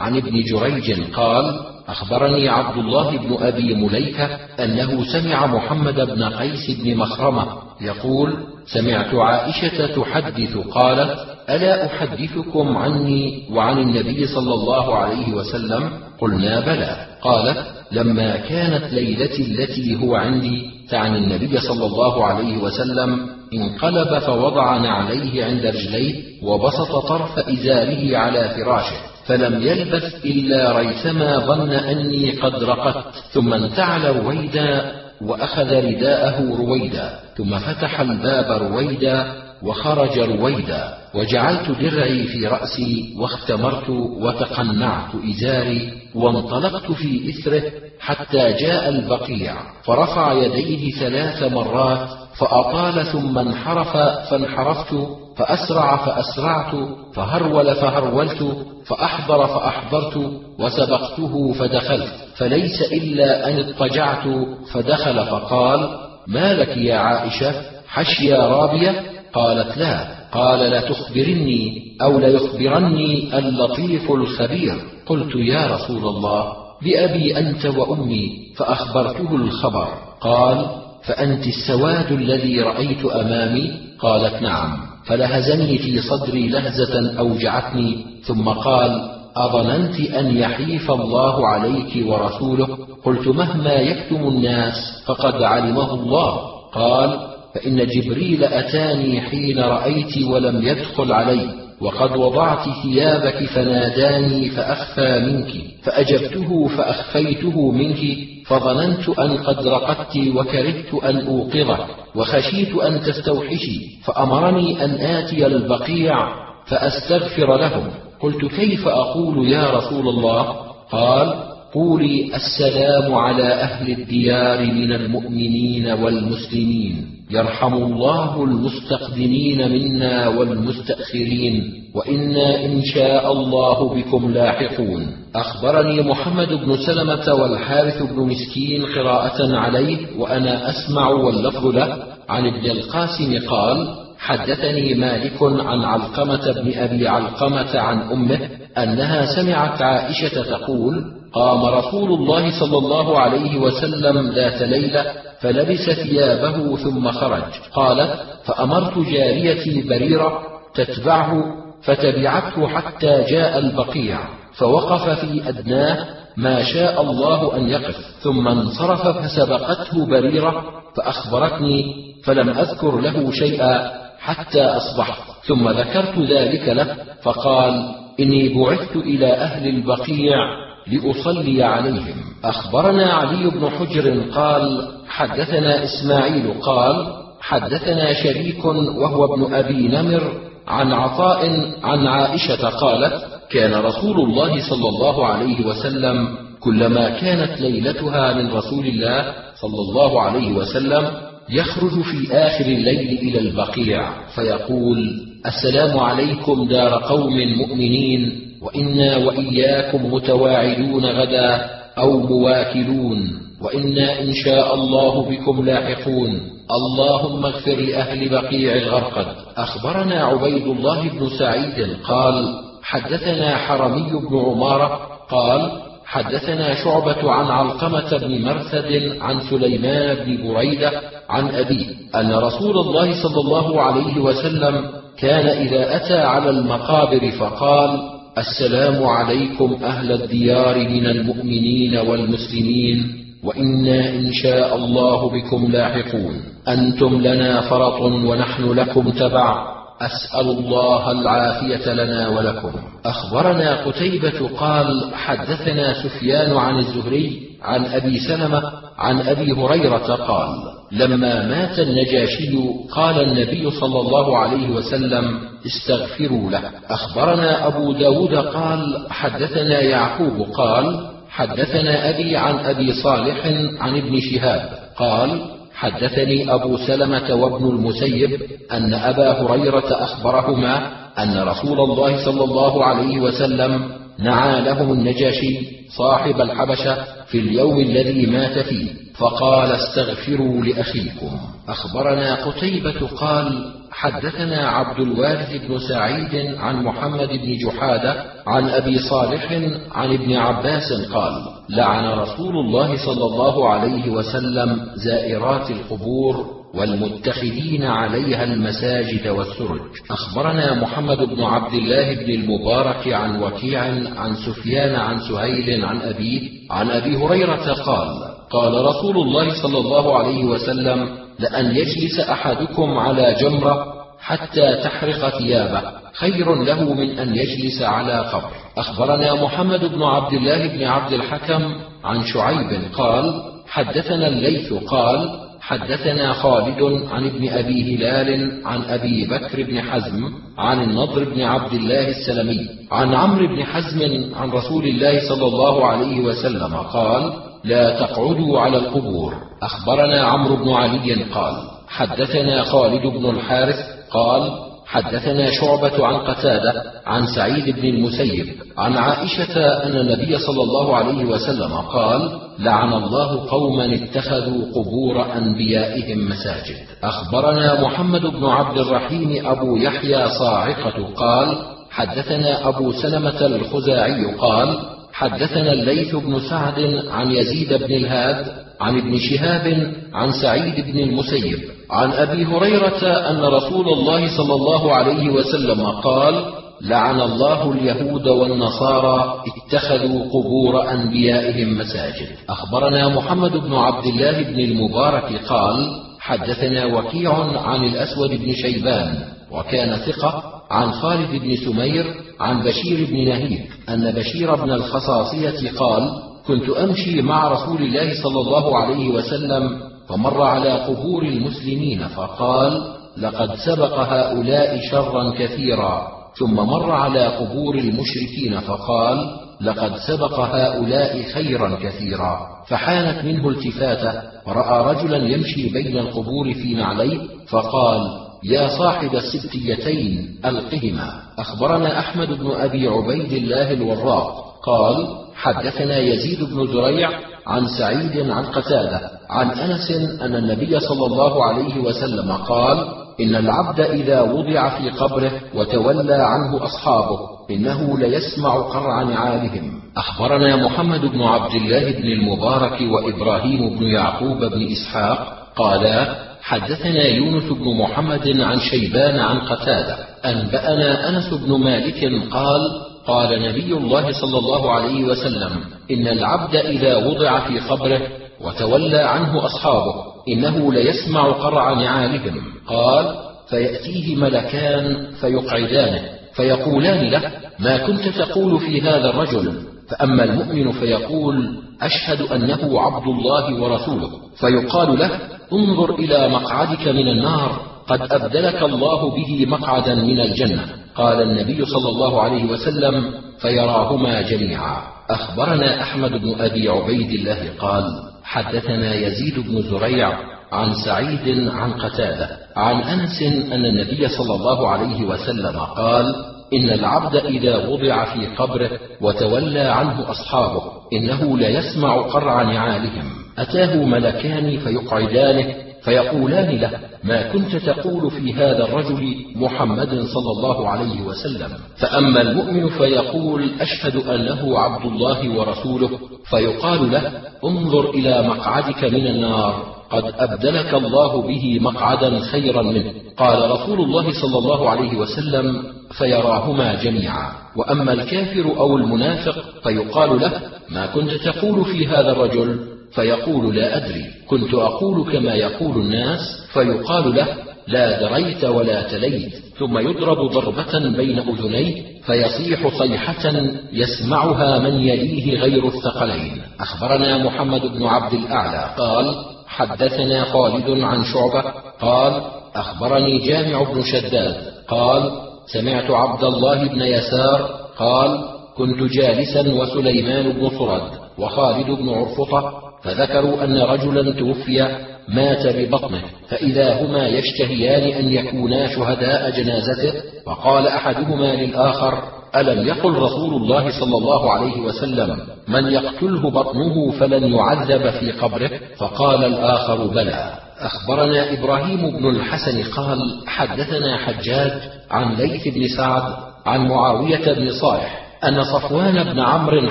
عن ابن جريج قال أخبرني عبد الله بن أبي مليكة أنه سمع محمد بن قيس بن مخرمة يقول سمعت عائشة تحدث قالت ألا أحدثكم عني وعن النبي صلى الله عليه وسلم؟ قلنا بلى. قالت لما كانت ليلتي التي هو عندي تعني النبي صلى الله عليه وسلم انقلب فوضع نعليه عند رجليه وبسط طرف إزاره على فراشه فلم يلبث إلا ريثما ظن أني قد رقدت ثم انتعل رويدا وأخذ رداءه رويدا ثم فتح الباب رويدا وخرج رويدا وجعلت درعي في رأسي واختمرت وتقنعت إزاري وانطلقت في إثره حتى جاء البقيع فرفع يديه ثلاث مرات فأطال ثم انحرف فانحرفت فأسرع فأسرعت فهرول فهرولت فأحضر فأحضرت وسبقته فدخلت فليس إلا أن اضطجعت فدخل فقال ما لك يا عائشة؟ حشيا رابية؟ قالت لا. قال لتخبرني أو ليخبرني اللطيف الخبير. قلت يا رسول الله بأبي أنت وأمي فأخبرته الخبر. قال فأنت السواد الذي رأيت أمامي؟ قالت نعم. فلهزني في صدري لهزة أوجعتني ثم قال أظننت أن يحيف الله عليك ورسوله؟ قلت مهما يكتم الناس فقد علمه الله. قال فإن جبريل أتاني حين رأيت ولم يدخل علي. وقد وضعت ثيابك فناداني فأخفى منك فأجبته فأخفيته منك فظننت أن قد رقدت وكرهت أن أوقظك وخشيت أن تستوحشي فأمرني أن آتي البقيع فأستغفر لهم. قلت كيف أقول يا رسول الله؟ قال قولي السلام على أهل الديار من المؤمنين والمسلمين. يرحم الله المستقدمين منا والمستأخرين وإنا إن شاء الله بكم لاحقون. أخبرني محمد بن سلمة والحارث بن مسكين قراءة عليه وأنا أسمع واللفظ له. عن ابن القاسم قال حدثني مالك عن علقمة بن أبي علقمة عن أمه أنها سمعت عائشة تقول قام رسول الله صلى الله عليه وسلم ذات ليلة فلبس ثيابه ثم خرج. قالت فأمرت جاريتي بريرة تتبعه فتبعته حتى جاء البقيع فوقف في أدناه ما شاء الله أن يقف. ثم انصرف فسبقته بريرة فأخبرتني فلم أذكر له شيئا حتى أصبحت. ثم ذكرت ذلك له فقال إني بعثت إلى أهل البقيع لأصلي عليهم. أخبرنا علي بن حجر قال حدثنا إسماعيل قال حدثنا شريك وهو ابن أبي نمر عن عطاء عن عائشة قالت كان رسول الله صلى الله عليه وسلم كلما كانت ليلتها من رسول الله صلى الله عليه وسلم يخرج في آخر الليل إلى البقيع فيقول السلام عليكم دار قوم مؤمنين. وإنا وإياكم متواعدون غدا أو مواكلون وإنا إن شاء الله بكم لاحقون. اللهم اغفر لأهل بقيع الغرقد. أخبرنا عبيد الله بن سعيد قال حدثنا حرمي بن عمارة قال حدثنا شعبة عن علقمة بن مرثد عن سليمان بن بريدة عن أبيه أن رسول الله صلى الله عليه وسلم كان إذا أتى على المقابر فقال السلام عليكم أهل الديار من المؤمنين والمسلمين وإنا إن شاء الله بكم لاحقون. أنتم لنا فرط ونحن لكم تبع. أسأل الله العافية لنا ولكم. أخبرنا قتيبة قال حدثنا سفيان عن الزهري عن أبي سلمة عن أبي هريرة قال لما مات النجاشي قال النبي صلى الله عليه وسلم استغفروا له. أخبرنا أبو داود قال حدثنا يعقوب قال حدثنا أبي عن أبي صالح عن ابن شهاب قال حدثني أبو سلمة وابن المسيب أن أبا هريرة أخبرهما أن رسول الله صلى الله عليه وسلم نعى لهم النجاشي صاحب الحبشة في اليوم الذي مات فيه فقال استغفروا لأخيكم. أخبرنا قتيبة قال حدثنا عبد الوارث بن سعيد عن محمد بن جحادة عن أبي صالح عن ابن عباس قال لعن رسول الله صلى الله عليه وسلم زائرات القبور والمتخذين عليها المساجد والسرج. أخبرنا محمد بن عبد الله بن المبارك عن وكيع عن سفيان عن سهيل عن ابيه عن أبي هريرة قال قال رسول الله صلى الله عليه وسلم لأن يجلس أحدكم على جمرة حتى تحرق ثيابه خير له من أن يجلس على قبر. أخبرنا محمد بن عبد الله بن عبد الحكم عن شعيب قال حدثنا الليث قال حدثنا خالد عن ابن أبي هلال عن أبي بكر بن حزم عن النضر بن عبد الله السلمي عن عمرو بن حزم عن رسول الله صلى الله عليه وسلم قال لا تقعدوا على القبور. أخبرنا عمرو بن علي قال حدثنا خالد بن الحارث قال حدثنا شعبة عن قتادة عن سعيد بن المسيب عن عائشة أن النبي صلى الله عليه وسلم قال: لعن الله قوما اتخذوا قبور أنبيائهم مساجد. أخبرنا محمد بن عبد الرحيم أبو يحيى صاعقة قال: حدثنا أبو سلمة الخزاعي قال: حدثنا الليث بن سعد عن يزيد بن الهاد عن ابن شهاب عن سعيد بن المسيب عن أبي هريرة أن رسول الله صلى الله عليه وسلم قال لعن الله اليهود والنصارى اتخذوا قبور أنبيائهم مساجد. أخبرنا محمد بن عبد الله بن المبارك قال حدثنا وكيع عن الأسود بن شيبان وكان ثقة عن خالد بن سمير عن بشير بن نهيك أن بشير بن الخصاصية قال كنت أمشي مع رسول الله صلى الله عليه وسلم فمر على قبور المسلمين فقال لقد سبق هؤلاء شرا كثيرا. ثم مر على قبور المشركين فقال لقد سبق هؤلاء خيرا كثيرا. فحانت منه التفاتة فراى رجلا يمشي بين القبور في نعليه فقال يا صاحب السبتيتين ألقهما. أخبرنا أحمد بن أبي عبيد الله الوراق. قال حدثنا يزيد بن زريع عن سعيد عن قتادة عن أنس أن النبي صلى الله عليه وسلم قال إن العبد إذا وضع في قبره وتولى عنه أصحابه إنه ليسمع قرع نعالهم. أخبرنا محمد بن عبد الله بن المبارك وإبراهيم بن يعقوب بن إسحاق قالا حدثنا يونس بن محمد عن شيبان عن قتادة أنبأنا أنس بن مالك قال قال نبي الله صلى الله عليه وسلم إن العبد إذا وضع في قبره وتولى عنه أصحابه إنه ليسمع قرع نعالهم قال فيأتيه ملكان فيقعدانه فيقولان له ما كنت تقول في هذا الرجل؟ فأما المؤمن فيقول أشهد أنه عبد الله ورسوله فيقال له انظر إلى مقعدك من النار قد أبدلك الله به مقعدا من الجنة. قال النبي صلى الله عليه وسلم فيراهما جميعا. أخبرنا أحمد بن أبي عبيد الله قال حدثنا يزيد بن زريع عن سعيد عن قتادة عن أنس أن النبي صلى الله عليه وسلم قال إن العبد إذا وضع في قبره وتولى عنه أصحابه إنه ليسمع قرع نعالهم. أتاه ملكان فيقعدانه فيقولان له ما كنت تقول في هذا الرجل محمد صلى الله عليه وسلم؟ فأما المؤمن فيقول أشهد انه عبد الله ورسوله. فيقال له انظر إلى مقعدك من النار قد أبدلك الله به مقعدا خيرا منه. قال رسول الله صلى الله عليه وسلم فيراهما جميعا. وأما الكافر أو المنافق فيقال له ما كنت تقول في هذا الرجل؟ فيقول لا أدري. كنت أقول كما يقول الناس فيقال له لا دريت ولا تليت. ثم يضرب ضربة بين أذنيه فيصيح صيحة يسمعها من يليه غير الثقلين. أخبرنا محمد بن عبد الأعلى قال حدثنا خالد عن شعبة قال أخبرني جامع بن شداد قال سمعت عبد الله بن يسار قال كنت جالسا وسليمان بن صرد وخالد بن عرفطة فذكروا أن رجلا توفي مات ببطنه فإذا هما يشتهيان أن يكونا شهداء جنازته فقال أحدهما للآخر ألم يقل رسول الله صلى الله عليه وسلم من يقتله بطنه فلن يعذب في قبره؟ فقال الآخر بلى. أخبرنا إبراهيم بن الحسن قال حدثنا حجاج عن ليث بن سعد عن معاوية بن صالح أن صفوان بن عمرو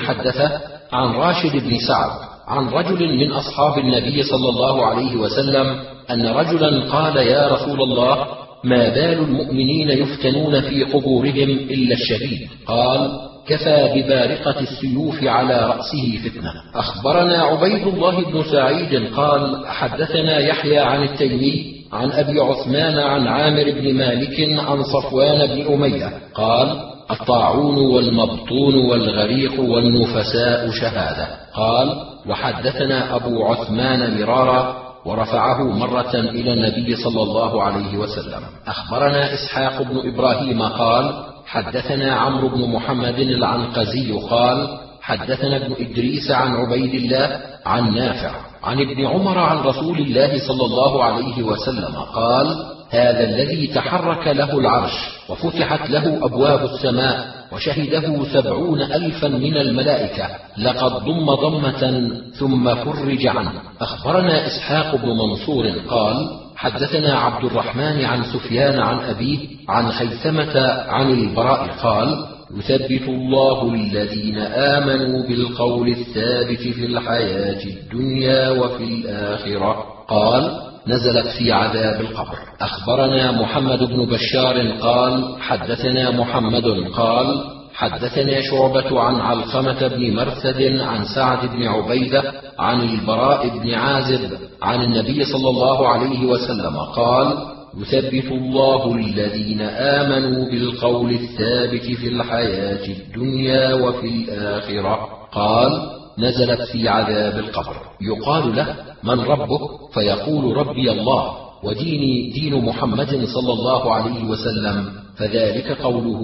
حدثه عن راشد بن سعد عن رجل من أصحاب النبي صلى الله عليه وسلم أن رجلا قال يا رسول الله ما بال المؤمنين يفتنون في قبورهم إلا الشهيد؟ قال كفى ببارقة السيوف على رأسه فتنة. أخبرنا عبيد الله بن سعيد قال حدثنا يحيى عن التيمي عن أبي عثمان عن عامر بن مالك عن صفوان بن أمية. قال الطاعون والمبطون والغريق والنفساء شهادة. قال وحدثنا أبو عثمان مرارا ورفعه مرة إلى النبي صلى الله عليه وسلم. أخبرنا إسحاق بن إبراهيم قال حدثنا عمرو بن محمد العنقزي قال حدثنا ابن إدريس عن عبيد الله عن نافع عن ابن عمر عن رسول الله صلى الله عليه وسلم قال هذا الذي تحرك له العرش وفتحت له أبواب السماء وشهده سبعون ألفا من الملائكة لقد ضم ضمة ثم فرج عنه. أخبرنا إسحاق بن منصور قال حدثنا عبد الرحمن عن سفيان عن أبيه عن خيثمة عن البراء قال يثبت الله الذين آمنوا بالقول الثابت في الحياة الدنيا وفي الآخرة. قال نزلت في عذاب القبر. أخبرنا محمد بن بشار قال حدثنا محمد قال حدثنا شعبة عن علقمة بن مرثد عن سعد بن عبيدة عن البراء بن عازب عن النبي صلى الله عليه وسلم قال يثبت الله الذين آمنوا بالقول الثابت في الحياة الدنيا وفي الآخرة. قال نزلت في عذاب القبر. يقال له من ربك؟ فيقول ربي الله وديني دين محمد صلى الله عليه وسلم. فذلك قوله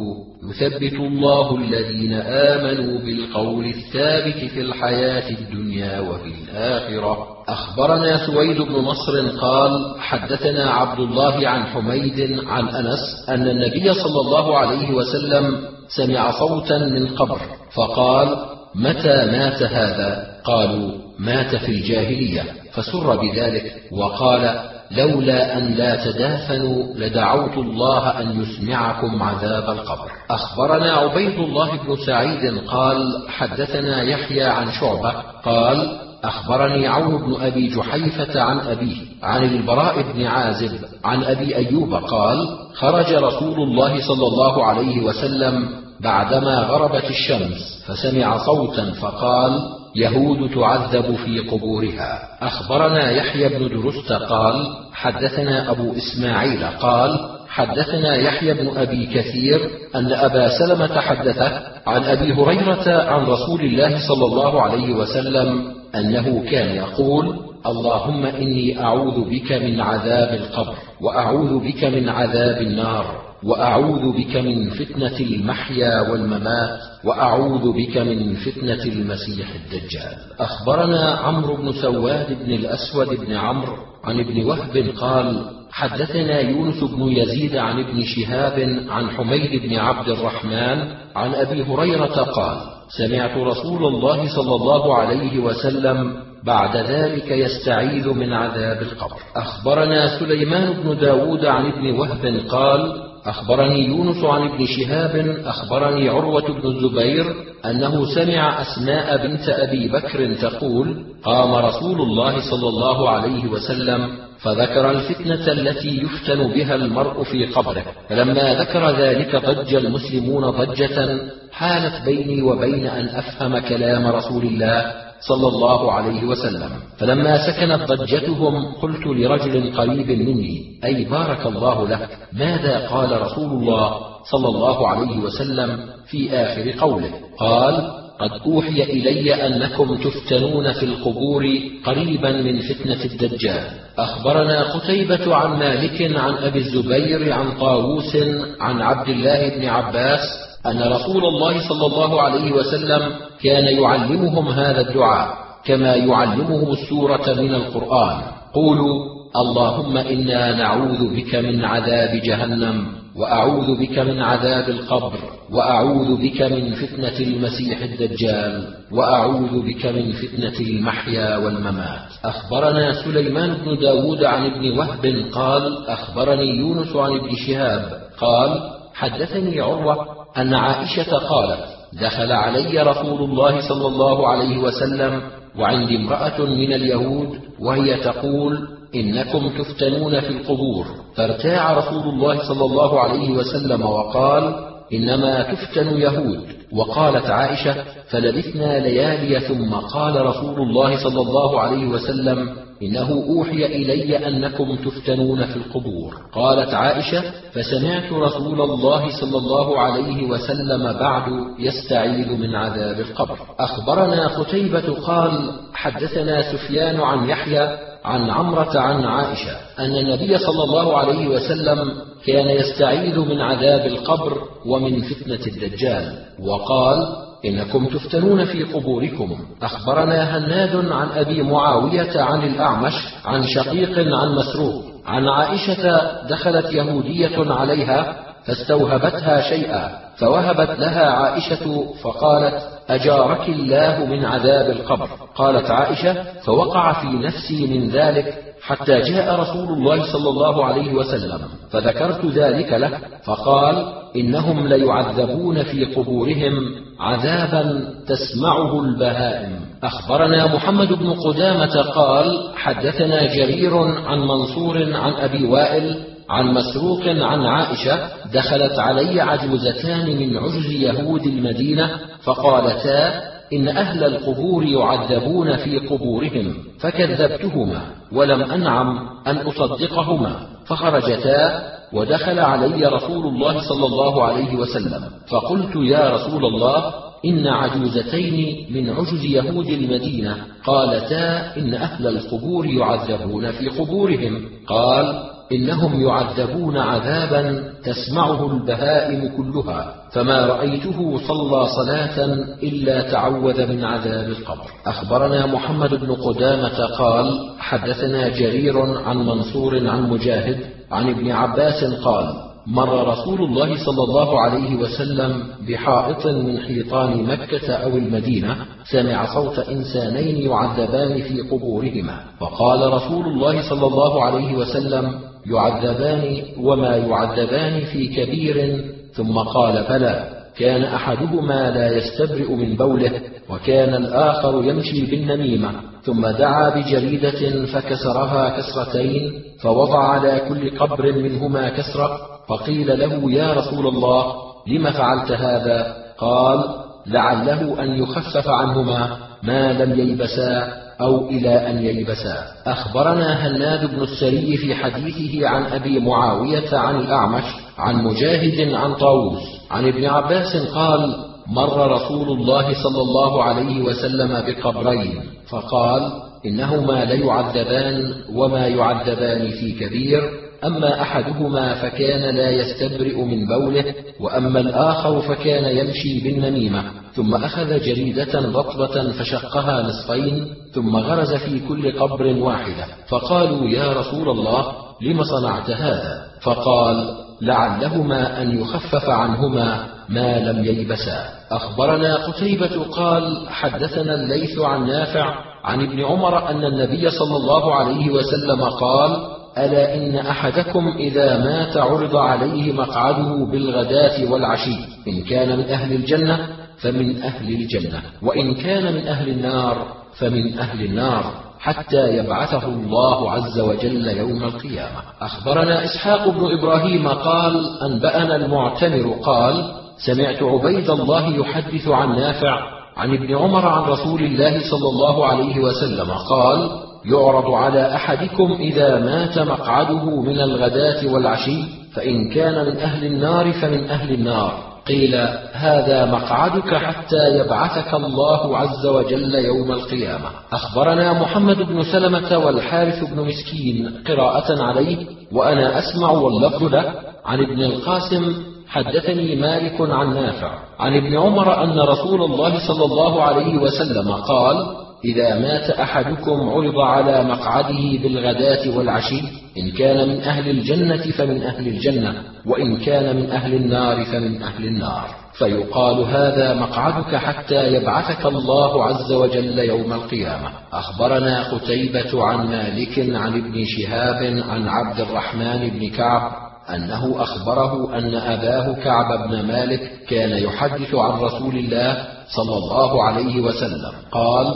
يثبت الله الذين آمنوا بالقول الثابت في الحياة الدنيا وفي الآخرة. أخبرنا سويد بن نصر قال حدثنا عبد الله عن حميد عن أنس أن النبي صلى الله عليه وسلم سمع صوتا من قبر فقال متى مات هذا؟ قالوا مات في الجاهلية فسر بذلك وقال لولا أن لا تدافنوا لدعوت الله أن يسمعكم عذاب القبر. أخبرنا عبيد الله بن سعيد قال حدثنا يحيى عن شعبة قال أخبرني عون بن أبي جحيفة عن أبيه عن البراء بن عازب عن أبي أيوب قال خرج رسول الله صلى الله عليه وسلم بعدما غربت الشمس فسمع صوتا فقال يهود تعذب في قبورها. أخبرنا يحيى بن درست قال حدثنا أبو إسماعيل قال حدثنا يحيى بن أبي كثير أن أبا سلمة حدثه عن أبي هريرة عن رسول الله صلى الله عليه وسلم أنه كان يقول اللهم إني أعوذ بك من عذاب القبر وأعوذ بك من عذاب النار. وأعوذ بك من فتنة المحيا والممات وأعوذ بك من فتنة المسيح الدجال. أخبرنا عمرو بن سواد بن الأسود بن عمرو عن ابن وهب قال حدثنا يونس بن يزيد عن ابن شهاب عن حميد بن عبد الرحمن عن أبي هريرة قال سمعت رسول الله صلى الله عليه وسلم بعد ذلك يستعيذ من عذاب القبر. أخبرنا سليمان بن داود عن ابن وهب قال أخبرني يونس عن ابن شهاب أخبرني عروة بن الزبير أنه سمع أسماء بنت أبي بكر تقول قام رسول الله صلى الله عليه وسلم فذكر الفتنة التي يفتن بها المرء في قبره. فلما ذكر ذلك ضج المسلمون ضجة حالت بيني وبين أن أفهم كلام رسول الله صلى الله عليه وسلم. فلما سكنت ضجتهم قلت لرجل قريب مني أي بارك الله لك ماذا قال رسول الله صلى الله عليه وسلم في آخر قوله؟ قال قد أوحي إلي أنكم تفتنون في القبور قريبا من فتنة الدجال. أخبرنا قتيبة عن مالك عن أبي الزبير عن طاووس عن عبد الله بن عباس أن رسول الله صلى الله عليه وسلم كان يعلمهم هذا الدعاء كما يعلمهم السورة من القرآن. قولوا اللهم إنا نعوذ بك من عذاب جهنم وأعوذ بك من عذاب القبر وأعوذ بك من فتنة المسيح الدجال وأعوذ بك من فتنة المحيا والممات. أخبرنا سليمان بن داود عن ابن وهب قال أخبرني يونس عن ابن شهاب قال حدثني عروة أن عائشة قالت دخل علي رسول الله صلى الله عليه وسلم وعندي امرأة من اليهود وهي تقول إنكم تفتنون في القبور. فارتاع رسول الله صلى الله عليه وسلم وقال إنما تفتن يهود. وقالت عائشة فلبثنا ليالي ثم قال رسول الله صلى الله عليه وسلم إنه أوحي إلي أنكم تفتنون في القبور. قالت عائشة فسمعت رسول الله صلى الله عليه وسلم بعد يستعيذ من عذاب القبر. أخبرنا قتيبة قال حدثنا سفيان عن يحيى عن عمرة عن عائشة أن النبي صلى الله عليه وسلم كان يستعيذ من عذاب القبر ومن فتنة الدجال. وقال إنكم تفتنون في قبوركم. أخبرنا هناد عن أبي معاوية عن الأعمش عن شقيق عن مسروق عن عائشة دخلت يهودية عليها فاستوهبتها شيئا فوهبت لها عائشة فقالت أجارك الله من عذاب القبر. قالت عائشة فوقع في نفسي من ذلك حتى جاء رسول الله صلى الله عليه وسلم فذكرت ذلك له فقال إنهم ليعذبون في قبورهم عذابا تسمعه البهائم. أخبرنا محمد بن قدامة قال حدثنا جرير عن منصور عن أبي وائل عن مسروق عن عائشة دخلت علي عجوزتان من عجز يهود المدينة فقالتا إن أهل القبور يعذبون في قبورهم فكذبتهما ولم أنعم أن أصدقهما فخرجتا ودخل علي رسول الله صلى الله عليه وسلم فقلت يا رسول الله إن عجوزتين من عجز يهود المدينة قالتا إن أهل القبور يعذبون في قبورهم قال إنهم يعذبون عذابا تسمعه البهائم كلها فما رأيته صلى صلاة إلا تعوذ من عذاب القبر. أخبرنا محمد بن قدامة قال حدثنا جرير عن منصور عن مجاهد عن ابن عباس قال مر رسول الله صلى الله عليه وسلم بحائط من حيطان مكة أو المدينة سمع صوت إنسانين يعذبان في قبورهما فقال رسول الله صلى الله عليه وسلم يعذبان وما يعذبان في كبير ثم قال بلى كان أحدهما لا يستبرئ من بوله وكان الآخر يمشي بالنميمة ثم دعا بجريدة فكسرها كسرتين فوضع على كل قبر منهما كسرة فقيل له يا رسول الله لم فعلت هذا؟ قال لعله أن يخفف عنهما ما لم ييبسا أو إلى أن ييبسا أخبرنا هناد بن السري في حديثه عن أبي معاوية عن الأعمش عن مجاهد عن طاووس عن ابن عباس قال مر رسول الله صلى الله عليه وسلم بقبرين فقال إنهما ليعذبان وما يعذبان في كبير أما أحدهما فكان لا يستبرئ من بوله وأما الآخر فكان يمشي بالنميمة ثم أخذ جريدة رطبة فشقها نصفين ثم غرز في كل قبر واحدة فقالوا يا رسول الله لم صنعت هذا؟ فقال لعلهما أن يخفف عنهما ما لم ييبسا أخبرنا قتيبة قال حدثنا الليث عن نافع عن ابن عمر أن النبي صلى الله عليه وسلم قال ألا إن أحدكم إذا مات عرض عليه مقعده بالغداة والعشي إن كان من أهل الجنة فمن أهل الجنة وإن كان من أهل النار فمن أهل النار حتى يبعثه الله عز وجل يوم القيامة. أخبرنا إسحاق بن إبراهيم قال أنبأنا المعتمر قال سمعت عبيد الله يحدث عن نافع عن ابن عمر عن رسول الله صلى الله عليه وسلم قال يعرض على أحدكم إذا مات مقعده من الغداة والعشي فإن كان من أهل النار فمن أهل النار. قيل هذا مقعدك حتى يبعثك الله عز وجل يوم القيامة. أخبرنا محمد بن سلمة والحارث بن مسكين قراءة عليه وأنا أسمع واللفظ له. عن ابن القاسم حدثني مالك عن نافع. عن ابن عمر أن رسول الله صلى الله عليه وسلم قال إذا مات أحدكم عرض على مقعده بالغداة والعشي إن كان من أهل الجنة فمن أهل الجنة وإن كان من أهل النار فمن أهل النار. فيقال هذا مقعدك حتى يبعثك الله عز وجل يوم القيامة. أخبرنا قتيبة عن مالك عن ابن شهاب عن عبد الرحمن بن كعب أنه أخبره أن أباه كعب بن مالك كان يحدث عن رسول الله صلى الله عليه وسلم. قال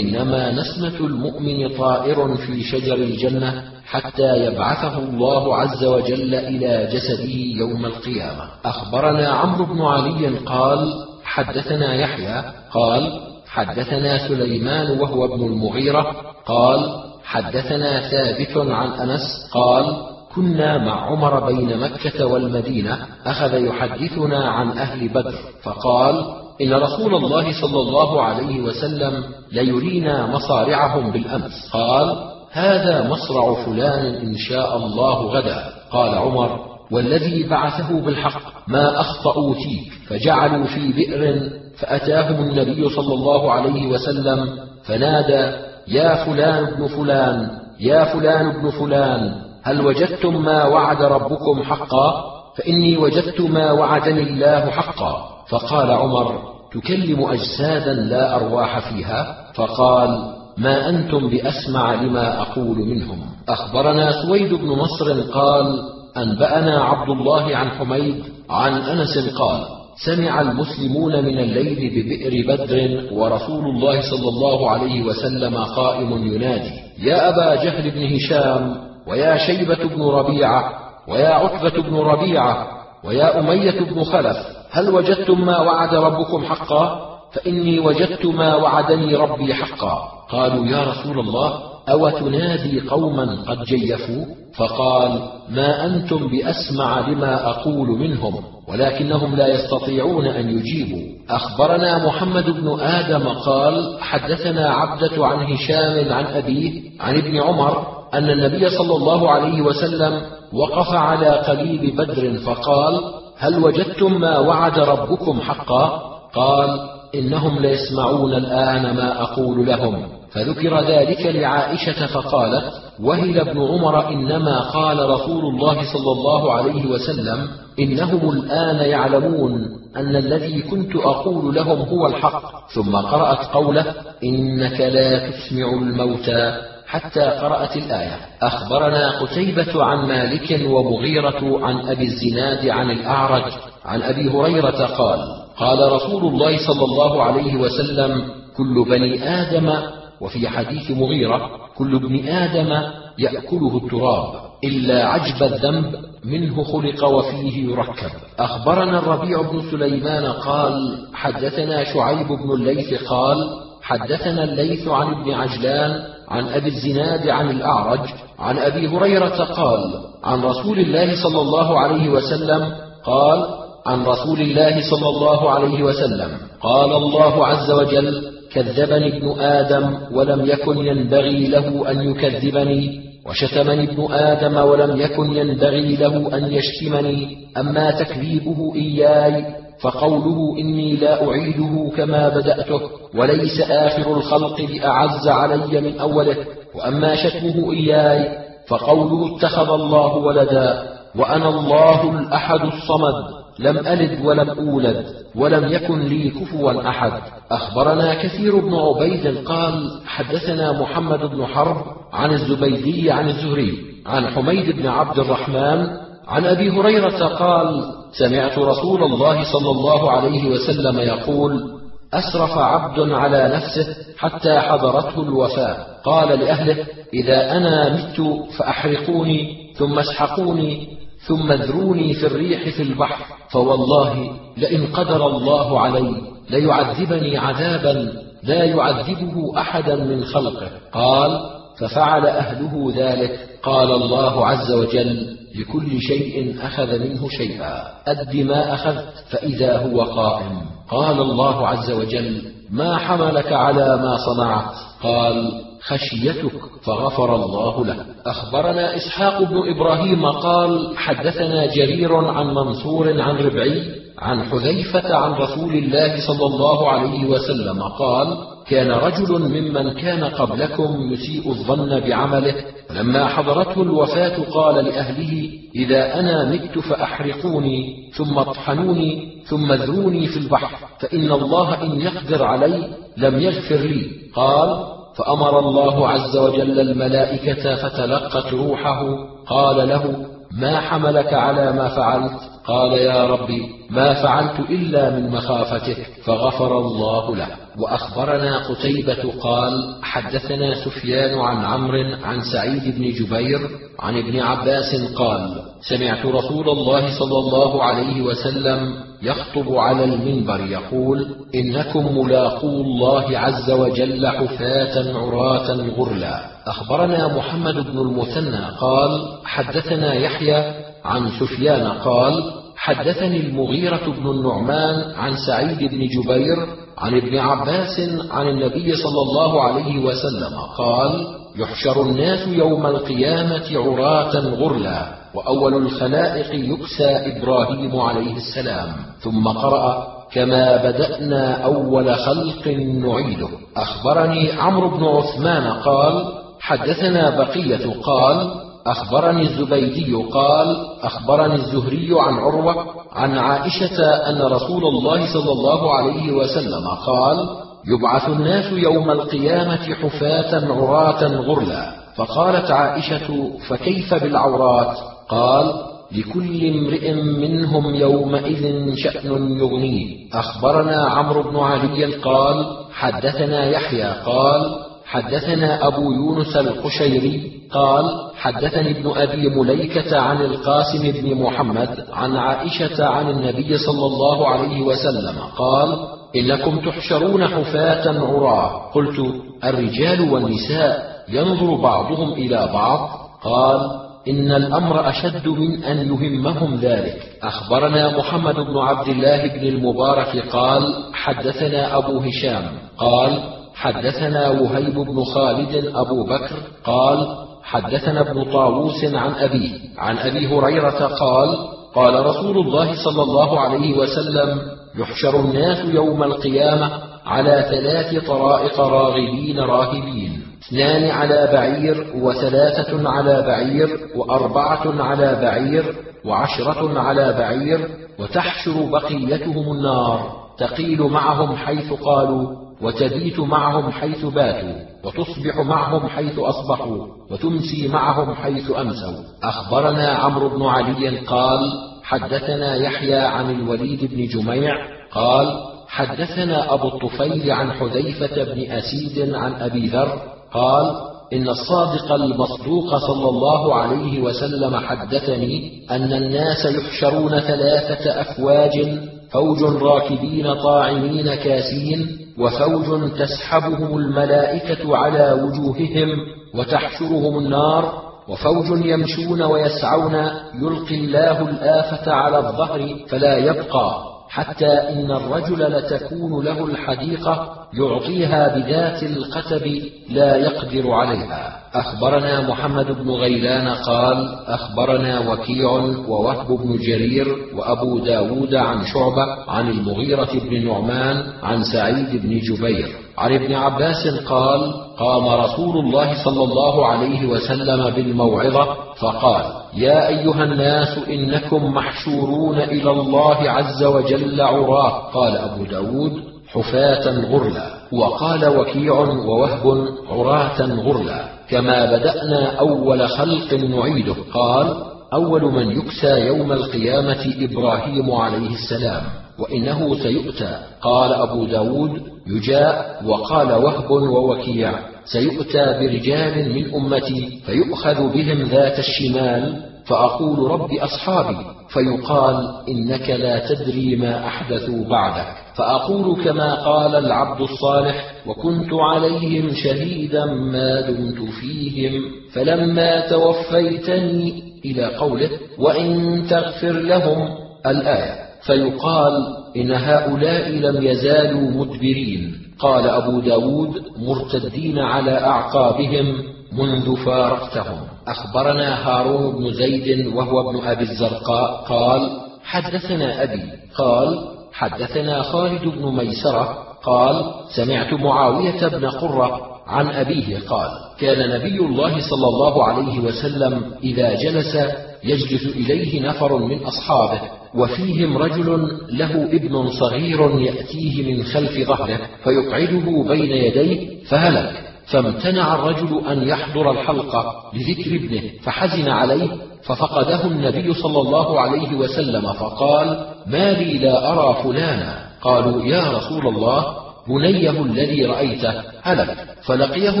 إنما نسمة المؤمن طائر في شجر الجنة حتى يبعثه الله عز وجل إلى جسده يوم القيامة. أخبرنا عمرو بن علي قال حدثنا يحيى قال حدثنا سليمان وهو ابن المغيرة قال حدثنا ثابت عن أنس قال كنا مع عمر بين مكة والمدينة أخذ يحدثنا عن أهل بدر فقال إن رسول الله صلى الله عليه وسلم ليرينا مصارعهم بالأمس. قال هذا مصرع فلان إن شاء الله غدا. قال عمر والذي بعثه بالحق ما أخطأوا فيك فجعلوا في بئر فأتاهم النبي صلى الله عليه وسلم فنادى يا فلان ابن فلان يا فلان ابن فلان هل وجدتم ما وعد ربكم حقا؟ فإني وجدت ما وعدني الله حقا. فقال عمر تكلم أجسادا لا أرواح فيها؟ فقال ما أنتم بأسمع لما أقول منهم. أخبرنا سويد بن نصر قال أنبأنا عبد الله عن حميد عن أنس قال سمع المسلمون من الليل ببئر بدر ورسول الله صلى الله عليه وسلم قائم ينادي يا أبا جهل بن هشام ويا شيبة بن ربيعة ويا عتبة بن ربيعة ويا أمية بن خلف هل وجدتم ما وعد ربكم حقا؟ فإني وجدت ما وعدني ربي حقا. قالوا يا رسول الله أو تنادي قوما قد جيفوا؟ فقال ما أنتم بأسمع لما أقول منهم ولكنهم لا يستطيعون أن يجيبوا. أخبرنا محمد بن آدم قال حدثنا عبدة عن هشام عن أبيه عن ابن عمر أن النبي صلى الله عليه وسلم وقف على قليب بدر فقال هل وجدتم ما وعد ربكم حقا؟ قال إنهم ليسمعون الآن ما أقول لهم. فذكر ذلك لعائشة فقالت وهل ابن عمر إنما قال رسول الله صلى الله عليه وسلم إنهم الآن يعلمون أن الذي كنت أقول لهم هو الحق. ثم قرأت قوله إنك لا تسمع الموتى. حتى قرأت الآية. أخبرنا قتيبة عن مالك ومغيرة عن أبي الزناد عن الأعرج عن أبي هريرة قال قال رسول الله صلى الله عليه وسلم كل بني آدم وفي حديث مغيرة كل ابن آدم يأكله التراب إلا عجب الذنب منه خلق وفيه يركب. أخبرنا الربيع بن سليمان قال حدثنا شعيب بن الليث قال حدثنا الليث عن ابن عجلان عن أبي الزناد عن الأعرج عن أبي هريرة قال عن رسول الله صلى الله عليه وسلم قال عن رسول الله صلى الله عليه وسلم قال الله عز وجل كذبني ابن آدم ولم يكن ينبغي له أن يكذبني وشتمني ابن آدم ولم يكن ينبغي له أن يشتمني أما تكذيبه إياي فقوله إني لا أعيده كما بدأته وليس آخر الخلق بأعز علي من أوله وأما شتمه إياي فقوله اتخذ الله ولدا وأنا الله الأحد الصمد لم ألد ولم أولد ولم يكن لي كفوا أحد. أخبرنا كثير بن عبيد قال حدثنا محمد بن حرب عن الزبيدي عن الزهري عن حميد بن عبد الرحمن عن أبي هريرة قال سمعت رسول الله صلى الله عليه وسلم يقول أسرف عبد على نفسه حتى حضرته الوفاة. قال لأهله إذا أنا مت فأحرقوني ثم اسحقوني ثم اذروني في الريح في البحر فوالله لئن قدر الله علي ليعذبني عذابا لا يعذبه أحدا من خلقه. قال ففعل أهله ذلك. قال الله عز وجل لكل شيء أخذ منه شيئا أد ما أخذت فإذا هو قائم. قال الله عز وجل ما حملك على ما صنعت؟ قال خشيتك فغفر الله له أخبرنا إسحاق بن إبراهيم قال حدثنا جرير عن منصور عن ربعي عن حذيفة عن رسول الله صلى الله عليه وسلم قال كان رجل ممن كان قبلكم يسيء الظن بعمله. فلما حضرته الوفاة قال لأهله إذا أنا مت فأحرقوني ثم اطحنوني ثم ذروني في البحر فإن الله إن يقدر علي لم يغفر لي. قال فأمر الله عز وجل الملائكة فتلقت روحه قال له ما حملك على ما فعلت؟ قال يا ربي ما فعلت إلا من مخافتك فغفر الله له وأخبرنا قتيبة قال حدثنا سفيان عن عمرو عن سعيد بن جبير عن ابن عباس قال سمعت رسول الله صلى الله عليه وسلم يخطب على المنبر يقول إنكم ملاقو الله عز وجل حفاة عراة غرلا. أخبرنا محمد بن المثنى قال حدثنا يحيى عن سفيان قال حدثني المغيرة بن النعمان عن سعيد بن جبير عن ابن عباس عن النبي صلى الله عليه وسلم قال يحشر الناس يوم القيامة عراة غرلا وأول الخلائق يكسى إبراهيم عليه السلام. ثم قرأ كما بدأنا أول خلق نعيده. أخبرني عمرو بن عثمان قال حدثنا بقية قال أخبرني الزبيدي قال أخبرني الزهري عن عروة عن عائشة أن رسول الله صلى الله عليه وسلم قال يبعث الناس يوم القيامة حفاة عراة غرلا. فقالت عائشة فكيف بالعورات؟ قال لكل امرئ منهم يومئذ شأن يغنيه. أخبرنا عمرو بن علي قال حدثنا يحيى قال حدثنا أبو يونس القشيري قال حدثني ابن أبي مليكة عن القاسم بن محمد عن عائشة عن النبي صلى الله عليه وسلم قال إنكم تحشرون حفاة عراة. قلت الرجال والنساء ينظر بعضهم إلى بعض. قال إن الأمر أشد من أن يهمهم ذلك. أخبرنا محمد بن عبد الله بن المبارك قال حدثنا أبو هشام قال حدثنا وهيب بن خالد أبو بكر قال حدثنا ابن طاووس عن أبيه عن أبي هريرة قال قال رسول الله صلى الله عليه وسلم يحشر الناس يوم القيامة على ثلاث طرائق راغبين راهبين اثنان على بعير وثلاثة على بعير وأربعة على بعير وعشرة على بعير وتحشر بقيتهم النار تقيل معهم حيث قالوا وتبيت معهم حيث باتوا وتصبح معهم حيث أصبحوا وتمسي معهم حيث أمسوا. أخبرنا عمرو بن علي قال حدثنا يحيى عن الوليد بن جميع قال حدثنا أبو الطفيل عن حذيفة بن أسيد عن أبي ذر قال إن الصادق المصدوق صلى الله عليه وسلم حدثني أن الناس يحشرون ثلاثة أفواج فوج راكبين طاعمين كاسين وفوج تسحبهم الملائكة على وجوههم وتحشرهم النار وفوج يمشون ويسعون يلقي الله الآفة على الظهر فلا يبقى حتى إن الرجل لتكون له الحديقة يعطيها بذات القتب لا يقدر عليها. أخبرنا محمد بن غيلان قال أخبرنا وكيع ووهب بن جرير وأبو داود عن شعبة عن المغيرة بن نعمان عن سعيد بن جبير. عن ابن عباس قال قام رسول الله صلى الله عليه وسلم بالموعظة فقال يا أيها الناس إنكم محشورون إلى الله عز وجل عراة. قال أبو داود حفاة غرلا. وقال وكيع ووهب عراة غرلا. كما بدأنا أول خلق نعيده. قال أول من يكسى يوم القيامة إبراهيم عليه السلام وإنه سيؤتى. قال أبو داود يجاء وقال وهب ووكيع سيؤتى برجال من أمتي فيؤخذ بهم ذات الشمال فأقول رب أصحابي فيقال إنك لا تدري ما أحدثوا بعدك. فأقول كما قال العبد الصالح وكنت عليهم شهيدا ما دمت فيهم فلما توفيتني إلى قوله وإن تغفر لهم الآية. فيقال إن هؤلاء لم يزالوا مدبرين. قال أبو داود مرتدين على أعقابهم منذ فارقتهم. أخبرنا هارون بن زيد وهو ابن أبي الزرقاء قال حدثنا أبي. قال حدثنا خالد بن ميسرة قال سمعت معاوية بن قرة عن أبيه قال كان نبي الله صلى الله عليه وسلم إذا جلس يجلس إليه نفر من أصحابه وفيهم رجل له ابن صغير يأتيه من خلف ظهره فيقعده بين يديه فهلك. فامتنع الرجل أن يحضر الحلقة لذكر ابنه فحزن عليه ففقده النبي صلى الله عليه وسلم فقال ما لي لا أرى فلانا. قالوا يا رسول الله بنيه الذي رأيته هلك. فلقيه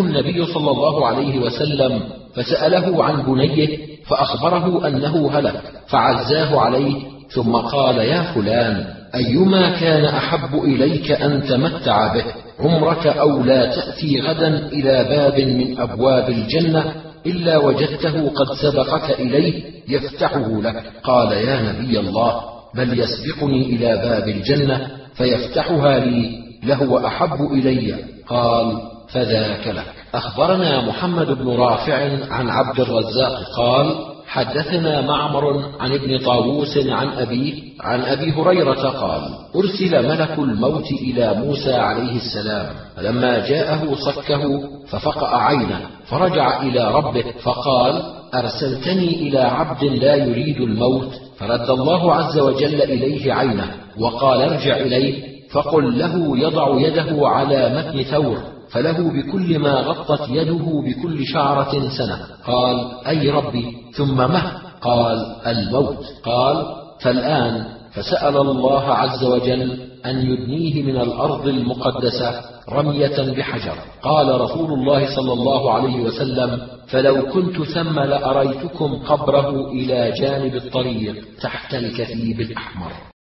النبي صلى الله عليه وسلم فسأله عن بنيه فأخبره أنه هلك فعزاه عليه ثم قال يا فلان أيما كان أحب إليك أن تمتع به؟ عمرك أو لا تأتي غدا إلى باب من أبواب الجنة إلا وجدته قد سبقك إليه يفتحه لك. قال يا نبي الله بل يسبقني إلى باب الجنة فيفتحها لي لهو أحب إلي. قال فذاك لك. أخبرنا محمد بن رافع عن عبد الرزاق قال حدثنا معمر عن ابن طاووس عن أبيه عن أبي هريرة قال أرسل ملك الموت إلى موسى عليه السلام فلما جاءه صكه ففقأ عينه فرجع إلى ربه فقال أرسلتني إلى عبد لا يريد الموت فرد الله عز وجل إليه عينه وقال ارجع إليه فقل له يضع يده على متن ثور فله بكل ما غطت يده بكل شعرة سنة قال أي ربي! ثم مه. قال الموت. قال فالآن فسأل الله عز وجل أن يدنيه من الأرض المقدسة رمية بحجر. قال رسول الله صلى الله عليه وسلم فلو كنت ثم لأريتكم قبره إلى جانب الطريق تحت الكثيب الأحمر.